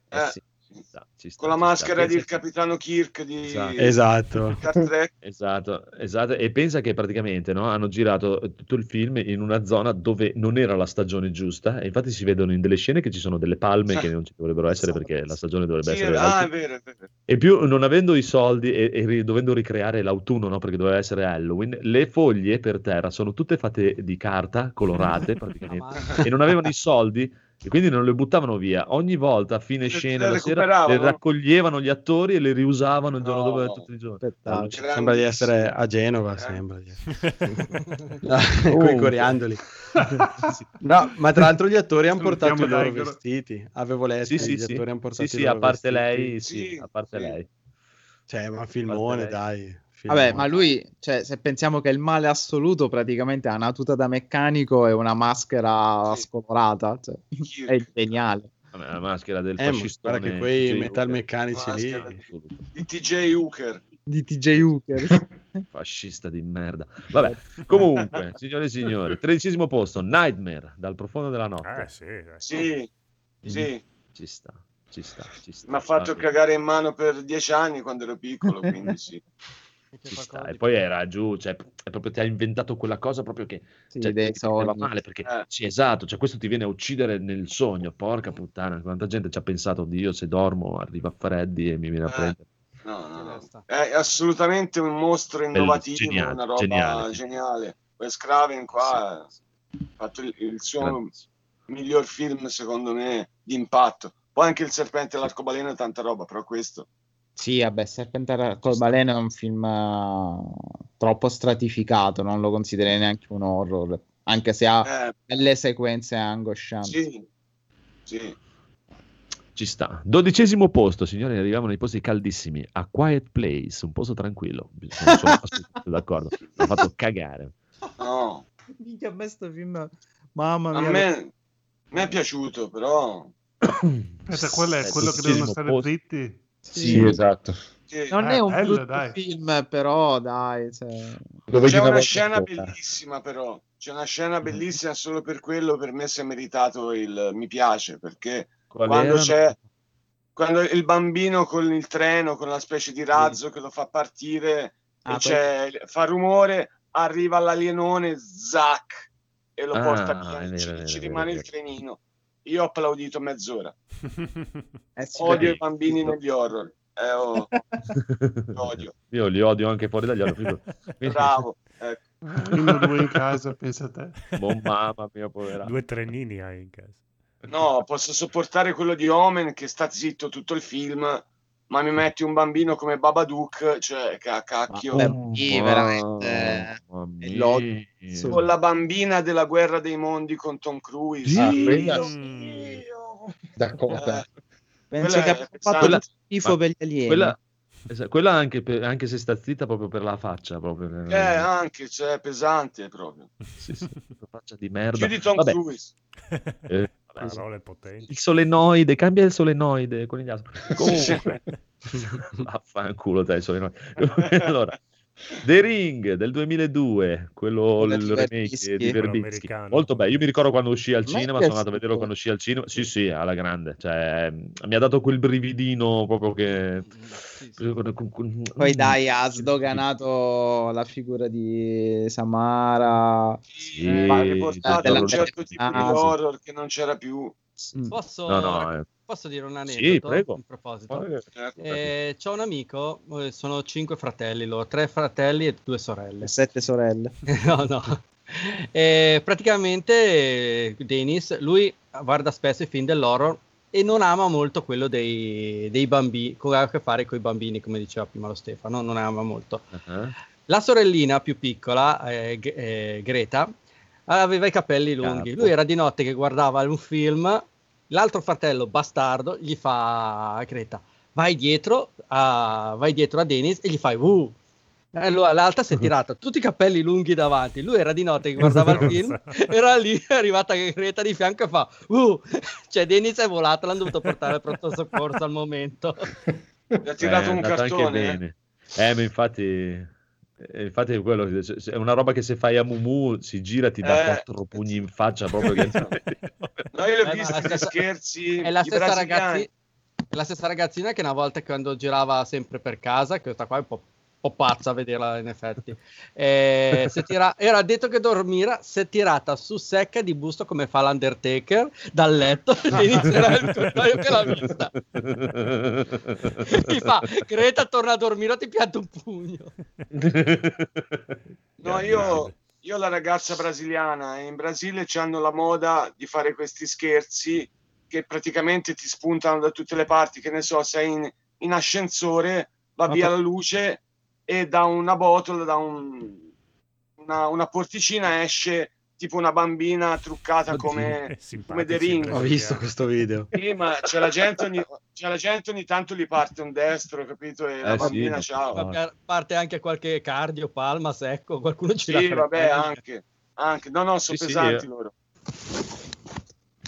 Eh, Eh, sì. Sta, ci sta, con la maschera Pensa del capitano Kirk di Esatto. Esatto. Star Trek. Esatto, esatto, e pensa che praticamente no, hanno girato tutto il film in una zona dove non era la stagione giusta, e infatti si vedono in delle scene che ci sono delle palme che non ci dovrebbero essere perché la stagione dovrebbe Sì, essere ah, è vero, è vero. E più non avendo i soldi e, e dovendo ricreare l'autunno, no, perché doveva essere Halloween, le foglie per terra sono tutte fatte di carta colorate praticamente e non avevano i soldi e quindi non le buttavano via. Ogni volta a fine Le- scena le la sera le raccoglievano gli attori e le riusavano il giorno No. dopo tutti i giorni. Spettacolo. Sembra di essere a Genova, Eh. sembra. di- Oh. Con i coriandoli. No, ma tra l'altro gli attori hanno portato i loro Tiger. vestiti. Avevo letto Sì, sì, gli sì. attori hanno portato sì, i a loro parte vestiti. lei, sì, Sì, a parte sì. lei. Cioè, ma filmone, dai. Vabbè, filmone. ma lui, cioè, se pensiamo che il male assoluto praticamente ha una tuta da meccanico e una maschera Sì. scolorata, cioè, è geniale. Vabbè, la maschera del Eh, ma fascistone. guarda che quei TJ metal Hooker. meccanici lì... Di TJ Hooker. Di TJ Hooker. Fascista di merda. Vabbè, comunque, signore e signori, tredicesimo posto, Nightmare, dal profondo della notte. Eh, sì, dai. Sì, sì. Ci sta, ci sta, ci sta. Mi ha fatto Vabbè, cagare in mano per dieci anni quando ero piccolo, quindi sì. Ci sta. E poi era giù, cioè, è proprio ti ha inventato quella cosa proprio che Sì, cioè, ti sogni. male perché Eh. sì, esatto, cioè questo ti viene a uccidere nel sogno, porca puttana, quanta gente ci ha pensato, Dio, se dormo arriva Freddy e mi viene a Eh. prendere. No, no, no. Testa. È assolutamente un mostro innovativo, geniale, una roba geniale. geniale. Wes Craven qua ha fatto il, il suo Grandissimo. miglior film, secondo me, di impatto. Poi anche Il serpente e l'arcobaleno è tanta roba, però questo... Sì, vabbè, Serpente Arcobaleno è un film eh, troppo stratificato, non lo considererei neanche un horror, anche se ha Eh, delle sequenze angoscianti. sì, sì. Ci sta. Dodicesimo posto, signori, arriviamo nei posti caldissimi. A Quiet Place, un posto tranquillo. Non sono assolutamente d'accordo. Mi ha fatto cagare. No, Minchia, a me sto film... Mamma a mia. me, mi è piaciuto, però... Aspetta, quello è quello che devono stare posto. zitti. Sì, esatto. sì. Non Eh, è un bello, film, però dai, cioè... C'è una scena sola. bellissima, però. C'è una scena bellissima solo per quello per me si è meritato il mi piace, perché Quali quando erano? c'è quando il bambino con il treno, con la specie di razzo che lo fa partire Ah, e c'è, fa rumore, arriva l'alienone, zac, e lo Ah, porta via, vero, ci, vero, ci vero, rimane il trenino. Io ho applaudito mezz'ora. Eh Odio i bambini negli horror. Eh, oh, odio. Io li odio anche fuori dagli horror. Bravo. Ecco. Uno due in casa, pensa a te. Oh, mamma mia, povera. Due trenini hai in casa. No, posso sopportare quello di Omen che sta zitto tutto il film, ma mi metti un bambino come Babadook, cioè ca- cacchio. Beh, sì, veramente. L'ozio. Con la bambina della guerra dei mondi con Tom Cruise. Ah, Dio quella- mio. Dakota. Eh, Penso Quella che abbia fatto tutto schifo Ma per gli alieni. Quella, quella anche, per- anche se sta zitta proprio per la faccia. Proprio, Eh, anche, cioè, è pesante proprio. Sì, sì, faccia di merda. Più di Tom Vabbè, Cruise. eh, vabbè, sì. Potenti. Il solenoide, cambia il solenoide con gli altri. Comunque, vaffanculo te, il solenoide. allora, The Ring del 2002, quello il remake di Verbinski. Molto bello. Io mi ricordo quando uscì al cinema, sono andato a vederlo quando uscì al cinema. Sì, sì, alla grande. Cioè, mi ha dato quel brividino proprio che. Sì, sì. Poi dai, ha sdoganato la figura di Samara. Sì, Ma ha riportato un certo tipo di Ah, horror che non c'era più. Posso, No, no, eh. posso dire un Sì, aneddoto prego. in proposito? Certo. Eh, c'ho un amico, eh, sono cinque fratelli loro, tre fratelli e due sorelle. Le sette sorelle. no, no. Eh, praticamente eh, Dennis, lui guarda spesso i film dell'horror e non ama molto quello dei, dei bambini, che ha a che fare con i bambini, come diceva prima lo Stefano, non ama molto. Uh-huh. La sorellina più piccola, eh, G- eh, Greta, aveva i capelli lunghi. Capo. Lui era di notte che guardava un film, l'altro fratello, bastardo, gli fa a Greta, vai dietro a, vai dietro a Dennis e gli fai uh. Allora l'altra si è tirata tutti i capelli lunghi davanti. Lui era di notte che guardava il film, era lì, è arrivata Greta di fianco e fa uh. Cioè Dennis è volato, l'hanno dovuto portare al pronto soccorso al momento. Gli ha tirato Eh, un cartone. eh. Eh, ma infatti, infatti è quello, è una roba che se fai a Mumu si gira ti dà Eh. quattro pugni in faccia proprio che... No, io l'ho Eh, visto stessa- scherzi. È la stessa, ragazzi- la stessa ragazzina che una volta quando girava sempre per casa, questa qua è un po', po' pazza a vederla in effetti, eh, tira- era detto che dormirà, si è tirata su secca di busto come fa l'Undertaker dal letto e inizierà il contrario che l'ha vista. Ti fa, Greta torna a dormire o ti pianto un pugno. No, io, io ho la ragazza brasiliana e in Brasile hanno la moda di fare questi scherzi che praticamente ti spuntano da tutte le parti, che ne so, sei in, in ascensore, va Ma via la luce e da una botola, da un- una, una porticina esce tipo una bambina truccata Oddio, come, come The Ring. Ho visto questo video. Sì, ma c'è la, gente ogni, c'è la gente ogni tanto gli parte un destro, capito? E la Eh sì, bambina, ma- ciao. Parte anche qualche cardio, palma, secco, qualcuno ci Sì, vabbè, anche, anche. No, no, sono Sì, sì, pesanti eh. loro.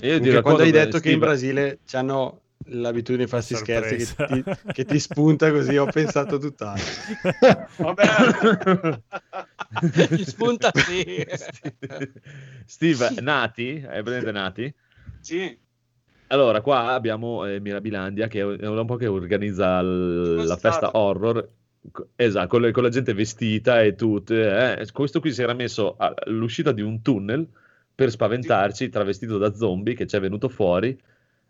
Io Comunque, racconto quando hai detto che in Brasile hanno l'abitudine di farsi scherzi che ti, che ti spunta così, ho pensato tutt'altro. Vabbè. Gli spunta sì. Steve, Nati, hai presente Nati? Sì, Allora, qua abbiamo eh, Mirabilandia che è un po' che organizza l- la festa stato. horror. Esatto, con, le- con la gente vestita e tutto. eh. Questo qui si era messo all'uscita di un tunnel per spaventarci, travestito da zombie che ci è venuto fuori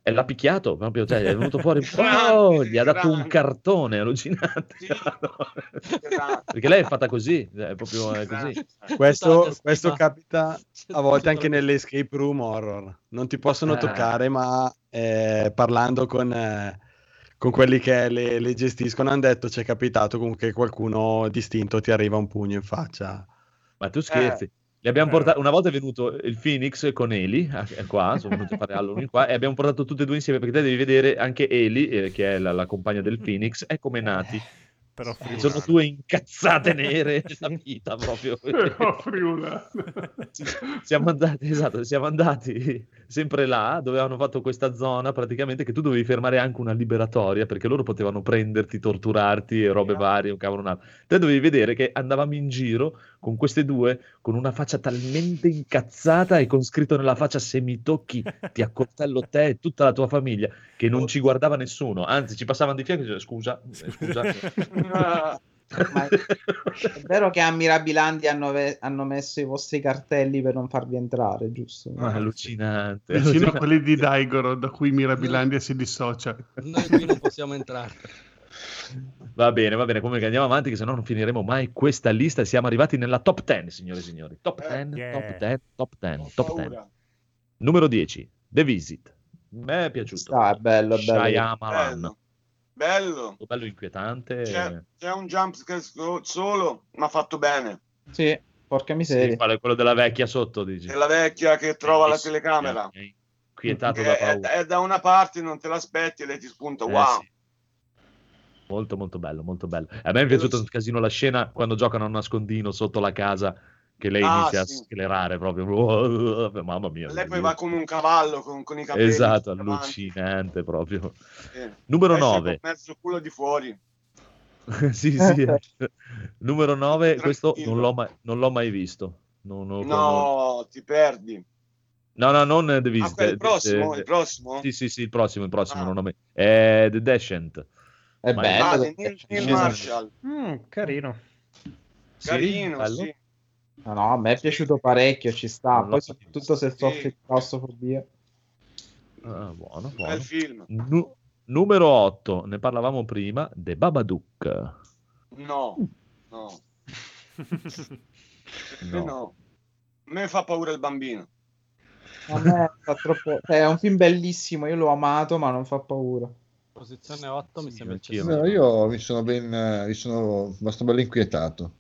e l'ha picchiato proprio, cioè è venuto fuori, oh, gli ha dato un cartone allucinante. Sì. Perché lei è fatta così, è proprio è così. Questo, questo capita a volte anche nelle escape room horror. Non ti possono Eh. toccare, ma eh, parlando con, eh, con quelli che le, le gestiscono hanno detto c'è capitato comunque che qualcuno distinto ti arriva un pugno in faccia. Ma tu scherzi? Eh. portati, una volta è venuto il Phoenix con Eli, eh, qua, sono venuti a fare Halloween qua, e abbiamo portato tutti e due insieme, perché te devi vedere anche Eli, eh, che è la, la compagna del Phoenix, è come nati. Però Sono friulano. due incazzate nere nella vita proprio. Però Friula. siamo andati, esatto, siamo andati sempre là, dove avevano fatto questa zona praticamente che tu dovevi fermare anche una liberatoria perché loro potevano prenderti, torturarti e robe varie, un cavolo un altro. Te dovevi vedere che andavamo in giro con queste due con una faccia talmente incazzata e con scritto nella faccia se mi tocchi ti accoltello te e tutta la tua famiglia che non ci guardava nessuno, anzi ci passavano di fianco e dicevano scusa, eh, scusa. Ah, Ma è vero che a Mirabilandia hanno, ve- hanno messo i vostri cartelli per non farvi entrare, giusto? Ma allucinante. Vicino a quelli di Daigoro, da cui Mirabilandia si dissocia. Noi qui non possiamo entrare. Va bene, va bene, comunque andiamo avanti che se no non finiremo mai questa lista. Siamo arrivati nella top 10, signore e signori. Top 10, Yeah. top 10, top 10, Ho top 10. paura. Numero 10, The Visit. Me è piaciuto. Ah, è bello, è bello. Shyamalan. Bello. Bello. Bello inquietante. C'è, c'è un jump solo, ma fatto bene. Sì, porca Sì, miseria. quale- quello della vecchia sotto, dici. C'è la vecchia che trova la telecamera. è Inquietato Che da è, paura. è da una parte, non te l'aspetti e lei ti spunta. Eh, Wow. sì. Molto molto bello, molto bello. A me è piaciuto un casino la scena quando giocano a nascondino sotto la casa che lei Ah, inizia sì. a sclerare proprio. Mamma mia. Lei poi va come un cavallo con, con i capelli. Esatto, allucinante proprio. Sì. Numero Esce 9. con mezzo culo di fuori. sì, sì. Numero 9, Tranquillo. questo non l'ho mai, non l'ho mai visto. Non- non- No, ti perdi. no, no, non The Ah, Visit. quello il eh, prossimo, eh, il prossimo? Sì, sì, sì, il prossimo, il prossimo, Ah. non ho mai... È The Descent. È Ma- bello. Ah, Neil, Neil sì. Marshall. Mm, carino. Carino, sì. No, no, a me è piaciuto parecchio, ci sta. Poi soprattutto se soffri di claustrofobia. Ah, buono, Bel buono. film. Nu- numero 8, ne parlavamo prima, The Babadook. No, no, No. no. A me fa paura il bambino. A me fa troppo... cioè, è un film bellissimo, io l'ho amato, ma non fa paura. Posizione 8 mi Sì, sembra anch'io. eccessivo. No, io mi sono ben, eh, mi sono abbastanza bello inquietato.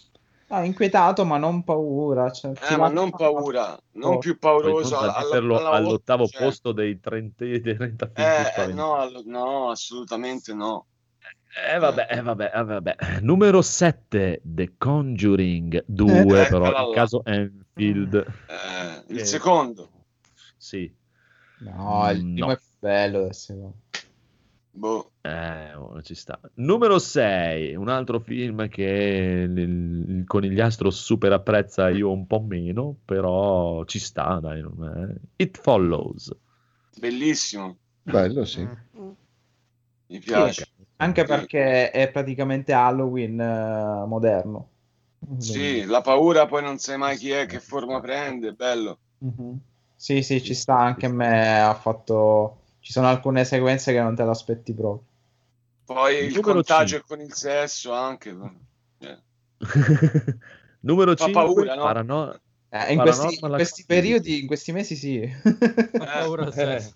Ah, inquietato, ma non paura. Cioè, Eh, ma non paura, non Oh. più pauroso. alla- all'ottavo cioè, posto dei 30, dei 30 film Eh, eh, no, allo- no, assolutamente no. Eh vabbè, eh, vabbè, eh, vabbè. Numero 7, The Conjuring 2, Eh, però in caso Enfield. Eh, il Eh, secondo, Sì. No, il Mm, primo no. è più bello del secondo. Boh. Eh, oh, ci sta. Numero 6, un altro film che il, il conigliastro super apprezza, io un po' meno, però ci sta, dai. è- It Follows. bellissimo, Bello, sì. mi piace. Anche Sì. perché è praticamente Halloween eh, moderno. Sì, la paura poi non sai mai chi è, che forma prende, bello. Mhm. Sì, sì, ci sta. Anche a me ha fatto... Ci sono alcune sequenze che non te l'aspetti proprio. Poi il Numero contagio cinque. con il sesso anche. Eh. Numero Fa 5, paura, no? Parano- Eh, in questi, in questi periodi, in questi mesi sì. Fa paura Eh.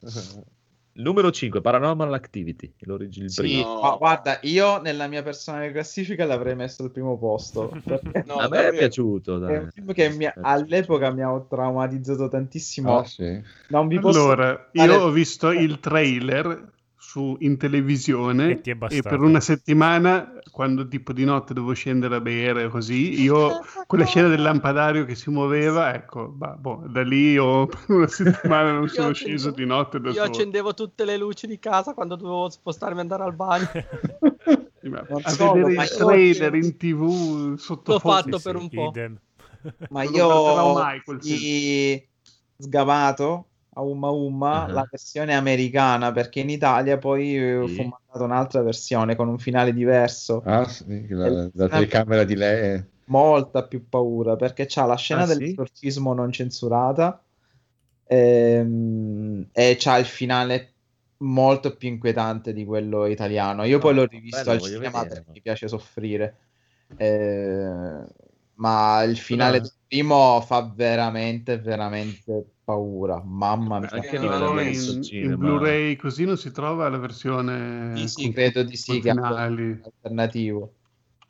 Numero 5, Paranormal Activity, il Sì, primo. No. ma guarda, io nella mia personale classifica l'avrei messo al primo posto. perché No, A me è piaciuto, dai. è un film che mi all'epoca mi ha traumatizzato tantissimo. Ah, sì. Non vi posso Allora, io ho visto il trailer su, in televisione E e per una settimana, quando tipo di notte dovevo scendere a bere così, io quella scena del lampadario che si muoveva, ecco, bah, boh, da lì io per una settimana non sono sceso di notte da Io solo. accendevo tutte le luci di casa quando dovevo spostarmi e andare al bagno. Sì, a solo, vedere io- trailer in tv sotto L'ho fatto per un po'. idem. ma non io mai di sgamato a Umma Umma Ah. la versione americana perché in Italia poi eh, Sì. fu mandata un'altra versione con un finale diverso Ah, sì, la, Eh, la telecamera di lei. molta più paura perché c'ha la scena Ah, sì? dell'esorcismo non censurata ehm, e c'ha il finale molto più inquietante di quello italiano. Io poi Ah, l'ho rivisto bello, al cinema vedere. perché mi piace soffrire. Eh, ma il finale Però- del primo fa veramente, veramente paura. Mamma mia. Anche a No, livello Però di in, in. Blu-ray così non si trova la versione Sì, sì, credo di sì che alternativo.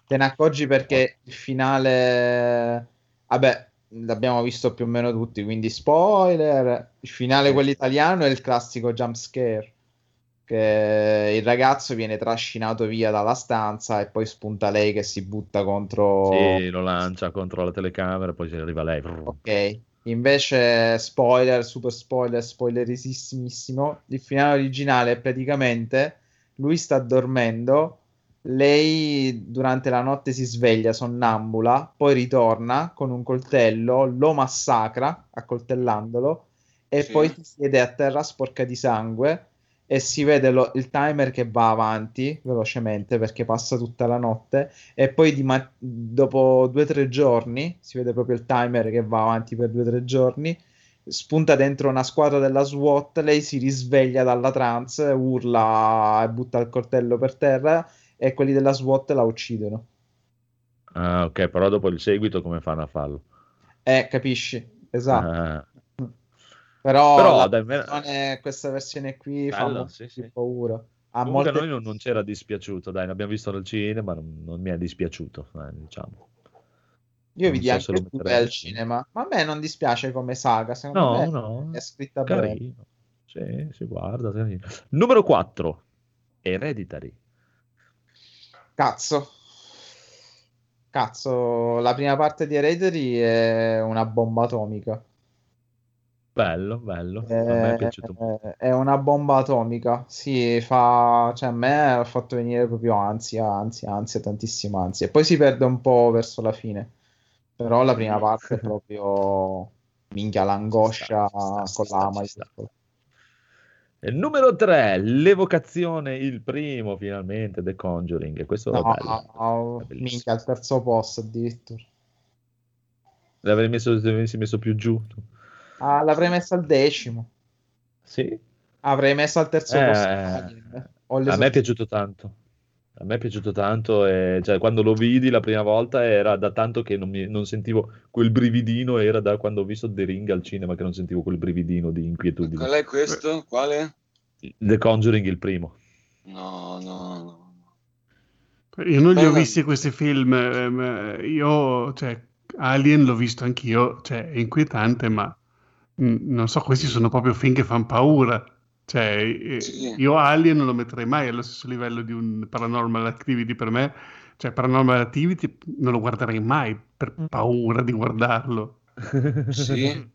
Te ne accorgi perché il finale, vabbè, l'abbiamo visto più o meno tutti, quindi spoiler. Il finale, quello italiano, è il classico jump scare. Che il ragazzo viene trascinato via dalla stanza e poi spunta lei che si butta contro. Sì, lo lancia contro la telecamera, poi ci arriva lei. Ok, invece spoiler, super spoiler, spoilerissimissimo. Il finale originale è praticamente lui sta dormendo, lei durante la notte si sveglia sonnambula, poi ritorna con un coltello, lo massacra accoltellandolo e Sì. poi si siede a terra sporca di sangue e si vede lo- il timer che va avanti velocemente perché passa tutta la notte e poi ma- dopo due o tre giorni si vede proprio il timer che va avanti per due o tre giorni spunta dentro una squadra della SWAT, lei si risveglia dalla trance, urla e butta il coltello per terra e quelli della SWAT la uccidono. Ah, ok, però dopo il seguito come fanno a farlo? Eh, capisci? Esatto. Ah, Però, Però, dai, versione- questa versione qui fa Bello, molto sì, sì. paura. Ha Comunque a molte- noi non, c'era dispiaciuto, dai, l'abbiamo visto al cinema, non, non mi è dispiaciuto, eh, diciamo. Io non vidi so anche al cinema, ma a me non dispiace come saga, secondo No, me no, è scritta bene. carino. Sì, si guarda. carino. Numero 4, Hereditary. Cazzo. Cazzo, la prima parte di Hereditary è una bomba atomica. Bello, bello. A me è Eh, piaciuto molto. È una bomba atomica. Sì, fa... cioè, a me ha fatto venire proprio ansia, ansia, ansia, tantissima ansia. E poi si perde un po' verso la fine. Però la prima parte è proprio minchia l'angoscia Ci sta, ci con sta, la ci maiuscola. Numero 3, l'evocazione, il primo finalmente, The Conjuring. Questo No, è bello. no, minchia, al terzo posto addirittura. L'avrei messo, messo più giù. tu. Ah, l'avrei messo al decimo. Sì? Avrei messo al terzo Eh, posto. eh, a me è piaciuto tanto. A me è piaciuto tanto, e, cioè, quando lo vidi la prima volta era da tanto che non, mi- non sentivo quel brividino, era da quando ho visto The Ring al cinema che non sentivo quel brividino di inquietudine. Qual è questo? Quale? The Conjuring il primo. No, no, no. Io non li ho visti questi film, ehm, io, cioè, Alien l'ho visto anch'io, cioè, è inquietante, ma non so, questi sono proprio film che fanno paura. Cioè, eh, Sì. io Alien non lo metterei mai allo stesso livello di un Paranormal Activity per me, cioè Paranormal Activity non lo guarderei mai per paura di guardarlo. Sì?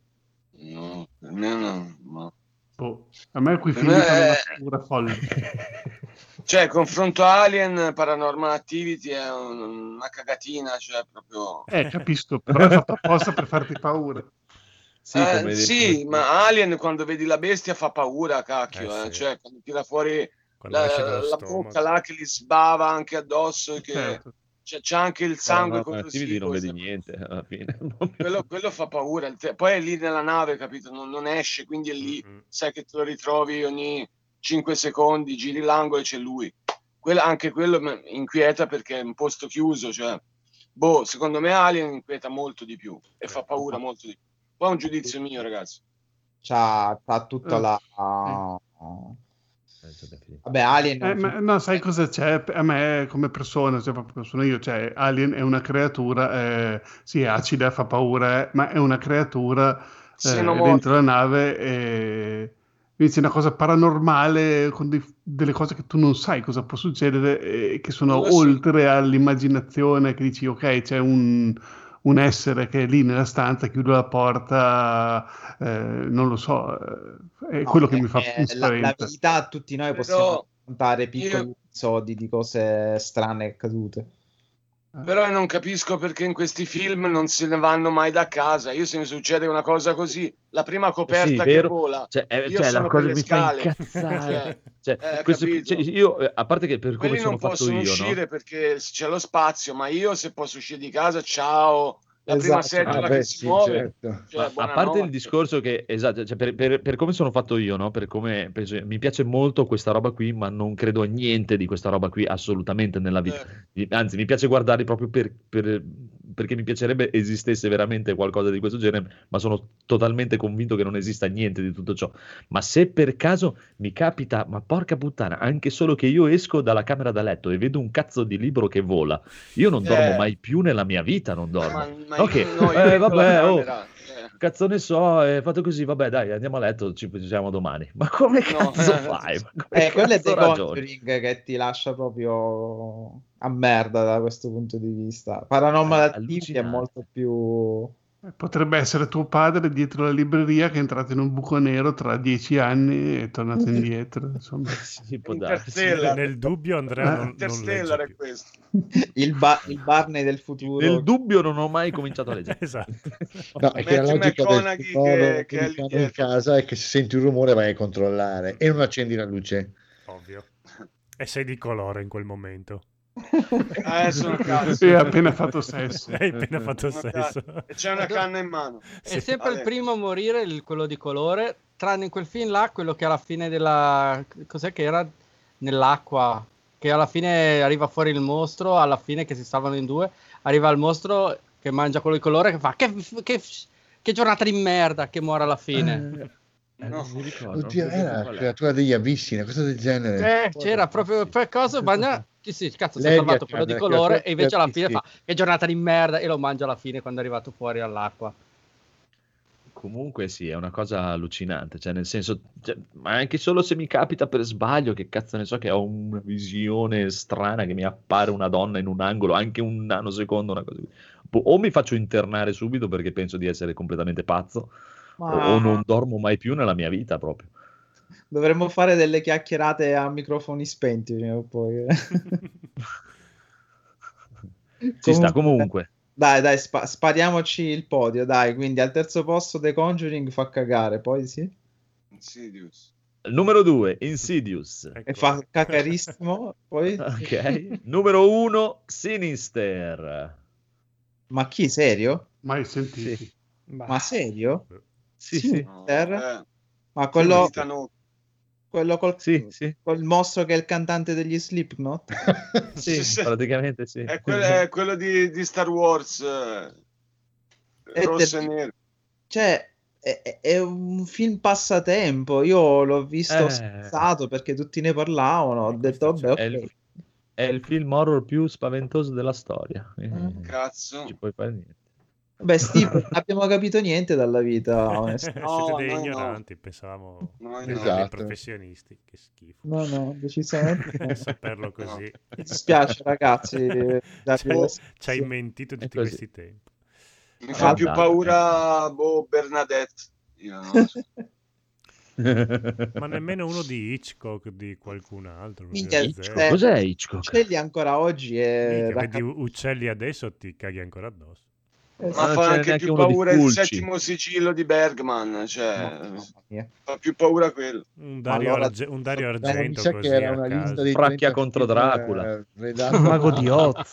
No, per me no. no. Boh, a me quei film fanno una è- paura folle. Cioè, confronto Alien, Paranormal Activity è un- una cagatina, cioè proprio... Eh, capisco, però è fatto apposta per farti paura. Sì, Eh, sì, ma Alien quando vedi la bestia fa paura, cacchio, Eh, eh, sì. Cioè, quando tira fuori Quando la, la bocca là che li sbava anche addosso, che Certo. c'è, c'è anche il sangue Paranormal Activity non corrosivo, vedi niente alla fine. quello, quello fa paura. Il Poi è lì nella nave, capito? Non, non esce, quindi è lì, Mm-mm. sai che te lo ritrovi ogni 5 secondi, giri l'angolo e c'è lui. Quella- anche quello mi inquieta perché è un posto chiuso, cioè, boh, secondo me Alien inquieta molto di più e fa paura molto di più. Poi è un giudizio mio, ragazzi. C'ha, c'ha tutta Eh. la... Vabbè, Alien... Eh, ma, no, sai cosa c'è? A me come persona, cioè proprio sono io, cioè Alien è una creatura, eh, sì, è acida, fa paura, eh, ma è una creatura eh, dentro la nave e quindi c'è una cosa paranormale con dei- delle cose che tu non sai cosa può succedere e che sono oltre all'immaginazione che dici ok, c'è un, un essere che è lì nella stanza, chiude la porta, eh, non lo so, eh, è no, quello che è- mi fa è più la, la spavento. verità, tutti noi Però possiamo raccontare piccoli io- episodi di cose strane accadute. Però non capisco perché in questi film non se ne vanno mai da casa. Io se mi succede una cosa così, la prima coperta Sì, che vola, Cioè, eh, io cioè, sono la cosa mi fa incazzare. Cioè, Cioè, eh, questo- cioè, io, eh, a parte che per come quelli sono non fatto possono io, no? uscire perché c'è lo spazio, ma io se posso uscire di casa, ciao, la prima Esatto. seggiola Ah, che beh, si sì, muove. certo. Cioè, a parte il discorso che, esatto, cioè per, per- per come sono fatto io, no? Per come penso- mi piace molto questa roba qui, ma non credo a niente di questa roba qui assolutamente nella vita. Eh, Anzi, mi piace guardarli proprio per- per- perché mi piacerebbe esistesse veramente qualcosa di questo genere, ma sono totalmente convinto che non esista niente di tutto ciò. Ma se per caso mi capita, ma porca puttana, anche solo che io esco dalla camera da letto e vedo un cazzo di libro che vola, io non dormo Eh. mai più nella mia vita, non dormo. ma, ma Ok, io, no, io eh, vabbè, oh. eh. Cazzo ne so, è fatto così, vabbè dai, andiamo a letto, ci vediamo domani. Ma come No, cazzo eh, fai? Come Eh, quello è The? Conjuring che ti lascia proprio a merda da questo punto di vista. Paranormal È Activity è molto più... Potrebbe essere tuo padre dietro la libreria che è entrato in un buco nero tra dieci anni e è tornato indietro. Insomma. Sì, può. Interstellar. Nel dubbio Andrea non, non Interstellar legge è questo. Il, ba- il Barney del futuro. Nel dubbio non ho mai cominciato a leggere. Esatto. No, è che la logica del che- che è in casa è che se senti un rumore vai a controllare e non accendi la luce. Ovvio. E sei di colore in quel momento. Eh, sono cazzo. Sì, ha appena fatto sesso. Hai appena fatto Sono sesso. E c'è una canna in mano. È sempre il Vabbè. primo a morire, il- quello di colore, tranne in quel film là, quello che alla fine della... cos'è che era? Nell'acqua, che alla fine arriva fuori il mostro, alla fine che si salvano in due, arriva il mostro che mangia quello di colore che fa che, che, che giornata di merda che muore alla fine. Eh, No. non mi ricordo. Oddio, era la creatura degli abissi, una cosa del genere. Eh, c'era proprio per cosa mangia... Sì, sì, cazzo, si è salvato quello di colore e invece alla fine sì. fa che giornata di merda e lo mangia alla fine quando è arrivato fuori all'acqua. Comunque sì, è una cosa allucinante, cioè nel senso, cioè, ma anche solo se mi capita per sbaglio, che cazzo ne so, che ho una visione strana, che mi appare una donna in un angolo, anche un nanosecondo, una cosa così. Boh, O mi faccio internare subito perché penso di essere completamente pazzo, o, o non dormo mai più nella mia vita proprio. Dovremmo fare delle chiacchierate a microfoni spenti prima o poi. Ci sta comunque. Dai, dai, spa- spariamoci il podio, dai. Quindi al terzo posto The Conjuring fa cagare, poi sì. Insidious. Numero 2, Insidious. Ecco. E fa cacarissimo, poi... Ok. Numero 1, Sinister. Ma chi, serio? Mai sentiti. Ma serio? Sì, sì. No, eh, Ma quello, Titano- quello col, Sì, sì. col mostro che è il cantante degli Slipknot? Sì, Sì, praticamente sì. È quello, è quello di, di Star Wars. eh, È rosso e del- nero. Cioè, è, un film passatempo. Io l'ho visto Eh. spezzato perché tutti ne parlavano. Ho detto, vabbè, È il, è il film horror più spaventoso della storia. Eh, Mm. Cazzo. ci puoi fare niente. Beh, Steve, non abbiamo capito niente dalla vita. No, Siete dei noi no. ignoranti, pensavamo dei no. Esatto. professionisti. Che schifo. No, no, decisamente no. Saperlo così. Mi dispiace, ragazzi. Ci hai- mentito tutti questi tempi. Mi fa più Dai. paura boh, Bernadette. Io non so. Ma nemmeno uno di Hitchcock, di qualcun altro. Minchia, eh, Cos'è Hitchcock? Uccelli ancora oggi è Minchia, racca- vedi uccelli adesso ti caghi ancora addosso. Eh, Ma non fa anche più di paura il settimo sigillo di Bergman. Cioè, mia. fa più paura quello. Un Dario, allora- Arge- un Dario No, Argento così che era una lista dei Fracchia 30 contro film, Dracula. eh, redatto Mago di Oz.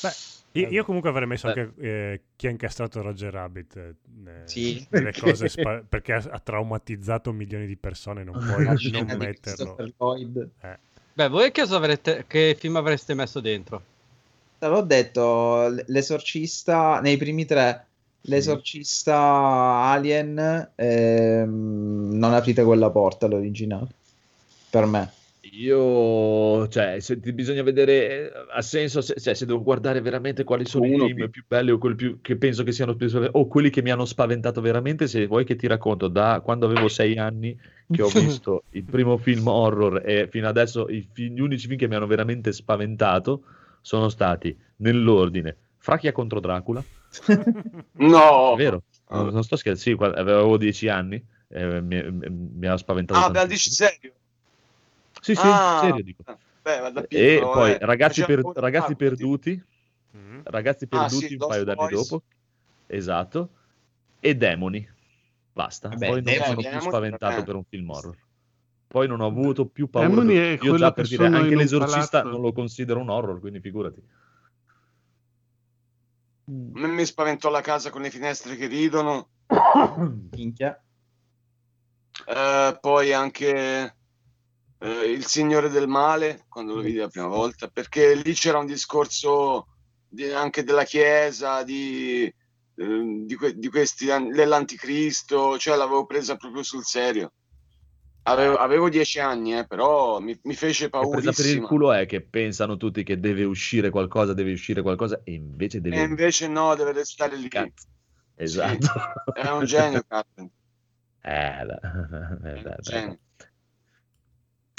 Beh, io, io comunque avrei messo Beh. anche eh, chi ha incastrato Roger Rabbit eh, Sì. nelle Perché? cose spa- perché ha, ha traumatizzato milioni di persone, non puoi non di metterlo. Eh. Beh, voi che, cosa avrete, che film avreste messo dentro? Te l'ho detto, l'esorcista nei primi tre, l'esorcista Alien, ehm, non aprite quella porta l'originale. Per me. Io, cioè, se ti bisogna vedere, ha senso se, cioè, se devo guardare veramente quali sono i Uno film più. più belli o quelli più, che penso che siano più o quelli che mi hanno spaventato veramente, se vuoi che ti racconto da quando avevo sei anni che ho visto il primo film horror e fino adesso i fi- gli unici film che mi hanno veramente spaventato sono stati nell'ordine Fracchia contro Dracula, No, è vero, non, non sto scherzando, sì, avevo dieci anni, eh, mi, mi, mi ha spaventato ah, beh, dici serio? Sì, sì, Ah, serio dico. Beh, ma da E piccolo, poi eh, ragazzi, per- ragazzi ah, perduti, Mm. ragazzi Ah, perduti sì, un paio d'anni Boys. dopo, esatto, e Demoni, basta. Vabbè, poi non sono più spaventato eh. per un film horror. Poi non ho avuto più paura. Demoni per- è Io già per dire, anche l'esorcista palazzo. non lo considero un horror, quindi figurati. Me mi spaventò la casa con le finestre che ridono. Minchia. Eh, poi anche eh, Il Signore del Male, quando lo vidi la prima volta, perché lì c'era un discorso di- anche della Chiesa, di, eh, di, que- di questi, dell'Anticristo, cioè l'avevo presa proprio sul serio. Avevo, avevo dieci anni, eh, però mi, mi fece Che presa per il culo è che pensano tutti che deve uscire qualcosa, deve uscire qualcosa, e invece deve... E invece no, deve restare lì. Cazzo. Esatto. È un genio, Carpenter. Eh, beh, È eh, beh, beh.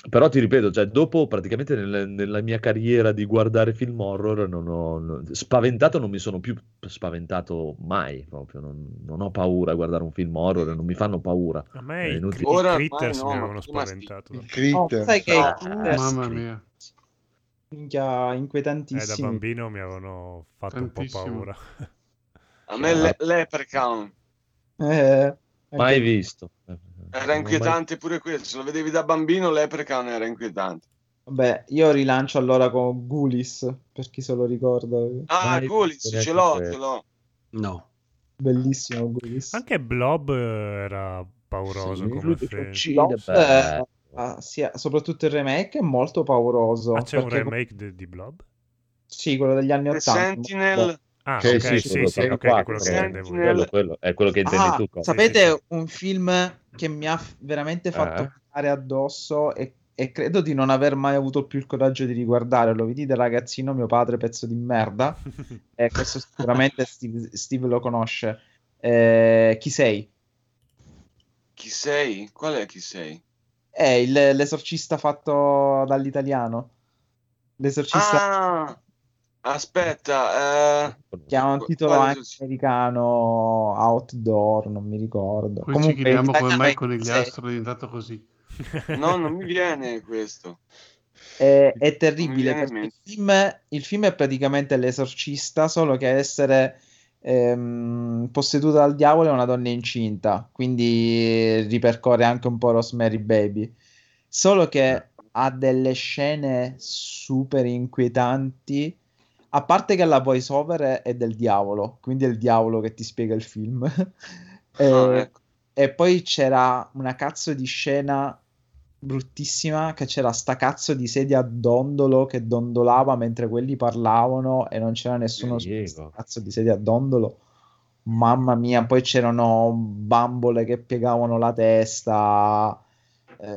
Però ti ripeto, cioè, dopo praticamente nel- nella mia carriera di guardare film horror, non ho, non- spaventato non mi sono più spaventato mai, proprio, non, non ho paura a guardare un film horror, non mi fanno paura. A me È i, inutile. i Ora ormai critters no, mi avevano spaventato. Il Oh, Critter. sai che Ah, eh, Mamma mia. minchia Eh, da bambino mi avevano fatto un po' Tantissimo. paura. A me le- Leprechaun Eh, Mai anche- visto. Era inquietante pure questo. Se lo vedevi da bambino, Leprechaun era inquietante. Vabbè, io rilancio allora con Gulis, per chi se lo ricorda. Ah, neanche ce l'ho, ce l'ho. No. Bellissimo Gulis. Anche Blob era pauroso Sì, come film. uccide, eh, ah, sì, soprattutto il remake è molto pauroso. Ah, c'è un remake di, di Blob? Sì, quello degli anni The 80. Sentinel, Ah, Sì, ok, sì, sì, sì, per ok, quattro, che quello che intendevo. Quello, quello, è quello che intendi Ah, tu. Cosmo. sapete un film che mi ha veramente fatto Eh? cagare addosso e, e credo di non aver mai avuto più il coraggio di riguardare. Lo vedi da ragazzino, mio padre, pezzo di merda. E questo sicuramente Steve, Steve lo conosce. Eh, chi sei? chi sei? Qual è chi sei? È il- l'esorcista fatto dall'italiano. L'esorcista Ah, aspetta, eh, che ha un titolo quale americano, Outdoor, non mi ricordo. Poi ci Comunque, chiediamo in come mai con gli sei. astro è diventato così. no, non mi viene questo. È, è terribile il film, il film è praticamente l'esorcista, solo che a essere ehm, posseduta dal diavolo è una donna incinta, quindi ripercorre anche un po' Rosemary Baby. Solo che ha delle scene super inquietanti, a parte che la voice over è del diavolo, quindi è il diavolo che ti spiega il film. Ah, Eh, ecco. e poi c'era una cazzo di scena bruttissima che c'era sta cazzo di sedia a dondolo che dondolava mentre quelli parlavano e non c'era nessuno su Diego. questa cazzo di sedia a dondolo. Mamma mia, poi c'erano bambole che piegavano la testa. Eh,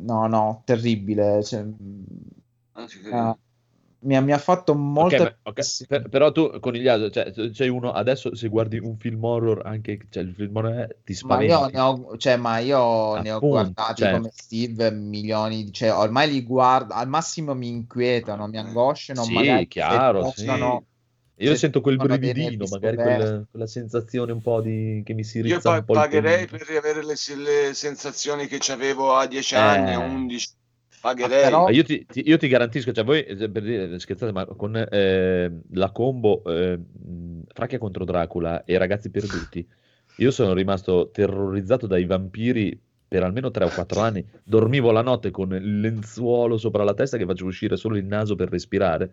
no, no, terribile. Cioè, credo. ah, mi, ha, mi ha fatto molto Ok, ma- ok, per- però tu conigliato, cioè c'è uno adesso se guardi un film horror anche cioè il film horror è- ti Ma io ne ho, cioè, ma io ne ho guardati cioè- come Steve milioni, di- cioè ormai li guardo, al massimo mi inquietano, mi angosciano, Sì, magari chiaro, se sì. Io se sento quel brividino, magari quella, quella sensazione un po' di che mi si Io rizza pa- un po' il pagherei per riavere le, le sensazioni che avevo a 10 anni, a Eh. 11. Pagherei. però- Ma io ti, ti- io ti garantisco, cioè voi eh, per dire, scherzate, ma con eh, la combo eh, Fracchia contro Dracula e Ragazzi Perduti, io sono rimasto terrorizzato dai vampiri per almeno 3 o 4 anni. Dormivo la notte con il lenzuolo sopra la testa che facevo uscire solo il naso per respirare.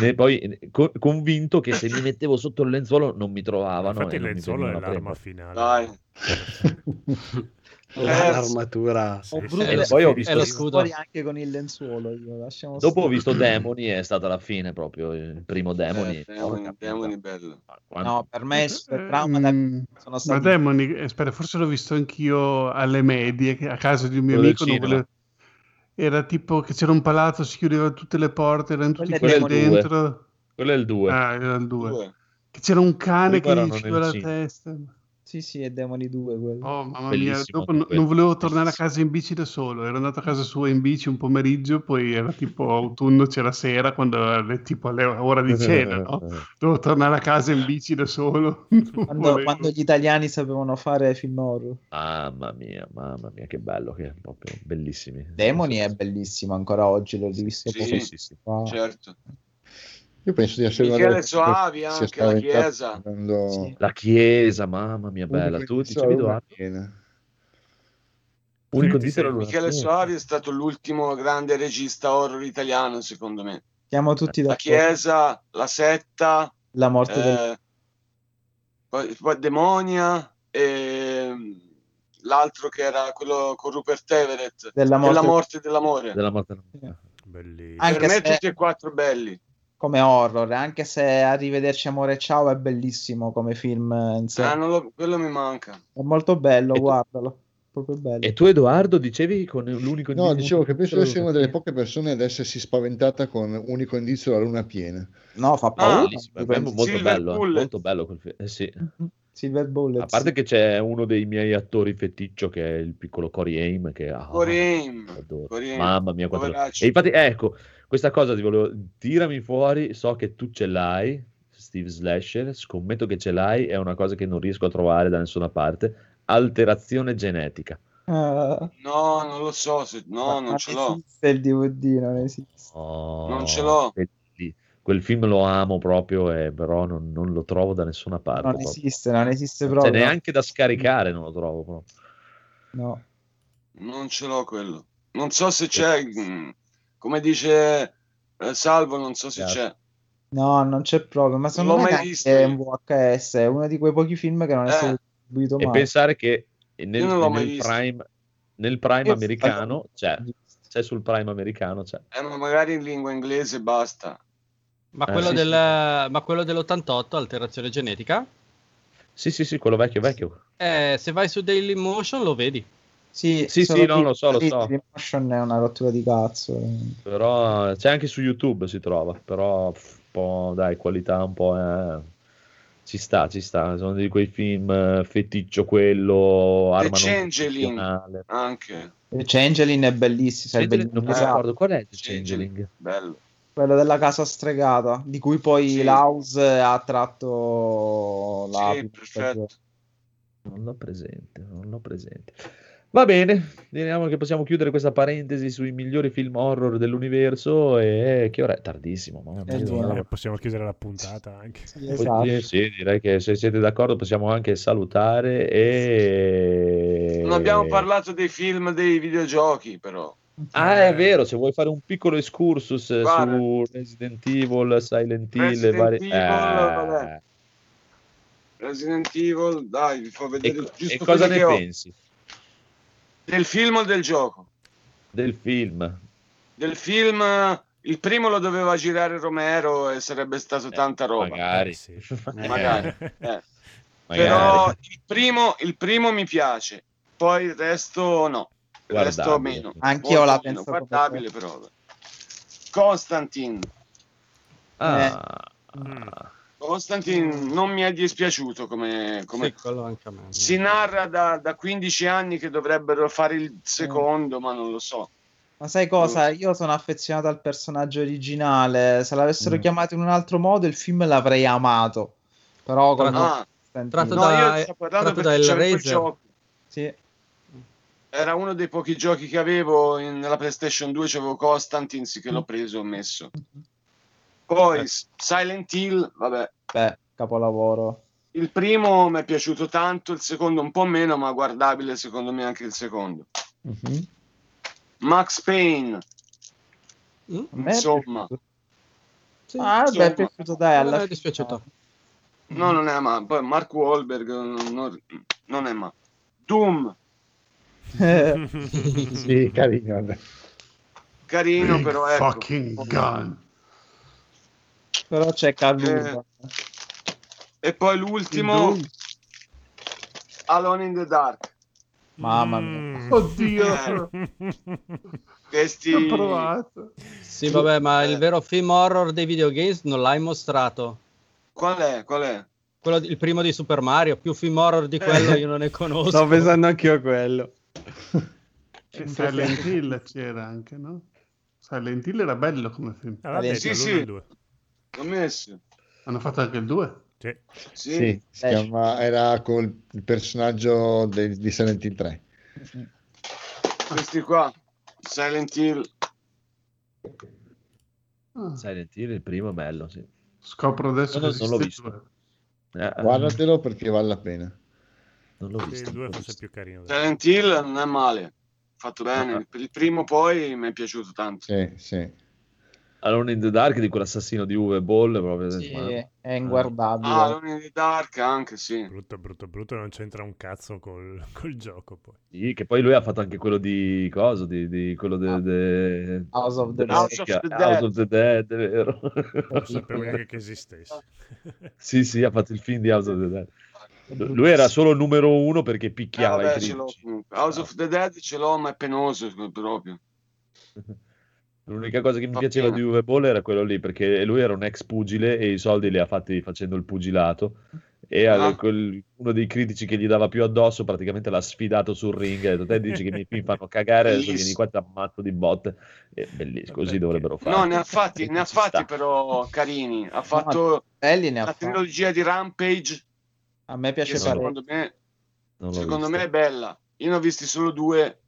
Ne- poi eh, co- convinto che se mi mettevo sotto il lenzuolo non mi trovavano. Infatti e il non mi lenzuolo è l'arma prendere. finale. Dai. L'armatura. Sì, Ho sì. brutto E poi ho visto lo scudo. anche con il lenzuolo, Dopo ho stare. visto Demoni, è stata la fine proprio, il primo Demoni. Eh, Demoni, bello. Quanto- No, per me il super trauma da- Mm, sono Ma stati Demoni, eh, aspetta, forse l'ho visto anch'io alle medie, a casa di un mio Quello amico. volevo- Era tipo che c'era un palazzo, si chiudevano tutte le porte, erano tutti Quello chiusi dentro. Quello è il 2. Ah. Che c'era un cane Prima che gli usciva la testa. Sì, sì, è Demoni 2 quello. Oh, mamma mia, dopo non volevo tornare a casa in bici da solo, ero andato a casa sua in bici un pomeriggio, poi era tipo autunno, c'era sera, quando era tipo alle ora di cena, no? Dovevo tornare a casa in bici da solo. Quando, quando gli italiani sapevano fare film horror. Mamma mia, mamma mia, che bello che è, proprio bellissimi. Demoni è bellissimo ancora oggi, l'ho rivisto Sì, poco Sì, sì, sì. fa. Certo. Io penso di essere Michele Soavi anche, la Chiesa. quando- Sì. La chiesa, mamma mia, bella. Unico Tu luna Edoardo? piena. Unico Michele. Soavi è stato l'ultimo grande regista horror italiano, secondo me. Siamo tutti La d'accordo. Chiesa, La Setta, La morte del... eh, poi, poi Demonia e mm, l'altro che era quello con Rupert Everett, Della morte- della morte e dell'amore. Della morte. Bellissimo. Anche per me se- tutti e quattro belli. Come horror, anche se Arrivederci Amore Ciao è bellissimo come film in sé. Ah, non lo- quello mi manca. È molto bello, E tu- guardalo. Proprio bello. E tu, Edoardo, dicevi con l'unico No, indizio- dicevo che penso di essere una delle poche persone ad essersi spaventata con unico indizio alla luna piena. No, fa Ah, paura. Bellissimo, è molto Silver bello, eh, Bullet. molto bello quel film. Eh sì. Silver Bullet. A parte che c'è uno dei miei attori feticcio che è il piccolo Cory Haim che ah, Corey. Corey Haim. Mamma mia, quanto... E infatti, ecco, questa cosa ti volevo... Tirami fuori, so che tu ce l'hai, Steve Slasher, scommetto che ce l'hai, è una cosa che non riesco a trovare da nessuna parte, alterazione genetica. Ah, No, non lo so, se... no, non ce l'ho. esiste il DVD, non esiste. Oh, Non ce l'ho. Quel film lo amo proprio, eh, però non, non lo trovo da nessuna parte. Non proprio. esiste, non esiste Cioè, proprio. neanche da scaricare non lo trovo proprio. No. Non ce l'ho quello. Non so se c'è mm, come dice eh, Salvo, non so se Chiaro. c'è. No, non c'è proprio, ma secondo l'ho me mai neanche visto è un VHS, è uno di quei pochi film che non è Eh. stato distribuito E mai. pensare che nel, nel. Prime, nel Prime americano c'è, c'è sul Prime americano c'è. Eh, ma magari in lingua inglese basta. Ma Eh, quello, sì, del, sì. ma quello dell'88, alterazione genetica, Sì, sì, sì, quello vecchio, vecchio. eh, se vai su Dailymotion lo vedi. Sì, Sì, sì, no, lo so, lo so. Dailymotion è una rottura di cazzo. Però c'è anche su YouTube si trova, però un po', dai, qualità un po' eh, ci sta, ci sta. Sono di quei film eh, feticcio quello, The Changeling anche. Il Changeling è bellissimo, Changeling, non mi bellissimo. ricordo qual è The Changeling. Changeling. Bello. quello della casa stregata, di cui poi Sì. Laus ha tratto la Sì. Non l'ho presente, non l'ho presente. Va bene, diremo che possiamo chiudere questa parentesi sui migliori film horror dell'universo e che ora è tardissimo. mamma mia, Eh, Eh, possiamo chiudere la puntata anche. Sì, esatto. Sì, sì, direi che se siete d'accordo possiamo anche salutare e... Non abbiamo parlato dei film dei videogiochi, però. Ah, è vero, se vuoi fare un piccolo excursus eh, Guarda. su Resident Evil, Silent Hill e Resident vari... Evil, Eh, vabbè. Resident Evil, dai, vi fa E, vedere co- giusto e cosa ne che ho. Del film o del gioco? del film? Del film, eh, il primo lo doveva girare Romero e sarebbe stato tanta roba. Magari. Eh, sì. Magari. Eh. Magari. Però il primo, il primo mi piace, poi il resto no. Il resto meno. Anch'io Molto la meno penso come guardabile però. vabbè. Constantine. Ah, Mm. Constantine non mi è dispiaciuto come, come- Sì, quello anche a me. si narra da, da 15 anni che dovrebbero fare il secondo, ma non lo so. Ma sai cosa? Io sono affezionato al personaggio originale. Se l'avessero Mm. chiamato in un altro modo, il film l'avrei amato. Però con Ah, Tratto no, da- io sto tratto perché da c'era quel Hellraiser. gioco. Sì. Era uno dei pochi giochi che avevo in- nella PlayStation 2, c'avevo Constantine, sì che l'ho preso e ho messo. Poi Eh. Silent Hill, vabbè, Beh, capolavoro. il primo mi è piaciuto tanto, il secondo un po' meno, ma guardabile secondo me anche il secondo. mhm. Max Payne, Mm? Insomma, piaciuto. Sì. Ah, beh, è insomma. piaciuto dai, Non alla fine. dispiaciuto. no, non è ma poi Mark Wahlberg non, non- è ma. Doom, Sì, carino. vabbè. carino, Big però ecco. fucking gun. Però c'è Callusa. E poi l'ultimo, Alone in the Dark. Mamma mia. Mm. Oddio, Questi... ho provato. Sì, vabbè, ma Eh. il vero film horror dei videogames non l'hai mostrato. Qual è? Qual è? Quello di- il primo di Super Mario, più film horror di quello io non ne conosco. Sto pensando anch'io a quello. C'è Silent Hill c'era anche, no? Silent Hill era bello come film. Ah, l'ha Sì, sì. due. L'ho messo. Hanno fatto anche il 2. Sì. Sì. Sì, si Eh. chiama- era col il personaggio del- di Silent Hill 3. Questi qua. Silent Hill. Ah, Silent Hill, il primo è bello, sì. scopro adesso No, no, che non l'ho visto. il Eh, Guardatelo perché vale la pena. non l'ho visto. il 2 non l'ho forse più carino. Silent Hill non è male. Fatto bene. Ah. Per il primo poi mi è piaciuto tanto. Sì, sì. Alone in the Dark di quell'assassino di Uwe Boll proprio Sì, ma- è inguardabile. Ah, Alone in the Dark anche, sì. Brutto, brutto, brutto, non c'entra un cazzo col, col gioco poi. Sì, che poi lui ha fatto anche quello di coso, di, di quello de, Ah. de- House of the House of the House Dead. of the Dead, è vero. Non sapevo neanche che esistesse. sì, sì, ha fatto il film di House of the Dead. Lui era solo numero uno perché Eh, picchiava vabbè, i ce l'ho critici. comunque. House of the Dead ce l'ho, ma è penoso proprio. L'unica cosa che mi Va piaceva di Uwe Boll era quello lì, perché lui era un ex pugile e i soldi li ha fatti facendo il pugilato. E Ah. quel- uno dei critici che gli dava più addosso praticamente l'ha sfidato sul ring e ha detto: Te dici che i miei film fanno cagare, adesso vieni qua e ti ammazzo di botte. E bellissimo, così Vabbè, dovrebbero fare. No, ne ha fatti, ne ha fatti però carini. Ha fatto Belli ne ha la trilogia di Rampage, A me piace secondo me, secondo me è bella. Io ne ho visti solo due.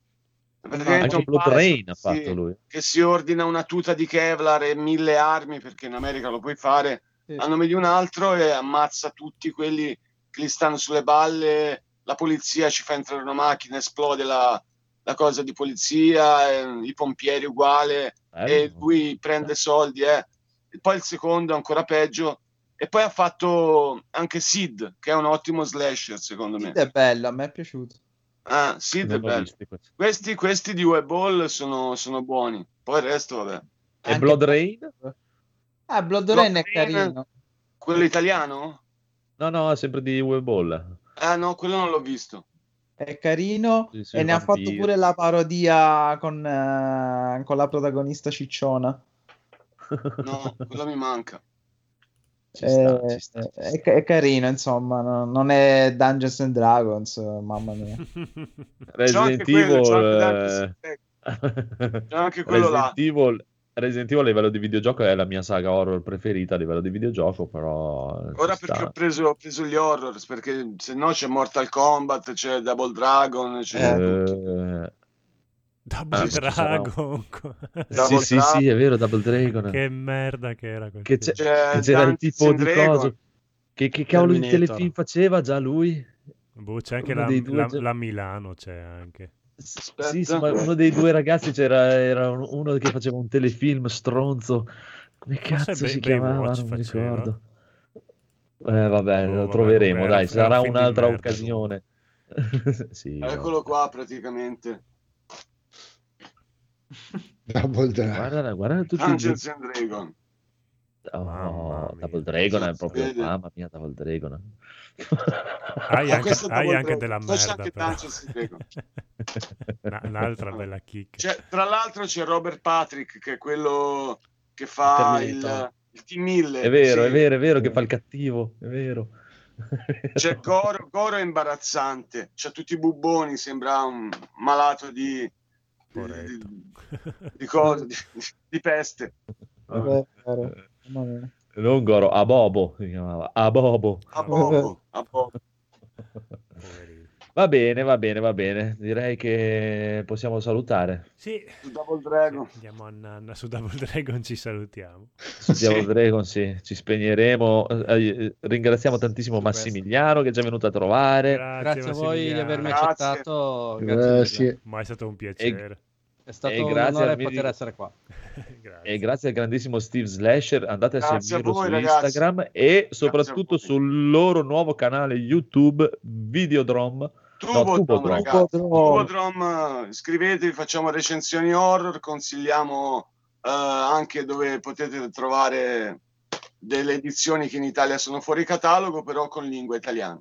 Praticamente Anche Rain ha che si- fatto lui. che si ordina una tuta di Kevlar e mille armi, perché in America lo puoi fare, Sì. a nome di un altro e ammazza tutti quelli che gli stanno sulle balle. La polizia ci fa entrare una macchina, esplode la, la cosa di polizia, eh, i pompieri uguale. e lui prende soldi. Eh. E poi il secondo è ancora peggio. E poi ha fatto anche Sid, che è un ottimo slasher, secondo me. Sid è bello, a me è piaciuto. Ah, è visti questi. Questi, questi di Weball sono, sono buoni. Poi il resto, vabbè. E Anche- Blood Rain? Ah, Blood Rain è Blood Rain- carino. Quello italiano? No, no, è sempre di Weball. Ah, no, quello non l'ho visto. È carino Sì, sì, e ne ha fatto pure la parodia con, eh, con la protagonista cicciona. No, quello mi manca. Ci sta, Eh, ci sta, ci è, sta. è carino, insomma, no- non è Dungeons and Dragons, mamma mia. Resident Evil, eh, C'è anche quello là. Resident Evil, Resident Evil a livello di videogioco è la mia saga horror preferita a livello di videogioco, però Ora sta. perché ho preso, ho preso gli horror, perché se no c'è Mortal Kombat, c'è Double Dragon, c'è... Eh, Double Ah, Dragon. sì, Double sì, Dragon. sì, è vero, Double Dragon. che merda che era quel Che c'è- c'è che c'era il tipo di coso. Che, che cavolo di telefilm faceva già lui? Boh, c'è anche la, la- la Milano, c'è anche. Aspetta. Sì, sì, ma uno dei due ragazzi c'era era un- uno che faceva un telefilm stronzo. Come Forse cazzo Bay- si chiamava? Baywatch Non mi ricordo. Eh, vabbè, Boh, lo vabbè, troveremo, comunque dai, sarà un'altra occasione. sì, Eccolo qua praticamente. Double Dragon. guarda, guarda tutti i Dungeons and Dragon. Oh. Double Dragon è proprio vede. mamma mia, Double Dragon. Hai anche, hai Double anche Dragon. della merda. Una- un'altra bella chicca. C'è- tra l'altro c'è Robert Patrick, che è quello che fa il, il Team Miller. È vero, sì. è vero, è vero che fa il cattivo, è vero. C'è Goro, Goro è imbarazzante, c'ha tutti i bubboni, sembra un malato di, di, di cosa, di, di peste. Vabbè, mia. Non Goro, Abobo si chiamava, Abobo. A poco, a poco. Poverino. Va bene, va bene, va bene. Direi che possiamo salutare. Sì, Su Double Dragon. andiamo a nanna su Double Dragon, ci salutiamo. Su Sì. Diablo Dragon, sì, ci spegneremo. Eh, eh, ringraziamo tantissimo Massimiliano che è già venuto a trovare. Grazie a voi di avermi Grazie. accettato. Grazie. Grazie. Ma è stato un piacere. È stato E un grazie onore al mio- poter essere qua. Grazie. E grazie al grandissimo Steve Slasher, andate a Grazie a seguirlo voi, su ragazzi. Instagram e soprattutto sul loro nuovo canale YouTube Videodrom. Tubodrom, ragazzi. Tubodrom. Tubodrom, iscrivetevi, facciamo recensioni horror, consigliamo eh, anche dove potete trovare delle edizioni che in Italia sono fuori catalogo, però con lingua italiana.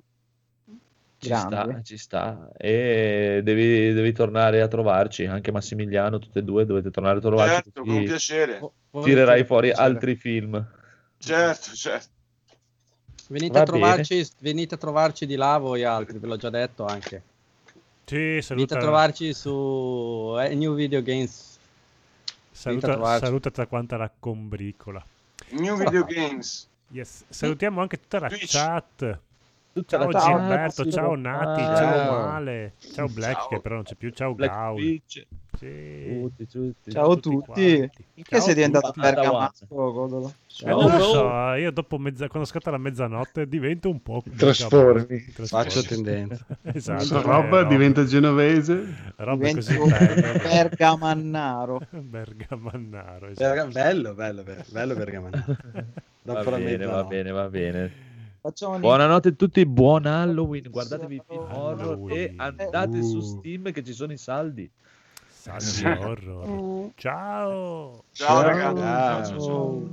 Ci Grande. sta, ci sta. E devi, devi tornare a trovarci, anche Massimiliano, tutte e due dovete tornare a trovarci. Certo, con piacere. Tirerai fuori piacere. altri film. Certo, certo. Venite a, trovarci, venite a trovarci di là voi altri, ve l'ho già detto anche. Sì, Venite a trovarci su eh, New Video Games. saluta, tutta quanta la combricola. New Video Games. Yes. Salutiamo anche tutta la Twitch. chat. Tutta Ciao la chat, Gilberto, ciao. Nati, Ah, ciao Male, ciao Black Ciao. che però non c'è più, ciao Black Gaul. Sì. tutti, tutti. Ciao a tutti. Perché Ciao sei a diventato bergamasco? Eh, non lo so, io dopo mezza, quando scatta la mezzanotte divento un po' Trasformi. Trasformi. Faccio tendenza. esatto, Questa eh, diventa genovese. roba Diventi così bergamannaro. Bergamannaro, esatto. Berga- bello, bello, bello, bello Bergamano. Va Dopo la bene, va bene, va bene. Un Buonanotte a tutti, buon Halloween. Guardatevi i film Halloween. horror e andate su Uh. Steam che ci sono i saldi. Salvi horror. Ciao. Ciao, ragazzi. Ciao. Ciao, ciao, ciao. Ciao.